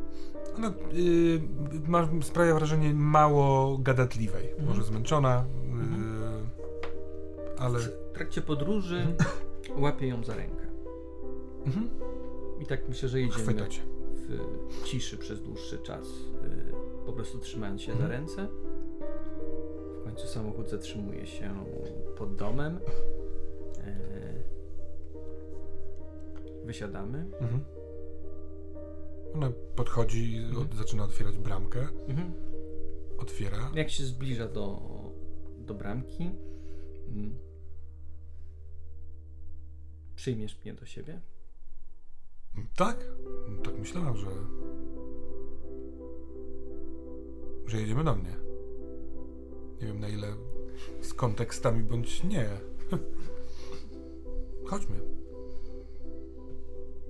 [SPEAKER 1] Ona y, ma, sprawia wrażenie mało gadatliwej.
[SPEAKER 4] Mhm.
[SPEAKER 1] Może zmęczona,
[SPEAKER 4] Mhm.
[SPEAKER 1] y, ale.
[SPEAKER 4] W trakcie podróży łapię ją za rękę
[SPEAKER 1] Mhm.
[SPEAKER 4] i tak myślę, że jedziemy
[SPEAKER 1] Chwyta cię.
[SPEAKER 4] w ciszy przez dłuższy czas, y, po prostu trzymając się za
[SPEAKER 1] Mhm.
[SPEAKER 4] ręce. W końcu samochód zatrzymuje się pod domem. E, Wysiadamy.
[SPEAKER 1] Mhm. Ona podchodzi, i od, zaczyna otwierać bramkę.
[SPEAKER 4] Mhm.
[SPEAKER 1] Otwiera.
[SPEAKER 4] Jak się zbliża do, do bramki, mm, przyjmiesz mnie do siebie?
[SPEAKER 1] Tak? Tak myślałam, że. Że jedziemy do mnie. Nie wiem na ile z kontekstami bądź nie. <laughs> Chodźmy.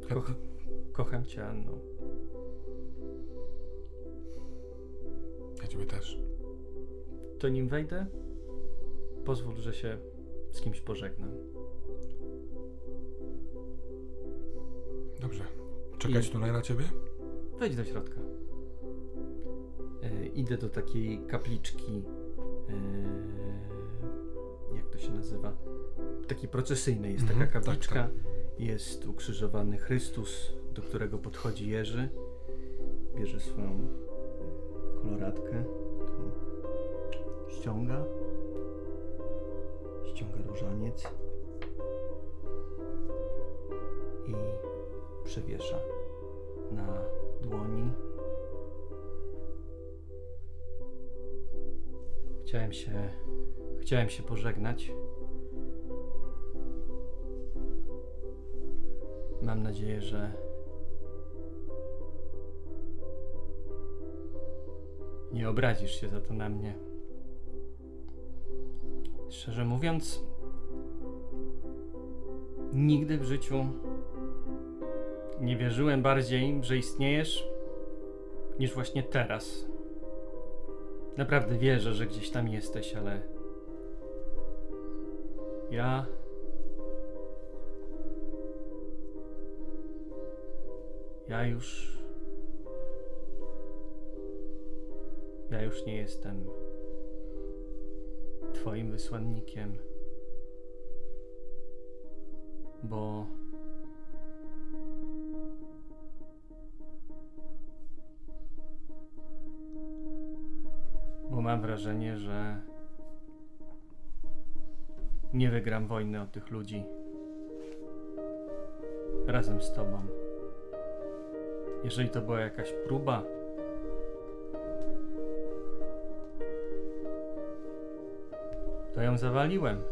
[SPEAKER 4] Koch, kocham cię, Anno.
[SPEAKER 1] Ja ciebie też.
[SPEAKER 4] To nim wejdę, pozwól, że się z kimś pożegnam.
[SPEAKER 1] Dobrze. Czekać
[SPEAKER 4] I-
[SPEAKER 1] tutaj na ciebie?
[SPEAKER 4] Wejdź do środka. Idę do takiej kapliczki. E, jak to się nazywa? Takiej procesyjnej jest
[SPEAKER 1] Mhm,
[SPEAKER 4] taka
[SPEAKER 1] tak,
[SPEAKER 4] kapliczka.
[SPEAKER 1] tak.
[SPEAKER 4] Jest ukrzyżowany Chrystus, do którego podchodzi Jerzy. Bierze swoją koloratkę, którą ściąga. Ściąga różaniec. I przewiesza na dłoni. Chciałem się. Chciałem się pożegnać. Mam nadzieję, że. Nie obrazisz się za to na mnie. Szczerze mówiąc, nigdy w życiu nie wierzyłem bardziej, że istniejesz, niż właśnie teraz. Naprawdę wierzę, że gdzieś tam jesteś, ale. Ja. Ja już. Ja już nie jestem Twoim wysłannikiem, bo. Mam wrażenie, że nie wygram wojny od tych ludzi razem z tobą. Jeżeli to była jakaś próba, to ją zawaliłem.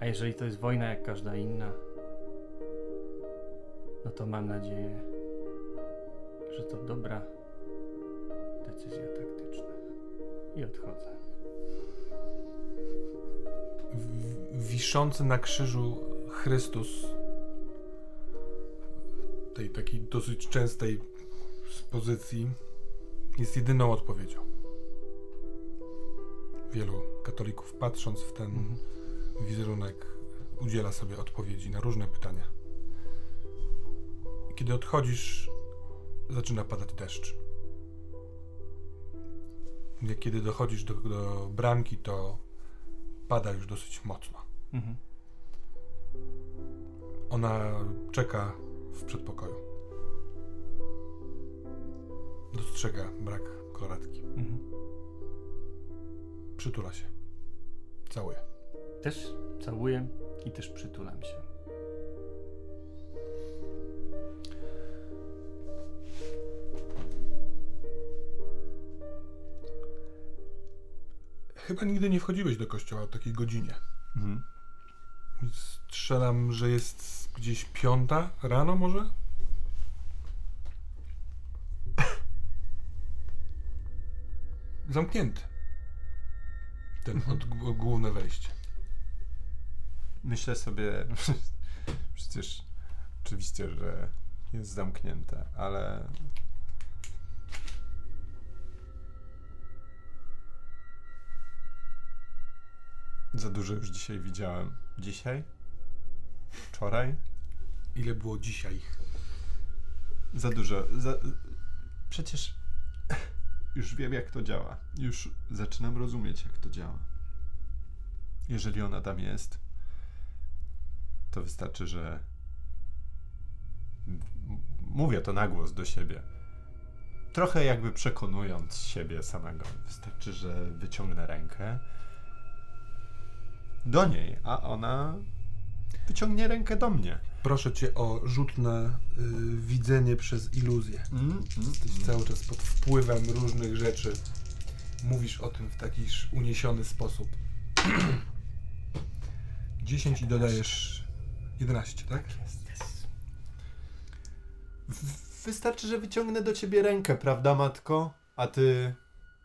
[SPEAKER 4] A jeżeli to jest wojna jak każda inna, no to mam nadzieję, że to dobra I odchodzę.
[SPEAKER 1] wiszący na krzyżu Chrystus, tej takiej dosyć częstej pozycji, jest jedyną odpowiedzią. Wielu katolików, patrząc w ten
[SPEAKER 4] Mhm.
[SPEAKER 1] wizerunek, udziela sobie odpowiedzi na różne pytania. Kiedy odchodzisz, zaczyna padać deszcz. Jak kiedy dochodzisz do, do bramki, to pada już dosyć mocno.
[SPEAKER 4] Mhm.
[SPEAKER 1] Ona czeka w przedpokoju. Dostrzega brak koloratki.
[SPEAKER 4] Mhm.
[SPEAKER 1] Przytula się. Całuje.
[SPEAKER 4] Też całuję i też przytulam się.
[SPEAKER 1] Chyba nigdy nie wchodziłeś do kościoła o takiej godzinie.
[SPEAKER 3] Mhm.
[SPEAKER 1] Strzelam, że jest gdzieś piąta rano może? Zamknięty. Ten
[SPEAKER 3] Mhm.
[SPEAKER 1] od, główne wejście.
[SPEAKER 3] Myślę sobie, <laughs> przecież oczywiście, że jest zamknięte, ale za dużo już dzisiaj widziałem. Dzisiaj? Wczoraj?
[SPEAKER 1] Ile było dzisiaj?
[SPEAKER 3] Za dużo. Za... Przecież <laughs> już wiem, jak to działa. Już zaczynam rozumieć, jak to działa. Jeżeli ona tam jest, to wystarczy, że. Mówię to na głos do siebie. Trochę jakby przekonując siebie samego. Wystarczy, że wyciągnę rękę do niej, a ona wyciągnie rękę do mnie.
[SPEAKER 1] Proszę cię o rzut na y, widzenie przez iluzję.
[SPEAKER 3] Mm, mm,
[SPEAKER 1] Jesteś
[SPEAKER 3] mm.
[SPEAKER 1] cały czas pod wpływem różnych rzeczy. Mówisz o tym w taki uniesiony sposób. <clears throat> 10 i dodajesz 11, tak?
[SPEAKER 3] W- Wystarczy, że wyciągnę do ciebie rękę, prawda, matko? A ty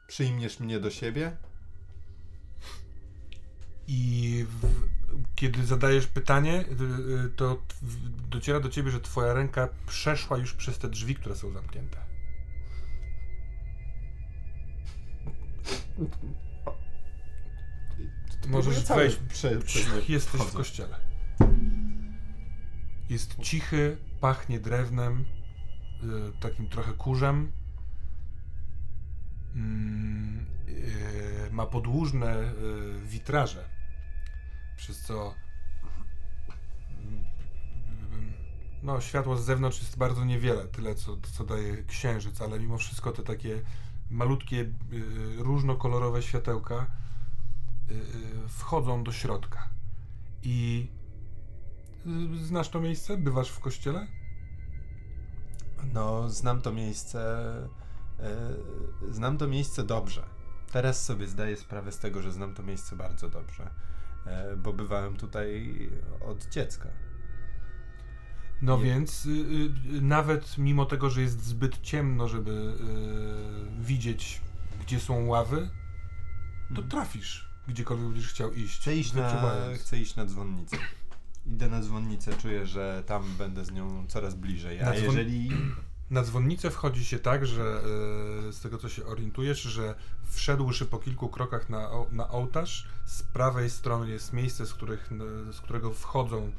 [SPEAKER 3] przyjmiesz mnie do siebie?
[SPEAKER 1] I w, kiedy zadajesz pytanie, y, y, to w- dociera do ciebie, że twoja ręka przeszła już przez te drzwi, które są zamknięte. <laughs> Możesz
[SPEAKER 3] Cały
[SPEAKER 1] wejść.
[SPEAKER 3] Prze,
[SPEAKER 1] Jesteś w
[SPEAKER 3] wchodzę.
[SPEAKER 1] kościele. Jest cichy, pachnie drewnem, y, takim trochę kurzem. Mm, ma podłużne witraże, przez co no, światło z zewnątrz jest bardzo niewiele, tyle co, co daje księżyc, ale mimo wszystko te takie malutkie, y, różnokolorowe światełka y, y, wchodzą do środka. I znasz to miejsce? Bywasz w kościele?
[SPEAKER 3] No, znam to miejsce. znam to miejsce dobrze. Teraz sobie zdaję sprawę z tego, że znam to miejsce bardzo dobrze. E, bo bywałem tutaj od dziecka.
[SPEAKER 1] No
[SPEAKER 3] Nie.
[SPEAKER 1] więc y, y, nawet mimo tego, że jest zbyt ciemno, żeby y, widzieć, gdzie są ławy, to
[SPEAKER 3] Mhm.
[SPEAKER 1] trafisz gdziekolwiek będziesz chciał iść.
[SPEAKER 3] Chcę iść, na, chcę iść na dzwonnicę. Idę na dzwonnicę, czuję, że tam będę z nią coraz bliżej. A
[SPEAKER 1] dzwon-
[SPEAKER 3] jeżeli.
[SPEAKER 1] Na dzwonnicę wchodzi się tak, że y, z tego co się orientujesz, że wszedłszy po kilku krokach na, na ołtarz, z prawej strony jest miejsce, z, których, z którego wchodzą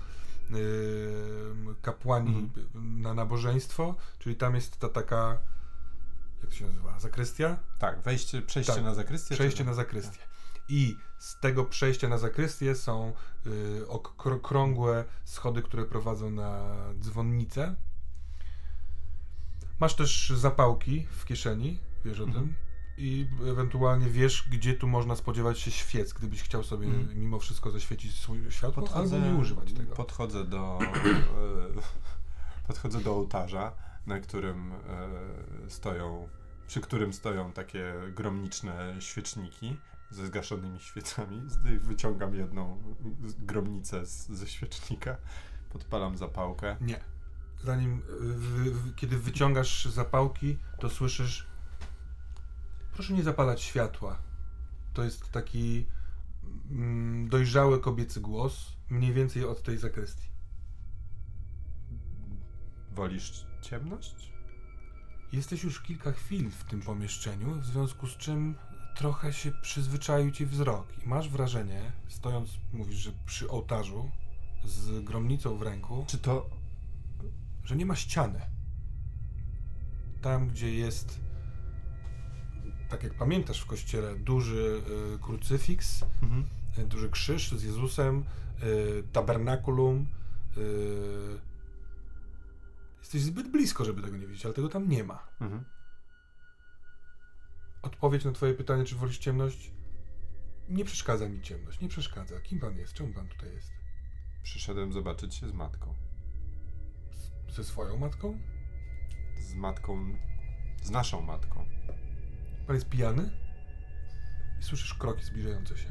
[SPEAKER 1] y, kapłani na nabożeństwo, czyli tam jest ta taka, jak to się nazywa, zakrystia?
[SPEAKER 3] Tak, wejście, przejście
[SPEAKER 1] Tak,
[SPEAKER 3] na zakrystię.
[SPEAKER 1] Przejście na zakrystię. I z tego przejścia na zakrystię są y, okrągłe schody, które prowadzą na dzwonnicę. Masz też zapałki w kieszeni, wiesz o
[SPEAKER 3] Mhm.
[SPEAKER 1] tym. I ewentualnie wiesz, gdzie tu można spodziewać się świec, gdybyś chciał sobie
[SPEAKER 3] Mhm.
[SPEAKER 1] mimo wszystko zaświecić swoje światło, albo nie używać tego.
[SPEAKER 3] Podchodzę do, e, podchodzę do ołtarza, na którym e, stoją, przy którym stoją takie gromniczne świeczniki ze zgaszonymi świecami. Wyciągam jedną gromnicę z, ze świecznika, podpalam zapałkę.
[SPEAKER 1] Nie. Zanim, wy, wy, kiedy wyciągasz zapałki, to słyszysz proszę nie zapalać światła. To jest taki mm, dojrzały kobiecy głos, mniej więcej od tej zakrystii.
[SPEAKER 3] Wolisz ciemność?
[SPEAKER 1] Jesteś już kilka chwil w tym pomieszczeniu, w związku z czym trochę się przyzwyczaił ci wzrok i masz wrażenie, stojąc, mówisz, że przy ołtarzu z gromnicą w ręku,
[SPEAKER 3] Czy to...
[SPEAKER 1] że nie ma ściany. Tam, gdzie jest, tak jak pamiętasz w kościele, duży y, krucyfiks,
[SPEAKER 3] Mhm.
[SPEAKER 1] y, duży krzyż z Jezusem, y, tabernakulum. Y, jesteś zbyt blisko, żeby tego nie widzieć, ale tego tam nie ma.
[SPEAKER 3] Mhm.
[SPEAKER 1] Odpowiedź na twoje pytanie, czy wolisz ciemność? Nie przeszkadza mi ciemność, nie przeszkadza. Kim pan jest? Czemu pan tutaj jest?
[SPEAKER 3] Przyszedłem zobaczyć się z matką.
[SPEAKER 1] Ze swoją matką?
[SPEAKER 3] Z matką... Z naszą matką.
[SPEAKER 1] Pan jest pijany? I słyszysz kroki zbliżające się.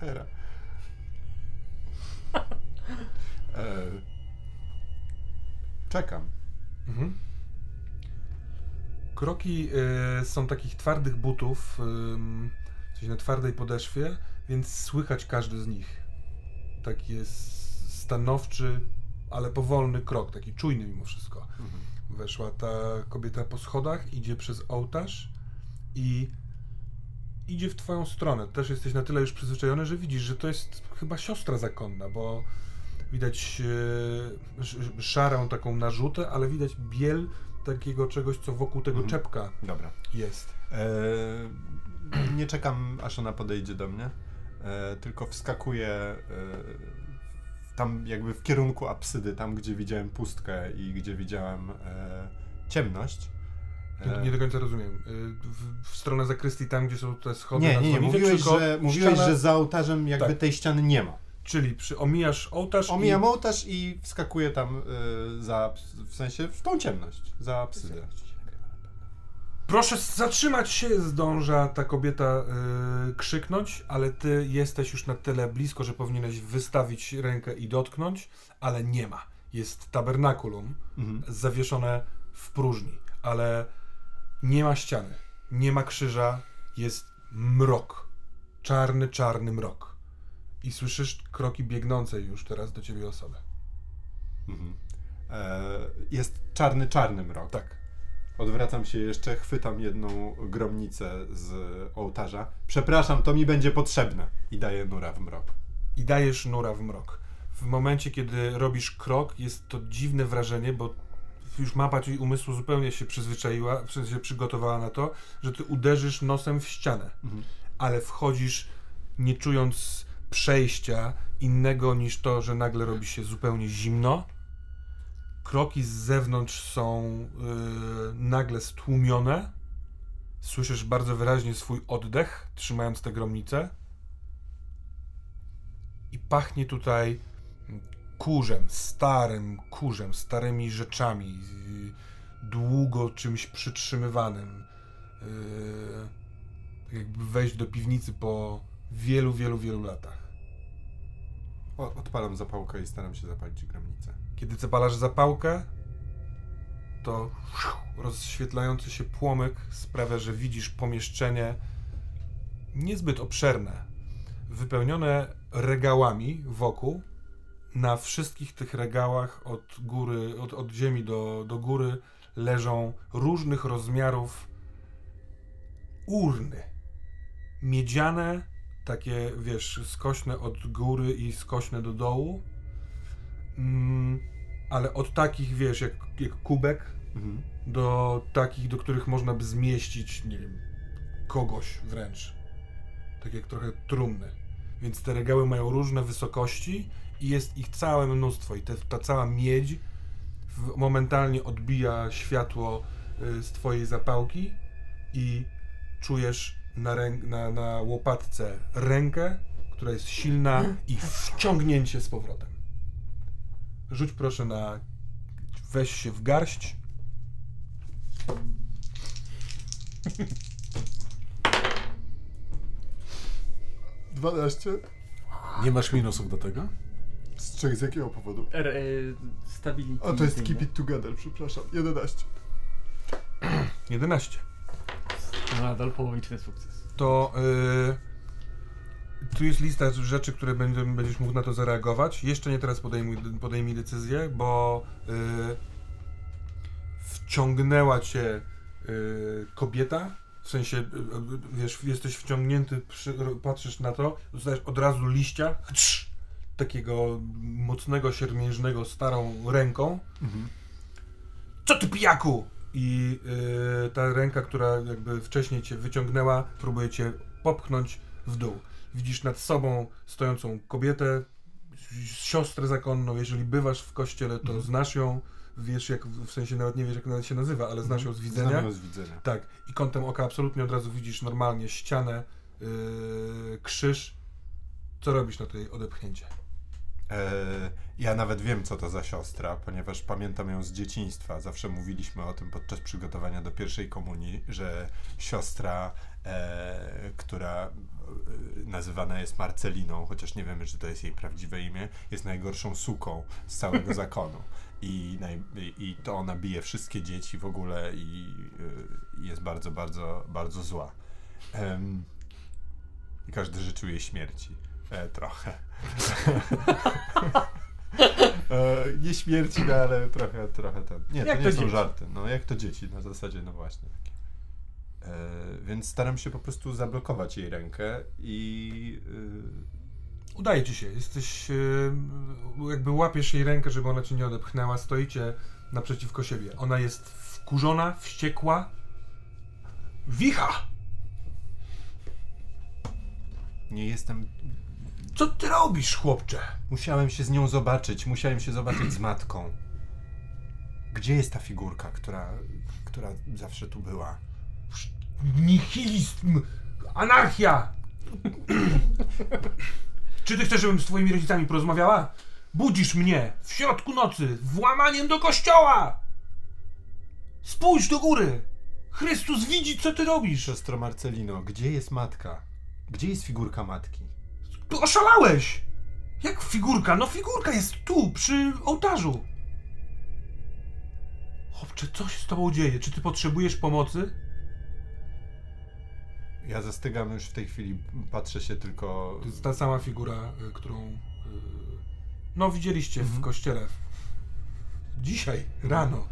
[SPEAKER 3] Teraz. <laughs> e... Czekam.
[SPEAKER 1] Mhm. Kroki y, są takich twardych butów, ym, w sensie na twardej podeszwie, więc słychać każdy z nich. Taki jest stanowczy, ale powolny krok, taki czujny mimo wszystko.
[SPEAKER 3] Mhm.
[SPEAKER 1] Weszła ta kobieta po schodach, idzie przez ołtarz i idzie w twoją stronę. Też jesteś na tyle już przyzwyczajony, że widzisz, że to jest chyba siostra zakonna, bo widać e, sz- szarą taką narzutę, ale widać biel takiego czegoś, co wokół tego
[SPEAKER 3] Mhm.
[SPEAKER 1] czepka
[SPEAKER 3] Dobra.
[SPEAKER 1] jest.
[SPEAKER 3] E, nie czekam, aż ona podejdzie do mnie, e, tylko wskakuję e, tam jakby w kierunku apsydy, tam gdzie widziałem pustkę i gdzie widziałem e, ciemność.
[SPEAKER 1] Nie, nie do końca rozumiem. Y, W, w stronę zakrystii, tam gdzie są te schody
[SPEAKER 3] nie,
[SPEAKER 1] na
[SPEAKER 3] nie, nie, mówiłeś,
[SPEAKER 1] tylko
[SPEAKER 3] że, mówiłeś
[SPEAKER 1] ściana-
[SPEAKER 3] że za ołtarzem jakby
[SPEAKER 1] Tak.
[SPEAKER 3] tej ściany nie ma.
[SPEAKER 1] Czyli przy, omijasz ołtarz
[SPEAKER 3] Omijam
[SPEAKER 1] i...
[SPEAKER 3] ołtarz i wskakuję tam e, za, w sensie w tą ciemność, za apsydę.
[SPEAKER 1] Proszę zatrzymać się, zdąża ta kobieta y, krzyknąć, ale ty jesteś już na tyle blisko, że powinieneś wystawić rękę i dotknąć, ale nie ma. Jest tabernakulum
[SPEAKER 3] Mhm.
[SPEAKER 1] zawieszone w próżni, ale nie ma ściany, nie ma krzyża, jest mrok. Czarny, czarny mrok. I słyszysz kroki biegnącej już teraz do ciebie osoby.
[SPEAKER 3] Mhm. E, jest czarny, czarny mrok.
[SPEAKER 1] Tak.
[SPEAKER 3] Odwracam się jeszcze, chwytam jedną gromnicę z ołtarza. Przepraszam, to mi będzie potrzebne. I daję nura w mrok.
[SPEAKER 1] i dajesz nura w mrok. W momencie, kiedy robisz krok, jest to dziwne wrażenie, bo już mapa ci umysłu zupełnie się przyzwyczaiła, w sensie przygotowała na to, że ty uderzysz nosem w ścianę,
[SPEAKER 3] Mhm.
[SPEAKER 1] ale wchodzisz nie czując przejścia innego niż to, że nagle robi się zupełnie zimno. Kroki z zewnątrz są yy, nagle stłumione. Słyszysz bardzo wyraźnie swój oddech, trzymając tę gromnicę i pachnie tutaj kurzem, starym kurzem, starymi rzeczami, y, długo czymś przytrzymywanym. Yy, jakby wejść do piwnicy po wielu, wielu, wielu latach.
[SPEAKER 3] O, odpalam zapałkę i staram się zapalić gromnicę.
[SPEAKER 1] Kiedy zapalasz zapałkę, to rozświetlający się płomyk sprawia, że widzisz pomieszczenie niezbyt obszerne, wypełnione regałami wokół. Na wszystkich tych regałach od góry, od, od ziemi do, do góry leżą różnych rozmiarów urny. Miedziane, takie wiesz, skośne od góry i skośne do dołu. Mm, ale od takich, wiesz, jak, jak kubek,
[SPEAKER 3] Mhm.
[SPEAKER 1] do takich, do których można by zmieścić, nie wiem, kogoś wręcz. Tak jak trochę trumny. Więc te regały mają różne wysokości i jest ich całe mnóstwo. I te, ta cała miedź w, momentalnie odbija światło y, z twojej zapałki i czujesz na, ręk, na, na łopatce rękę, która jest silna i wciągnięcie z powrotem. Rzuć proszę na weź się w garść.
[SPEAKER 3] Dwanaście?
[SPEAKER 2] Nie masz minusów do tego?
[SPEAKER 3] Z czego, z jakiego powodu?
[SPEAKER 4] R, e, stability.
[SPEAKER 3] O, to jest Keep? It Together, przepraszam. 11.
[SPEAKER 1] 11.
[SPEAKER 4] No, Nadal połowiczny sukces.
[SPEAKER 1] to yy, tu jest lista rzeczy, które będziesz mógł na to zareagować. Jeszcze nie teraz podejmuj, podejmij decyzję, bo yy, wciągnęła cię yy, kobieta, w sensie, yy, wiesz, jesteś wciągnięty, przy, patrzysz na to, dostajesz od razu liścia, takiego mocnego, siermiężnego, starą ręką. Co ty pijaku? I ta ręka, która jakby wcześniej cię wyciągnęła, próbuje cię popchnąć w dół. Widzisz nad sobą stojącą kobietę, siostrę zakonną. Jeżeli bywasz w kościele, to znasz ją. Wiesz, jak w sensie nawet nie wiesz, jak ona się nazywa, ale znasz ją z widzenia.
[SPEAKER 2] Znam ją z widzenia.
[SPEAKER 1] Tak, i kątem oka absolutnie od razu widzisz normalnie ścianę, yy, krzyż. Co robisz na tej odepchnięcie?
[SPEAKER 3] E, ja nawet wiem, co to za siostra, ponieważ pamiętam ją z dzieciństwa. Zawsze mówiliśmy o tym podczas przygotowania do pierwszej komunii, że siostra, e, która nazywana jest Marceliną, chociaż nie wiemy, czy to jest jej prawdziwe imię, jest najgorszą suką z całego <laughs> zakonu. I, naj, I to ona bije wszystkie dzieci w ogóle i y, jest bardzo, bardzo, bardzo zła. Em, I każdy życzył jej śmierci. E, trochę. <laughs> e, nie śmierci, no, ale trochę, trochę ten. Nie,
[SPEAKER 4] Jak
[SPEAKER 3] to
[SPEAKER 4] to
[SPEAKER 3] nie są
[SPEAKER 4] dzieci?
[SPEAKER 3] żarty. No, jak to dzieci, na zasadzie, no właśnie. Takie. E, więc staram się po prostu zablokować jej rękę i. y,
[SPEAKER 1] Udaje ci się, jesteś, yy, jakby łapiesz jej rękę, żeby ona cię nie odepchnęła, stoicie naprzeciwko siebie. Ona jest wkurzona, wściekła. Wicha!
[SPEAKER 3] nie jestem.
[SPEAKER 1] Co ty robisz, chłopcze?
[SPEAKER 3] Musiałem się z nią zobaczyć, musiałem się zobaczyć z matką. Gdzie jest ta figurka, która, która zawsze tu była?
[SPEAKER 1] Nihilizm! Anarchia! Czy ty chcesz, żebym z twoimi rodzicami porozmawiała? Budzisz mnie w środku nocy, włamaniem do kościoła! Spójrz do góry! Chrystus widzi, co ty robisz!
[SPEAKER 3] Siostro Marcelino, gdzie jest matka? Gdzie jest figurka matki?
[SPEAKER 1] Ty oszalałeś! Jak figurka? No figurka jest tu, przy ołtarzu. Chłopcze, co się z tobą dzieje? Czy ty potrzebujesz pomocy?
[SPEAKER 3] Ja zastygam już w tej chwili, patrzę się tylko.
[SPEAKER 1] To jest ta sama figura, y, którą. y, No, widzieliście w kościele. Dzisiaj, rano.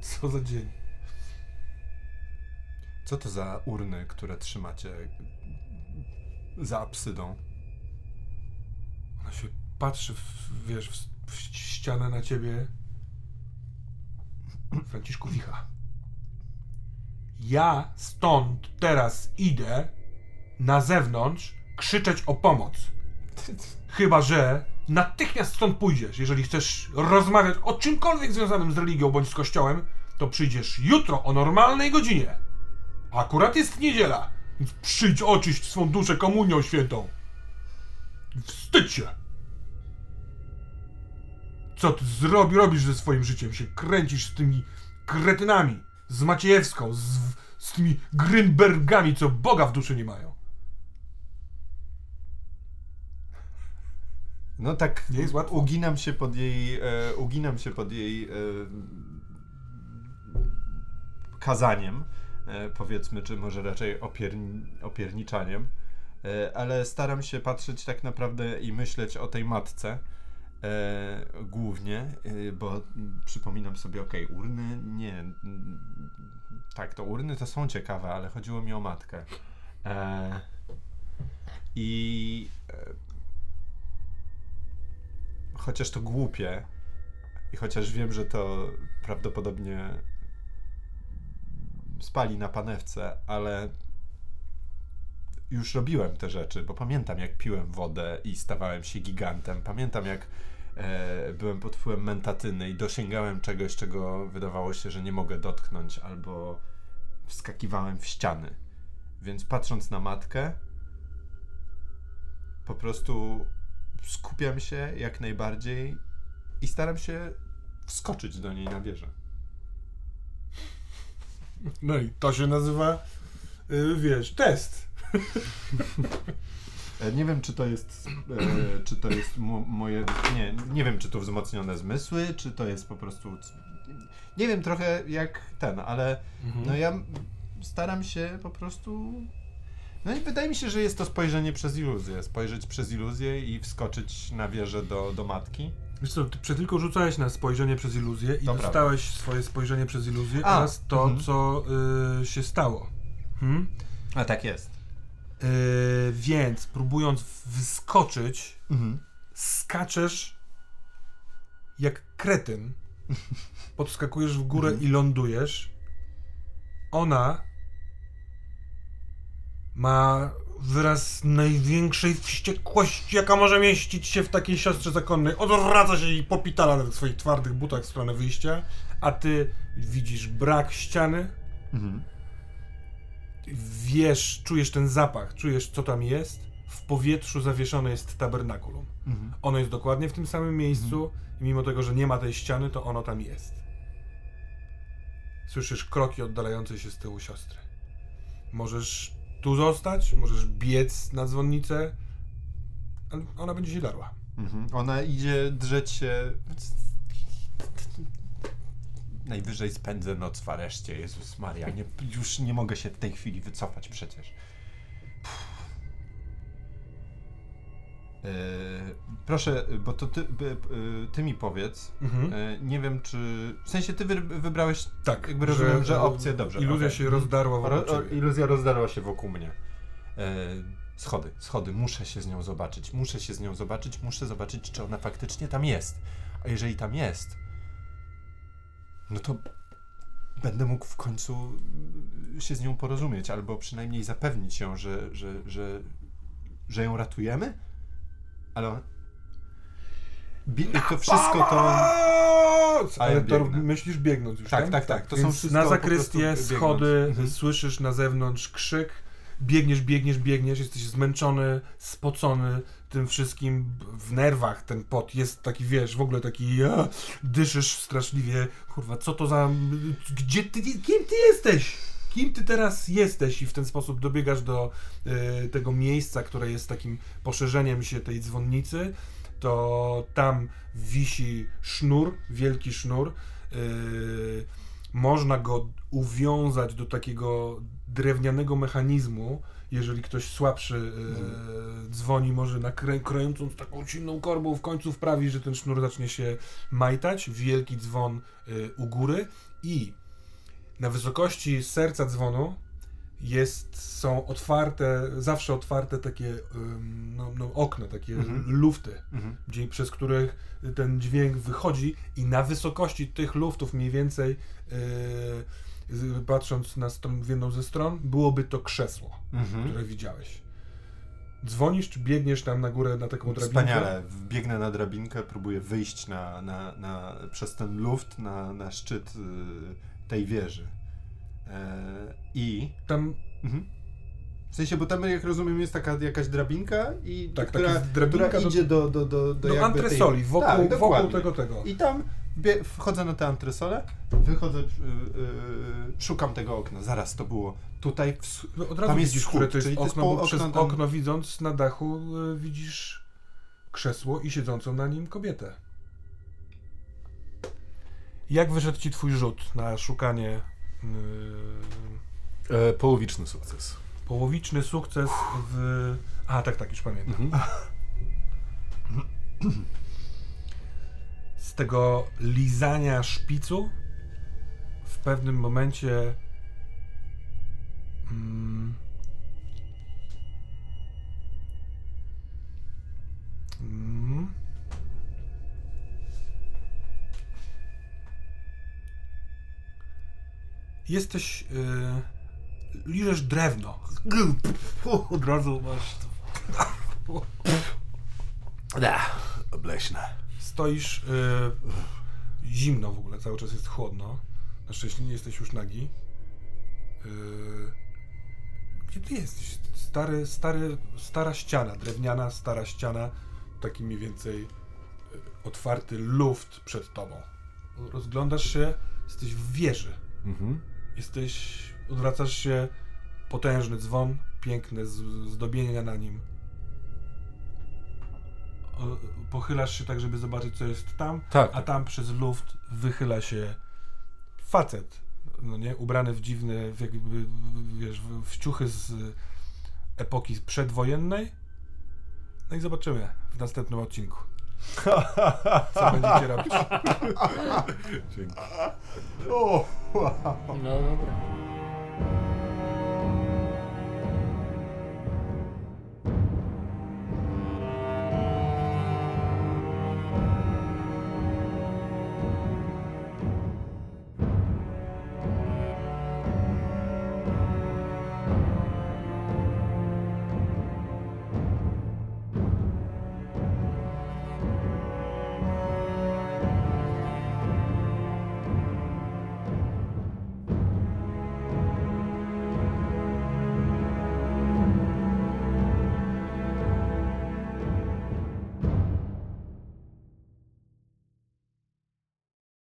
[SPEAKER 1] Co za dzień.
[SPEAKER 3] Co to za urny, które trzymacie za apsydą?
[SPEAKER 1] Ona się patrzy, w, wiesz, w, w ścianę na ciebie. Franciszku Wicha. Ja stąd teraz idę na zewnątrz krzyczeć o pomoc. Chyba, że natychmiast stąd pójdziesz. Jeżeli chcesz rozmawiać o czymkolwiek związanym z religią bądź z kościołem, to przyjdziesz jutro o normalnej godzinie. Akurat jest niedziela, więc przyjdź oczyść swą duszę komunią świętą. Wstydź się! Co ty zrobi, robisz ze swoim życiem? Się kręcisz z tymi kretynami, z Maciejewską, z, z tymi Grynbergami, co Boga w duszy nie mają.
[SPEAKER 3] No tak,
[SPEAKER 1] Nie jest łatwo.
[SPEAKER 3] uginam się pod jej, e, uginam się pod jej e, kazaniem, e, powiedzmy, czy może raczej opierni, opierniczaniem, e, ale staram się patrzeć tak naprawdę i myśleć o tej matce e, głównie, e, bo przypominam sobie, okej, urny, nie, tak, to urny to są ciekawe, ale chodziło mi o matkę. E, I e, chociaż to głupie i chociaż wiem, że to prawdopodobnie spali na panewce, ale już robiłem te rzeczy, bo pamiętam jak piłem wodę i stawałem się gigantem. Pamiętam jak e, byłem pod wpływem mentatyny i dosięgałem czegoś, czego wydawało się, że nie mogę dotknąć, albo wskakiwałem w ściany. Więc patrząc na matkę, po prostu skupiam się jak najbardziej i staram się wskoczyć do niej na wieżę.
[SPEAKER 1] No i to się nazywa, y, wiesz, test.
[SPEAKER 3] E, Nie wiem, czy to jest, e, czy to jest mo- moje, nie, nie wiem, czy to wzmocnione zmysły, czy to jest po prostu, nie wiem trochę jak ten, ale no ja staram się po prostu No i wydaje mi się, że jest to spojrzenie przez iluzję. Spojrzeć przez iluzję i wskoczyć na wieżę do, do matki.
[SPEAKER 1] Wiesz co, ty przed chwilką rzucałeś na spojrzenie przez iluzję i
[SPEAKER 3] To
[SPEAKER 1] dostałeś swoje spojrzenie przez iluzję
[SPEAKER 3] A,
[SPEAKER 1] oraz to,
[SPEAKER 3] mhm.
[SPEAKER 1] co y, się stało. Hmm?
[SPEAKER 3] A tak jest.
[SPEAKER 1] Y, więc próbując wyskoczyć,
[SPEAKER 3] Mhm.
[SPEAKER 1] skaczesz jak kretyn. <laughs> Podskakujesz w górę i lądujesz. Ona ma wyraz największej wściekłości, jaka może mieścić się w takiej siostrze zakonnej. Odwraca się i popitala na swoich twardych butach w stronę wyjścia, a ty widzisz brak ściany,
[SPEAKER 3] Mhm.
[SPEAKER 1] Wiesz, czujesz ten zapach, czujesz co tam jest. W powietrzu zawieszone jest tabernakulum.
[SPEAKER 3] Mhm.
[SPEAKER 1] Ono jest dokładnie w tym samym miejscu i mimo tego, że nie ma tej ściany, to ono tam jest. Słyszysz kroki oddalającej się z tyłu siostry. Możesz tu zostać, możesz biec na dzwonnicę, ale ona będzie się darła.
[SPEAKER 3] Mhm. Ona idzie drzeć się. Najwyżej spędzę noc w areszcie, Jezus Maria. Nie, już nie mogę się w tej chwili wycofać przecież. E, proszę, bo to ty, by, y, ty mi powiedz.
[SPEAKER 1] Mhm.
[SPEAKER 3] E, nie wiem, czy. W sensie ty wy, wybrałeś.
[SPEAKER 1] Tak,
[SPEAKER 3] jakby rozumiem, że
[SPEAKER 1] e,
[SPEAKER 3] opcje dobrze.
[SPEAKER 1] Iluzja
[SPEAKER 3] okej.
[SPEAKER 1] się rozdarła wokół
[SPEAKER 3] Ro, iluzja rozdarła się wokół mnie. E, schody, schody, muszę się z nią zobaczyć. Muszę się z nią zobaczyć, muszę zobaczyć, czy ona faktycznie tam jest. A jeżeli tam jest, no to będę mógł w końcu się z nią porozumieć, albo przynajmniej zapewnić ją, że, że, że, że ją ratujemy. Ale Bie- to wszystko to.
[SPEAKER 1] Ale to myślisz biegnąc już,
[SPEAKER 3] Tak,
[SPEAKER 1] tak?
[SPEAKER 3] tak, tak. To są
[SPEAKER 1] Więc
[SPEAKER 3] wszystko
[SPEAKER 1] na zakrystię, schody,
[SPEAKER 3] Mhm.
[SPEAKER 1] słyszysz na zewnątrz krzyk, biegniesz, biegniesz, biegniesz, jesteś zmęczony, spocony tym wszystkim, w nerwach ten pot jest taki, wiesz, w ogóle taki, ja, dyszysz straszliwie, kurwa, co to za, gdzie ty, kim ty jesteś? Kim ty teraz jesteś? I w ten sposób dobiegasz do e, tego miejsca, które jest takim poszerzeniem się tej dzwonnicy, to tam wisi sznur, wielki sznur. Yy, można go uwiązać do takiego drewnianego mechanizmu. Jeżeli ktoś słabszy yy, dzwoni, może nakrę- kręcąc taką silną korbą w końcu wprawi, że ten sznur zacznie się majtać. Wielki dzwon yy, u góry i na wysokości serca dzwonu jest, są otwarte, zawsze otwarte takie no, no, okna, takie
[SPEAKER 3] Mhm.
[SPEAKER 1] lufty
[SPEAKER 3] Mhm.
[SPEAKER 1] gdzie, przez których ten dźwięk wychodzi i na wysokości tych luftów mniej więcej yy, z- patrząc na stron, w jedną ze stron, byłoby to krzesło,
[SPEAKER 3] Mhm.
[SPEAKER 1] które widziałeś. Dzwonisz, czy biegniesz tam na górę na taką drabinkę?
[SPEAKER 3] Wspaniale. Biegnę na drabinkę, próbuję wyjść na, na, na, przez ten luft na, na szczyt y, tej wieży. E, I.
[SPEAKER 1] Tam,
[SPEAKER 3] Mhm. W sensie, bo tam, jak rozumiem, jest taka jakaś drabinka, i
[SPEAKER 1] Tak,
[SPEAKER 3] która,
[SPEAKER 1] drabinka
[SPEAKER 3] która idzie do, do, do, do,
[SPEAKER 1] do
[SPEAKER 3] jakby
[SPEAKER 1] antresoli,
[SPEAKER 3] tej...
[SPEAKER 1] wokół,
[SPEAKER 3] tak,
[SPEAKER 1] wokół tego, tego.
[SPEAKER 3] I tam wchodzę na tę antresolę, wychodzę, y, y, szukam tego okna. Zaraz to było. Tutaj w,
[SPEAKER 1] No, od razu
[SPEAKER 3] Tam jest
[SPEAKER 1] widzisz, które to jest
[SPEAKER 3] czyli to jest
[SPEAKER 1] okno, bo przez
[SPEAKER 3] okno tam-
[SPEAKER 1] okno widząc na dachu y, widzisz krzesło i siedzącą na nim kobietę. Jak wyszedł ci twój rzut na szukanie y,
[SPEAKER 2] E, połowiczny sukces.
[SPEAKER 1] Połowiczny sukces w. A, tak, tak, już pamiętam.
[SPEAKER 2] Mhm. <laughs>
[SPEAKER 1] Tego lizania szpicu w pewnym momencie. Mm, mm, jesteś. Y, liżesz drewno. <laughs> Od razu masz.
[SPEAKER 2] Obleśne.
[SPEAKER 1] Stoisz. Y, zimno w ogóle, cały czas jest chłodno. Na szczęście nie jesteś już nagi. Y, gdzie ty jesteś? Stary, stary, stara ściana, drewniana, stara ściana. Taki mniej więcej y, otwarty luft przed tobą. Rozglądasz się, jesteś w wieży.
[SPEAKER 2] Mhm.
[SPEAKER 1] Jesteś, odwracasz się, potężny dzwon, piękne zdobienia na nim pochylasz się tak, żeby zobaczyć, co jest tam,
[SPEAKER 2] tak.
[SPEAKER 1] a tam przez luft wychyla się facet, no nie, ubrany w dziwne, w jakby, wiesz, w ciuchy z epoki przedwojennej. No i zobaczymy w następnym odcinku. Co będziecie robić? <laughs>
[SPEAKER 2] Dzięki.
[SPEAKER 4] No dobra.